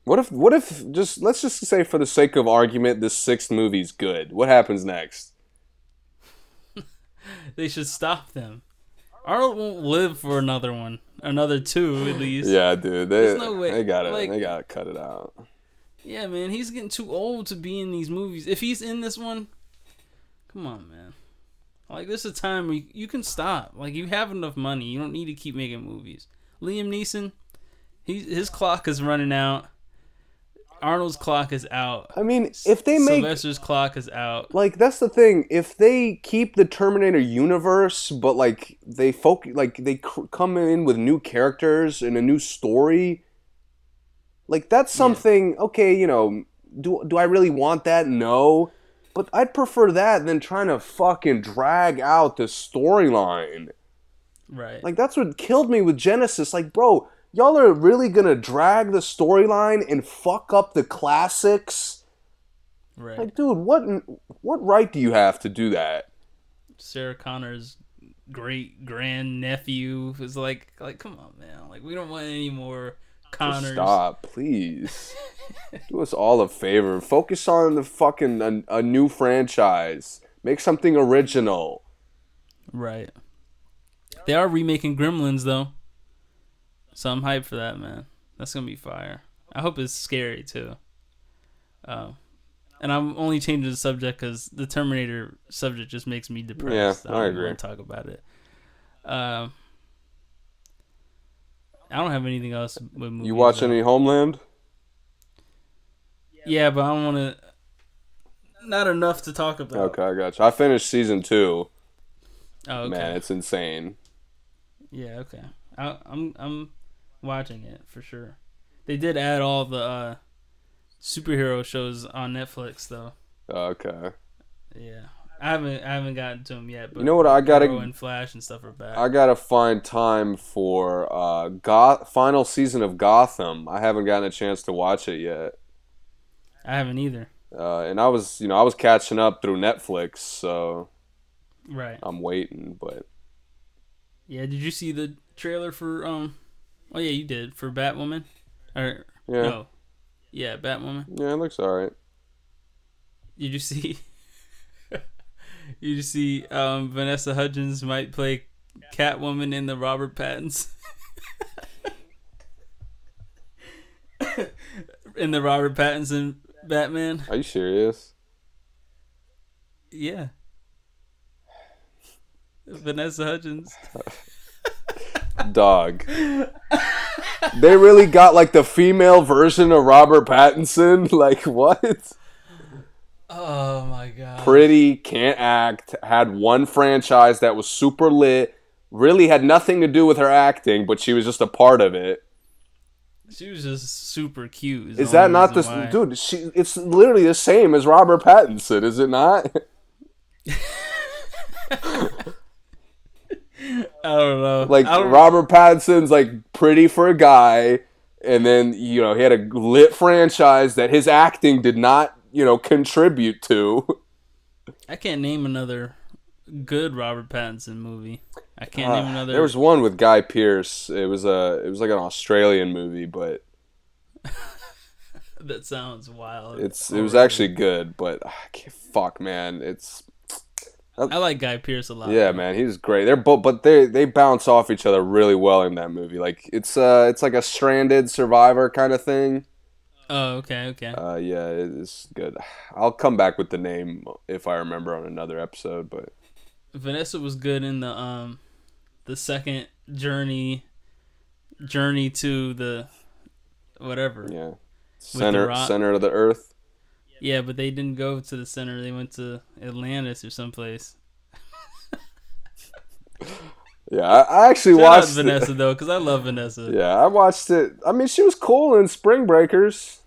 What if what if just let's just say for the sake of argument, this sixth movie's good. What happens next? They should stop them. Arnold won't live for another one, another two at least. Yeah, dude, they There's no way- they gotta like- they gotta cut it out. Yeah, man, he's getting too old to be in these movies. If he's in this one, come on, man. Like, this is a time where you, you can stop. Like, you have enough money. You don't need to keep making movies. Liam Neeson, he his clock is running out. Arnold's clock is out. I mean, if they make Sylvester's clock is out. like that's the thing. If they keep the Terminator universe, but like they focus, like they cr- come in with new characters and a new story, like that's something. Okay, you know, do do I really want that? No, but I'd prefer that than trying to fucking drag out the storyline. Right. Like that's what killed me with Genisys. Like, bro, y'all are really gonna drag the storyline and fuck up the classics. right. Like, dude, what what right do you have to do that? Sarah Connor's great grand nephew is like, like, come on, man. Like, we don't want any more Connors. Stop, please. do us all a favor. Focus on the fucking a, a new franchise. Make something original. Right. They are remaking Gremlins though, so I'm hyped for that, man. That's gonna be fire. I hope it's scary too. Um, and I'm only changing the subject because the Terminator subject just makes me depressed. Yeah, I don't agree. want to talk about it. Um, I don't have anything else with movies. You watch though. any Homeland? Yeah, but I don't want to. Not enough to talk about. Okay, I got you. I finished season two. Oh, okay. Man, it's insane. Yeah, okay. I, I'm I'm watching it for sure. They did add all the uh, superhero shows on Netflix though. Okay. Yeah, I haven't I haven't gotten to them yet. But You know what I gotta- Arrow and Flash and stuff are back. I gotta find time for uh Goth final season of Gotham. I haven't gotten a chance to watch it yet. I haven't either. Uh, and I was, you know, I was catching up through Netflix, so Right. I'm waiting. But Yeah. Did you see the trailer for um? Oh yeah, you did for Batwoman. Or Yeah. no. Yeah, Batwoman. yeah, it looks alright. Did you see? you see um, Vanessa Hudgens might play Catwoman in the Robert Pattinson. in the Robert Pattinson Batman. Are you serious? Yeah. Vanessa Hudgens. Dog. they really got like the female version of Robert Pattinson. Like what? Oh my god. Pretty, can't act. Had one franchise that was super lit. Really had nothing to do with her acting, but she was just a part of it. She was just super cute. Is the that not the why. dude? She it's literally the same as Robert Pattinson, is it not? I don't know. like don't, Robert Pattinson's like pretty for a guy, and then you know he had a lit franchise that his acting did not you know contribute to. I can't name another good Robert Pattinson movie. I can't name another. Uh, There was one with Guy Pearce. It was a it was like an Australian movie, but that sounds wild. it's it was actually good. But ah, I can't, fuck, man, it's I like Guy Pearce a lot. yeah, man, he's great. They're both, but they they bounce off each other really well in that movie. Like it's uh it's like a stranded survivor kind of thing. Oh, okay, okay. Uh, yeah, it's good. I'll come back with the name if I remember on another episode. But Vanessa was good in the um, the second journey, journey to the, whatever. yeah, center center of the earth. Yeah, but they didn't go to the center. They went to Atlantis or someplace. Yeah, I, I actually Shout out watched it. Vanessa though, because I love Vanessa. Yeah, I watched it. I mean, she was cool in Spring Breakers.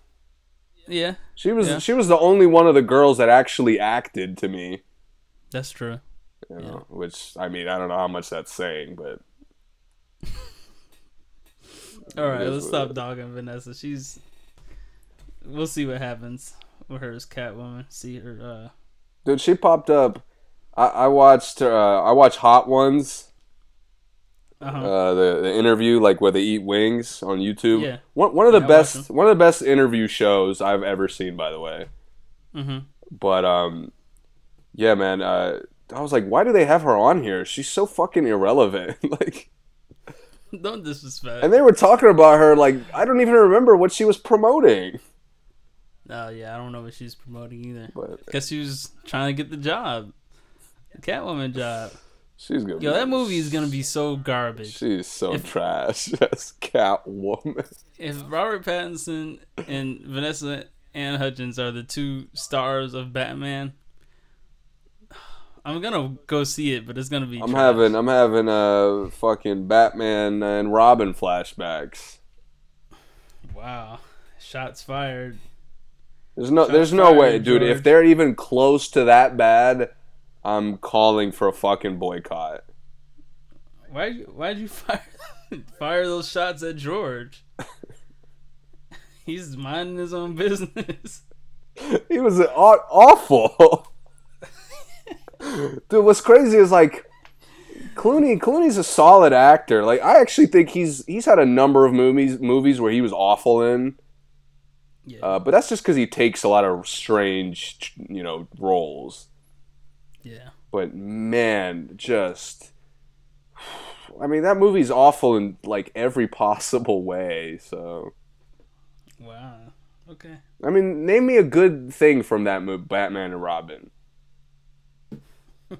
Yeah, She was Yeah. she was the only one of the girls that actually acted to me. that's true. You know, which I mean, I don't know how much that's saying, but All right, let's stop it dogging Vanessa. She's we'll see what happens with her as Catwoman. See her. Uh, Dude, she popped up. I, I watched. Uh, I watched Hot Ones. Uh-huh. Uh, the the interview, like where they eat wings on YouTube. Yeah. One one of the Yeah, best one of the best interview shows I've ever seen. By the way. Mhm. But um, yeah, man. Uh, I was like, why do they have her on here? She's so fucking irrelevant. like, Don't disrespect. and they were talking about her like I don't even remember what she was promoting. Oh yeah, I don't know what she's promoting either. But Guess she was trying to get the job, the Catwoman job. She's gonna. Yo, be- that movie is gonna be so garbage. She's so If- trash as Catwoman. If Robert Pattinson and Vanessa Anne Hudgens are the two stars of Batman, I'm gonna go see it, but it's gonna be. I'm trash. having I'm having uh fucking Batman and Robin flashbacks. Wow, shots fired. There's no Shots there's no way, fired, dude. If they're even close to that bad, I'm calling for a fucking boycott. Why? Why'd you fire fire those shots at George? He's minding his own business. He was aw- awful. Dude, what's crazy is like Clooney. Clooney's a solid actor. Like I actually think he's he's had a number of movies movies where he was awful in. Yeah. Uh, but that's just because he takes a lot of strange, you know, roles. Yeah. But man, just I mean that movie's awful in like every possible way. So Wow. Okay. I mean, name me a good thing from that movie, Batman and Robin.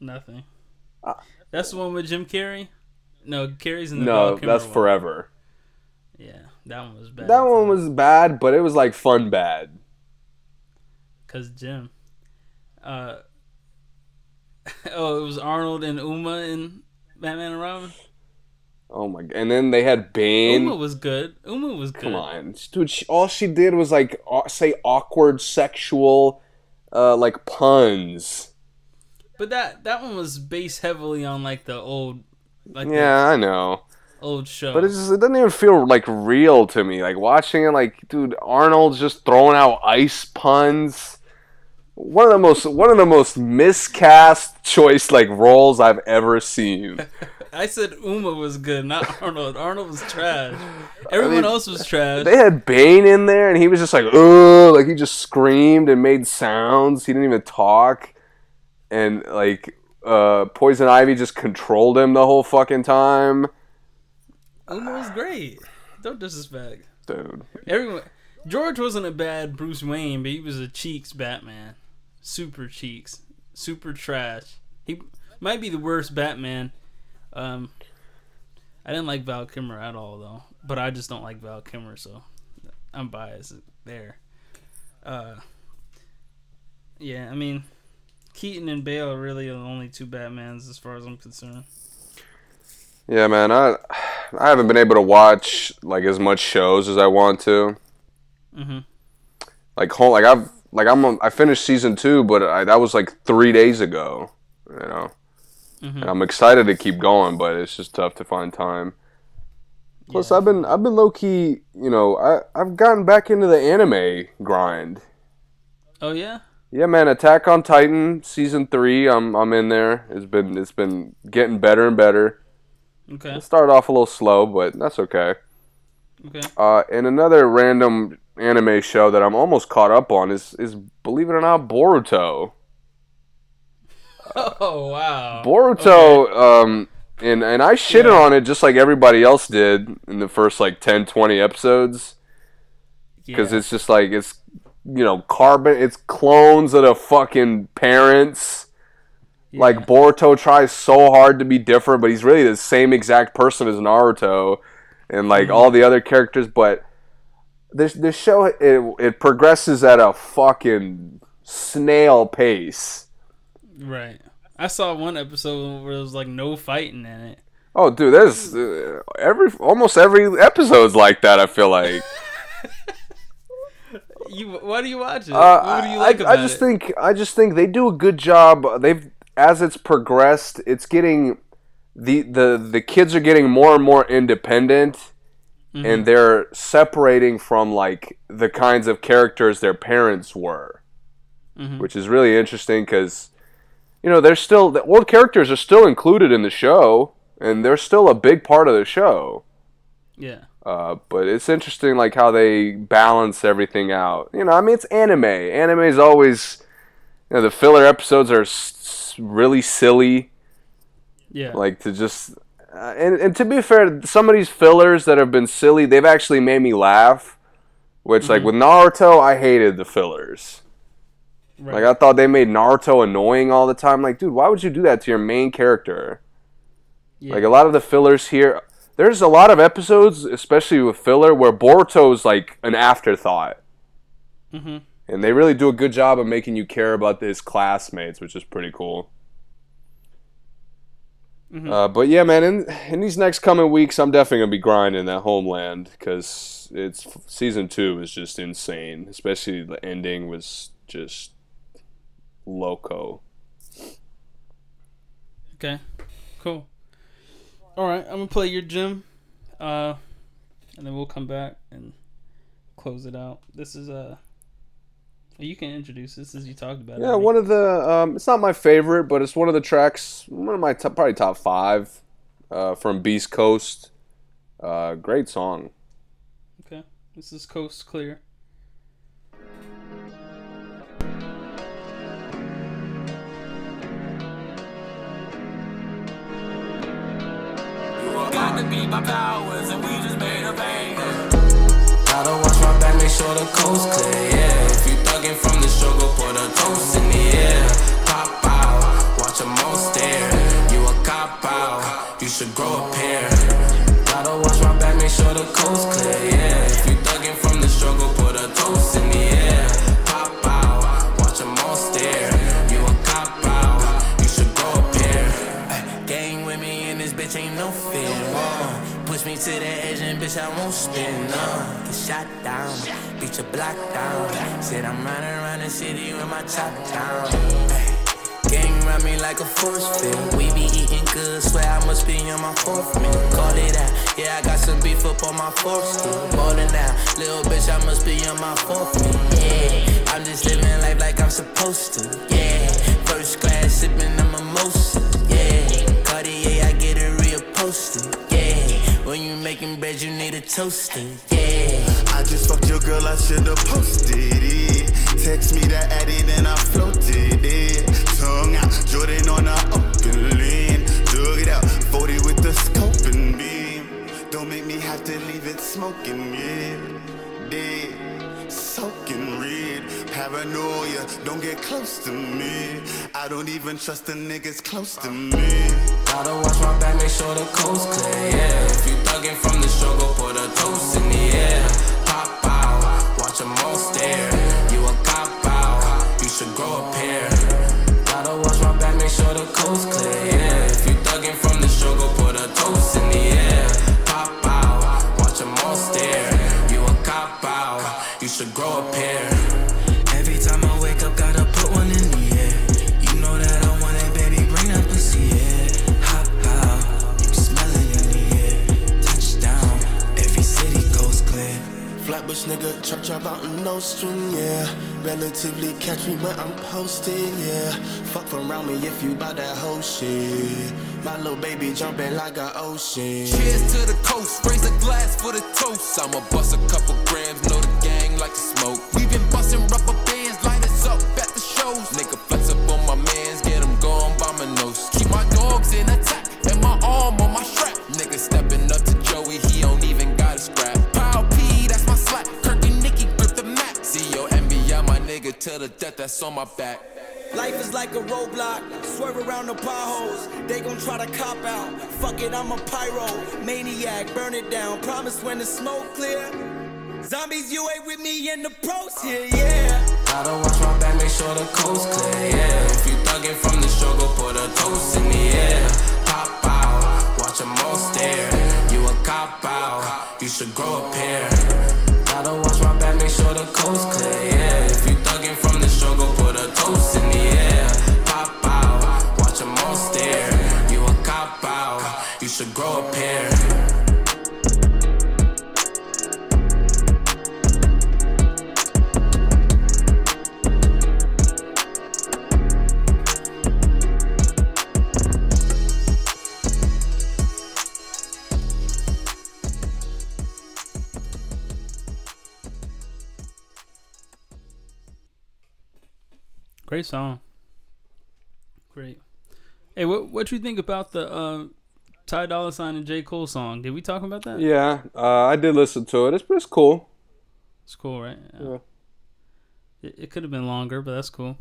Nothing. Uh, That's the one with Jim Carrey. No, Carrey's in the No, that's one. forever. Yeah, that one was bad. That one was bad, but it was like fun bad. Cause Jim. Uh. Oh, it was Arnold and Uma in Batman and Robin. Oh my! God, and then they had Bane. Uma was good. Uma was good. Come on, dude. She, all she did was like say awkward sexual, uh, like puns. But that that one was based heavily on like the old, like Yeah, I know. old show. But it just it doesn't even feel like real to me. Like watching it, like dude, Arnold's just throwing out ice puns. One of the most one of the most miscast choice like roles I've ever seen. I said Uma was good, not Arnold. Arnold was trash. Everyone mean, else was trash. They had Bane in there, and he was just like, "Ugh!" Like he just screamed and made sounds. He didn't even talk, and like uh, Poison Ivy just controlled him the whole fucking time, Uma was great. Don't disrespect. dude. Everyone. George wasn't a bad Bruce Wayne, but he was a cheeks Batman. Super cheeks. Super trash. He might be the worst Batman. Um, I didn't like Val Kilmer at all, though. But I just don't like Val Kilmer, so I'm biased there. Uh, yeah, I mean, Keaton and Bale are really the only two Batmans as far as I'm concerned. Yeah, man. I I haven't been able to watch like as much shows as I want to. Mm-hmm. Like whole like I've like I'm on, I finished season two, but I, that was like three days ago. You know, Mhm. and I'm excited to keep going, but it's just tough to find time. Plus, I've been I've been low key. You know, I I've gotten back into the anime grind. Oh yeah. Yeah, man. Attack on Titan season three. I'm I'm in there. It's been it's been getting better and better. Okay. It started off a little slow, but that's okay. Okay. Uh, and another random anime show that I'm almost caught up on is is believe it or not Boruto. Oh wow. Boruto, um, and and I shitted on it just like everybody else did in the first like 10, 20 episodes because Yeah. it's just like it's you know carbon, it's clones of the fucking parents. Like Boruto tries so hard to be different, but he's really the same exact person as Naruto, and like all the other characters. But this this show it it progresses at a fucking snail pace. Right. I saw one episode where there was like no fighting in it. Oh, dude, there's uh, every almost every episode's like that. I feel like. You why do you watch it? Uh, what do you like I, about I just it? think I just think they do a good job. They've as it's progressed, it's getting the the the kids are getting more and more independent, and they're separating from like the kinds of characters their parents were, which is really interesting because you know they're still the old characters are still included in the show, and they're still a big part of the show. Yeah. Uh, but it's interesting, like how they balance everything out. You know, I mean, it's anime. Anime is always, you know, the filler episodes are s- really silly. Yeah. Like to just, uh, and and to be fair, some of these fillers that have been silly, they've actually made me laugh. Which, like with Naruto, I hated the fillers. right. Like I thought they made Naruto annoying all the time. Like, dude, why would you do that to your main character? yeah. Like a lot of the fillers here, there's a lot of episodes, especially with filler, where Boruto's like an afterthought, Mhm. and they really do a good job of making you care about his classmates, which is pretty cool. Mm-hmm. Uh, but yeah, man, in in these next coming weeks, I'm definitely gonna be grinding that Homeland because it's season two is just insane. Especially the ending was just loco. Okay. Cool. All right, I'm gonna play your gym, uh, and then we'll come back and close it out. This is Uh, you can introduce this as you talked about. it. Yeah, one of the um, it's not my favorite, but it's one of the tracks, one of my top, probably top five, uh, from Beast Coast. Uh, great song. Okay. This is Coast Clear. Got to be my powers, and we just made a banger. Gotta watch my back, make sure the coast clear, yeah. Thuggin' from the struggle, put a toast in the air. Pop out, watch them all stare. You a cop out, you should grow a pair. Gotta watch my back, make sure the coast clear, yeah. If you thuggin' from the struggle, put a toast in the air. To the edge and bitch I won't spin. No, get shot down, beat your block down. Said I'm riding around the city with my top down. Gang around me like a force field. We be eating good, swear I must be on my fourth meal. Call it out, yeah, I got some beef up on my fourth stool. Ballin' out, little bitch, I must be on my fourth meal. Yeah, I'm just living life like I'm supposed to. Yeah, first class sipping a mimosa. A toaster. Yeah. I just fucked your girl, I should've posted it. Text me the addy, then I floated it. Tongue out, Jordan on the open lane. Dug it out, 40 with the scope and beam. Don't make me have to leave it smoking, yeah. Dead, soaking red. Paranoia, don't get close to me. I don't even trust the niggas close to me. Gotta watch my back, make sure the coast clear, yeah. If you thuggin' from the struggle, put a toast in the air. Pop out, watch them all stare. You a cop out, you should grow a pair. Gotta watch my back, make sure the coast clear, yeah. If you thuggin' from the struggle, chop chop out in no string, yeah. Relatively catch me when I'm posting, yeah. Fuck around me if you bout that whole shit. My little baby jumping like an ocean. Cheers to the coast, raise a glass for the toast. I'ma bust a couple grams, know the gang like to smoke. We been busting rubber bands, light us up at the shows. Nigga flex up on my mans, get him going by my nose. Keep my dogs in attack, and my arm on my strap. Nigga stepping up nigga, the death that's on my back. Life is like a roadblock, swerve around the potholes. They gon' try to cop out. Fuck it, I'm a pyro, maniac, burn it down. Promise when the smoke clear. Zombies, you ain't with me in the pros here, yeah. Gotta watch my back, make sure the coast clear, yeah. If you thuggin' from the struggle, put a toast in the air. Pop out, watch them all stare. You a cop out, you should grow a pair. Gotta watch my back, make sure the coast clear, yeah. Toast in the air. Pop out, watch them all stare. You a cop out, you should grow a pair. Great song. Great. Hey, what what you think about the uh, Ty Dolla Sign and J Cole song? Did we talk about that? Yeah, uh, I did listen to it. It's it's cool. It's cool, right? Yeah. It, it could have been longer, but that's cool.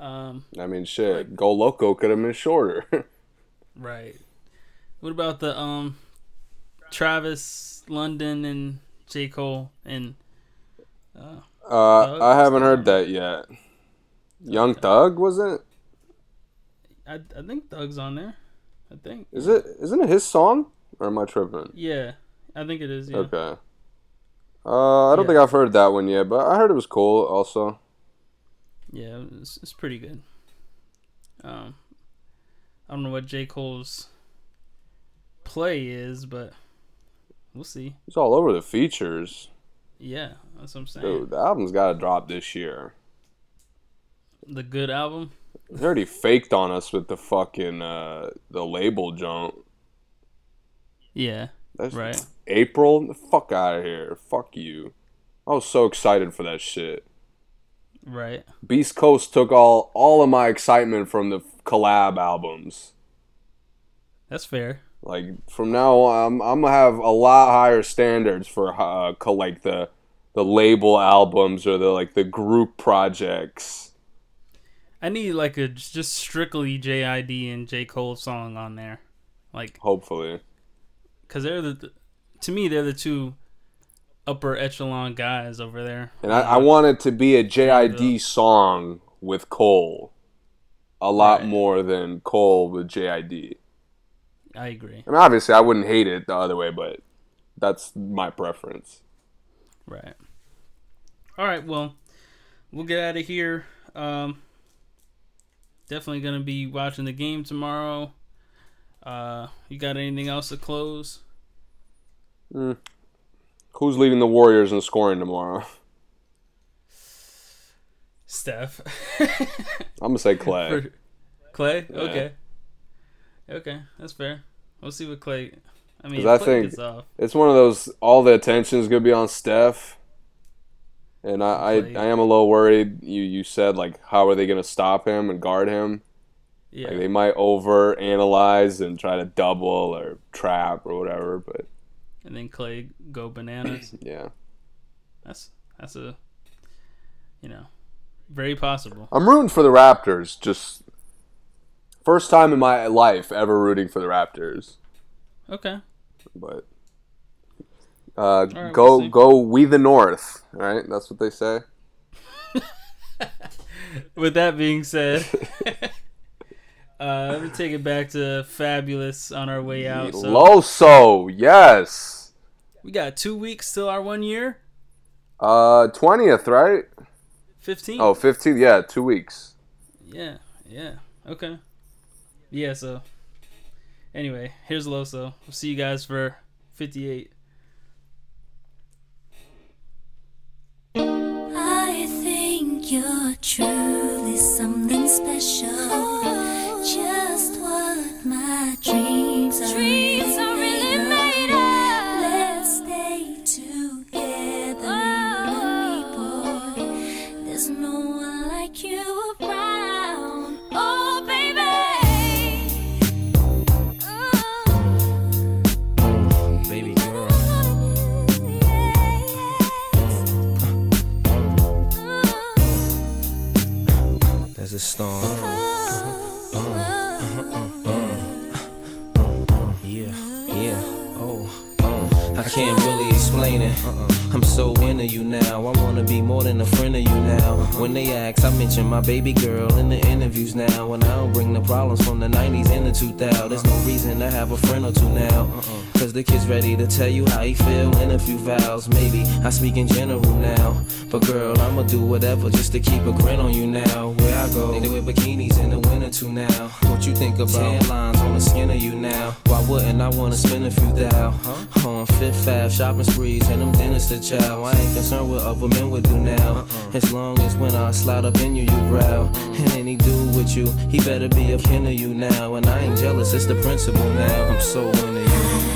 Um, I mean, shit, Go Loko could have been shorter. right. What about the um, Travis London and J Cole and uh, uh, Thug? I haven't heard that yet. Young Thug was it? I I think Thug's on there. I think. Is it? Isn't it his song? Or am I tripping? Yeah, I think it is. Yeah. Okay. Uh, I don't Yeah. think I've heard that one yet, but I heard it was cool. Also, Yeah, it's, it's pretty good. Um, I don't know what J Cole's play is, but we'll see. it's all over the features. Yeah, that's what I'm saying. Dude, the album's got to drop this year. The good album. They already faked on us with the fucking uh, the label jump. Yeah. That's right. April, the fuck out of here. Fuck you. I was so excited for that shit. Right. Beast Coast took all all of my excitement from the collab albums. That's fair. Like from now on, I'm, I'm gonna have a lot higher standards for uh, like the the label albums or the like the group projects. I need like a just strictly JID and J Cole song on there, like Hopefully, because they're the to me they're the two upper echelon guys over there. and I, I want it to be a JID song with Cole, a lot more than Cole with JID. I agree. I mean, obviously, I wouldn't hate it the other way, but that's my preference. Right. All right. Well, we'll get out of here. Um, definitely gonna be watching the game tomorrow. Uh, you got anything else to close? Mm. Who's leading the Warriors in scoring tomorrow? Steph. I'm gonna say Klay. For- Klay. Yeah. Okay. Okay, that's fair. We'll see what Klay. I mean, I think it's one of those. All the attention is gonna be on Steph, and I, I, I am a little worried. You, you said like, how are they gonna stop him and guard him? Yeah. Like they might over analyze and try to double or trap or whatever. But and then Klay go bananas. yeah, That's that's a you know very possible. I'm rooting for the Raptors. Just first time in my life ever rooting for the Raptors. Okay. But uh, right, go we'll go we the North. Right, that's what they say. With that being said, uh, let me take it back to Fabolous on our way out. So Loso, yes. we got two weeks till our one year. Uh, twentieth, right? 15? Oh, 15th, Yeah, two weeks. Yeah, yeah. Okay. Yeah, so anyway, here's Loso. We'll see you guys for 58. You're truly something special. Just what my dreams are, Dreams a storm. Oh, oh. I can't really explain it. I'm so into you now. I wanna be more than a friend of you now. When they ask, I mention my baby girl in the interviews now. And I don't bring the problems from the 90s and the 2000s. There's no reason to have a friend or two now. Cause the kid's ready to tell you how he feel in a few vows. Maybe I speak in general now. But girl, I'ma do whatever just to keep a grin on you now. Where I go, they wear bikinis in the winter too now. What you think about tan lines on the skin of you now? Why wouldn't I wanna spend a few thou? Huh? On Fifth Ave, shopping sprees, and them dinners to chow. I ain't concerned what other men would do now. Uh-uh. As long as when I slide up in you, you growl. And any dude with you, he better be a kin of you now. And I ain't jealous, it's the principle now. I'm so into you.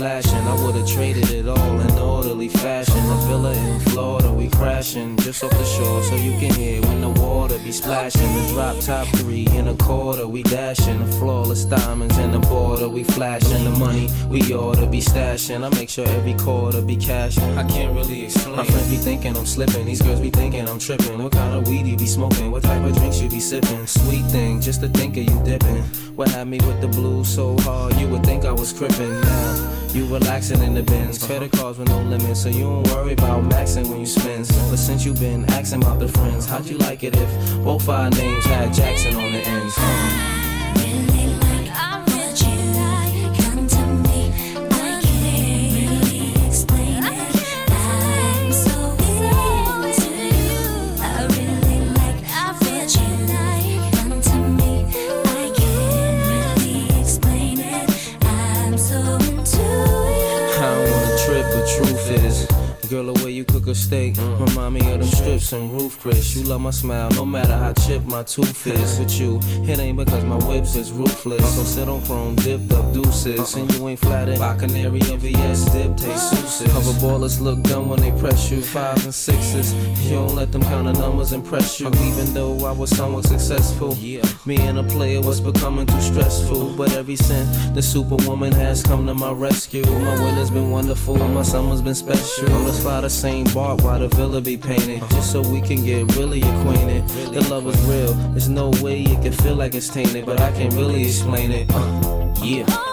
flashing. I would've traded it all in orderly fashion. A villa in Florida, we crashing just off the shore, so you can hear when the be splashing. The drop top three in a quarter. We dashing the flawless diamonds in the border. We flashing the money we ought to be stashing. I make sure every quarter be cash. I can't really explain. My friends be thinking I'm slipping. These girls be thinking I'm tripping. What kind of weed you be smoking? What type of drinks you be sipping? Sweet thing, just to think of you dipping. What had me with the blues so hard? You would think I was crippin'. Now you relaxing in the bins. Credit cards with no limits, so you don't worry about maxing when you spend. But since you been asking about the friends, how'd you like it if both our names had Jackson on the ends? A steak remind me of them strips and roof Chris. You love my smile, no matter how chipped my tooth is. With you, it ain't because my whips is ruthless. So sit on chrome, dipped up deuces, and you ain't flattered by canary and VS dip taste souses. Cover ballers look dumb when they press you. Fives and sixes, you don't let them count the numbers impress you. Even though I was somewhat successful, yeah. me and a player was becoming too stressful. But every since the superwoman has come to my rescue, my winter's been wonderful, my summer's been special. Let's fly the same bark while the villa be painted, just so we can get really acquainted. The love is real, there's no way it can feel like it's tainted, but I can't really explain it. Uh, yeah.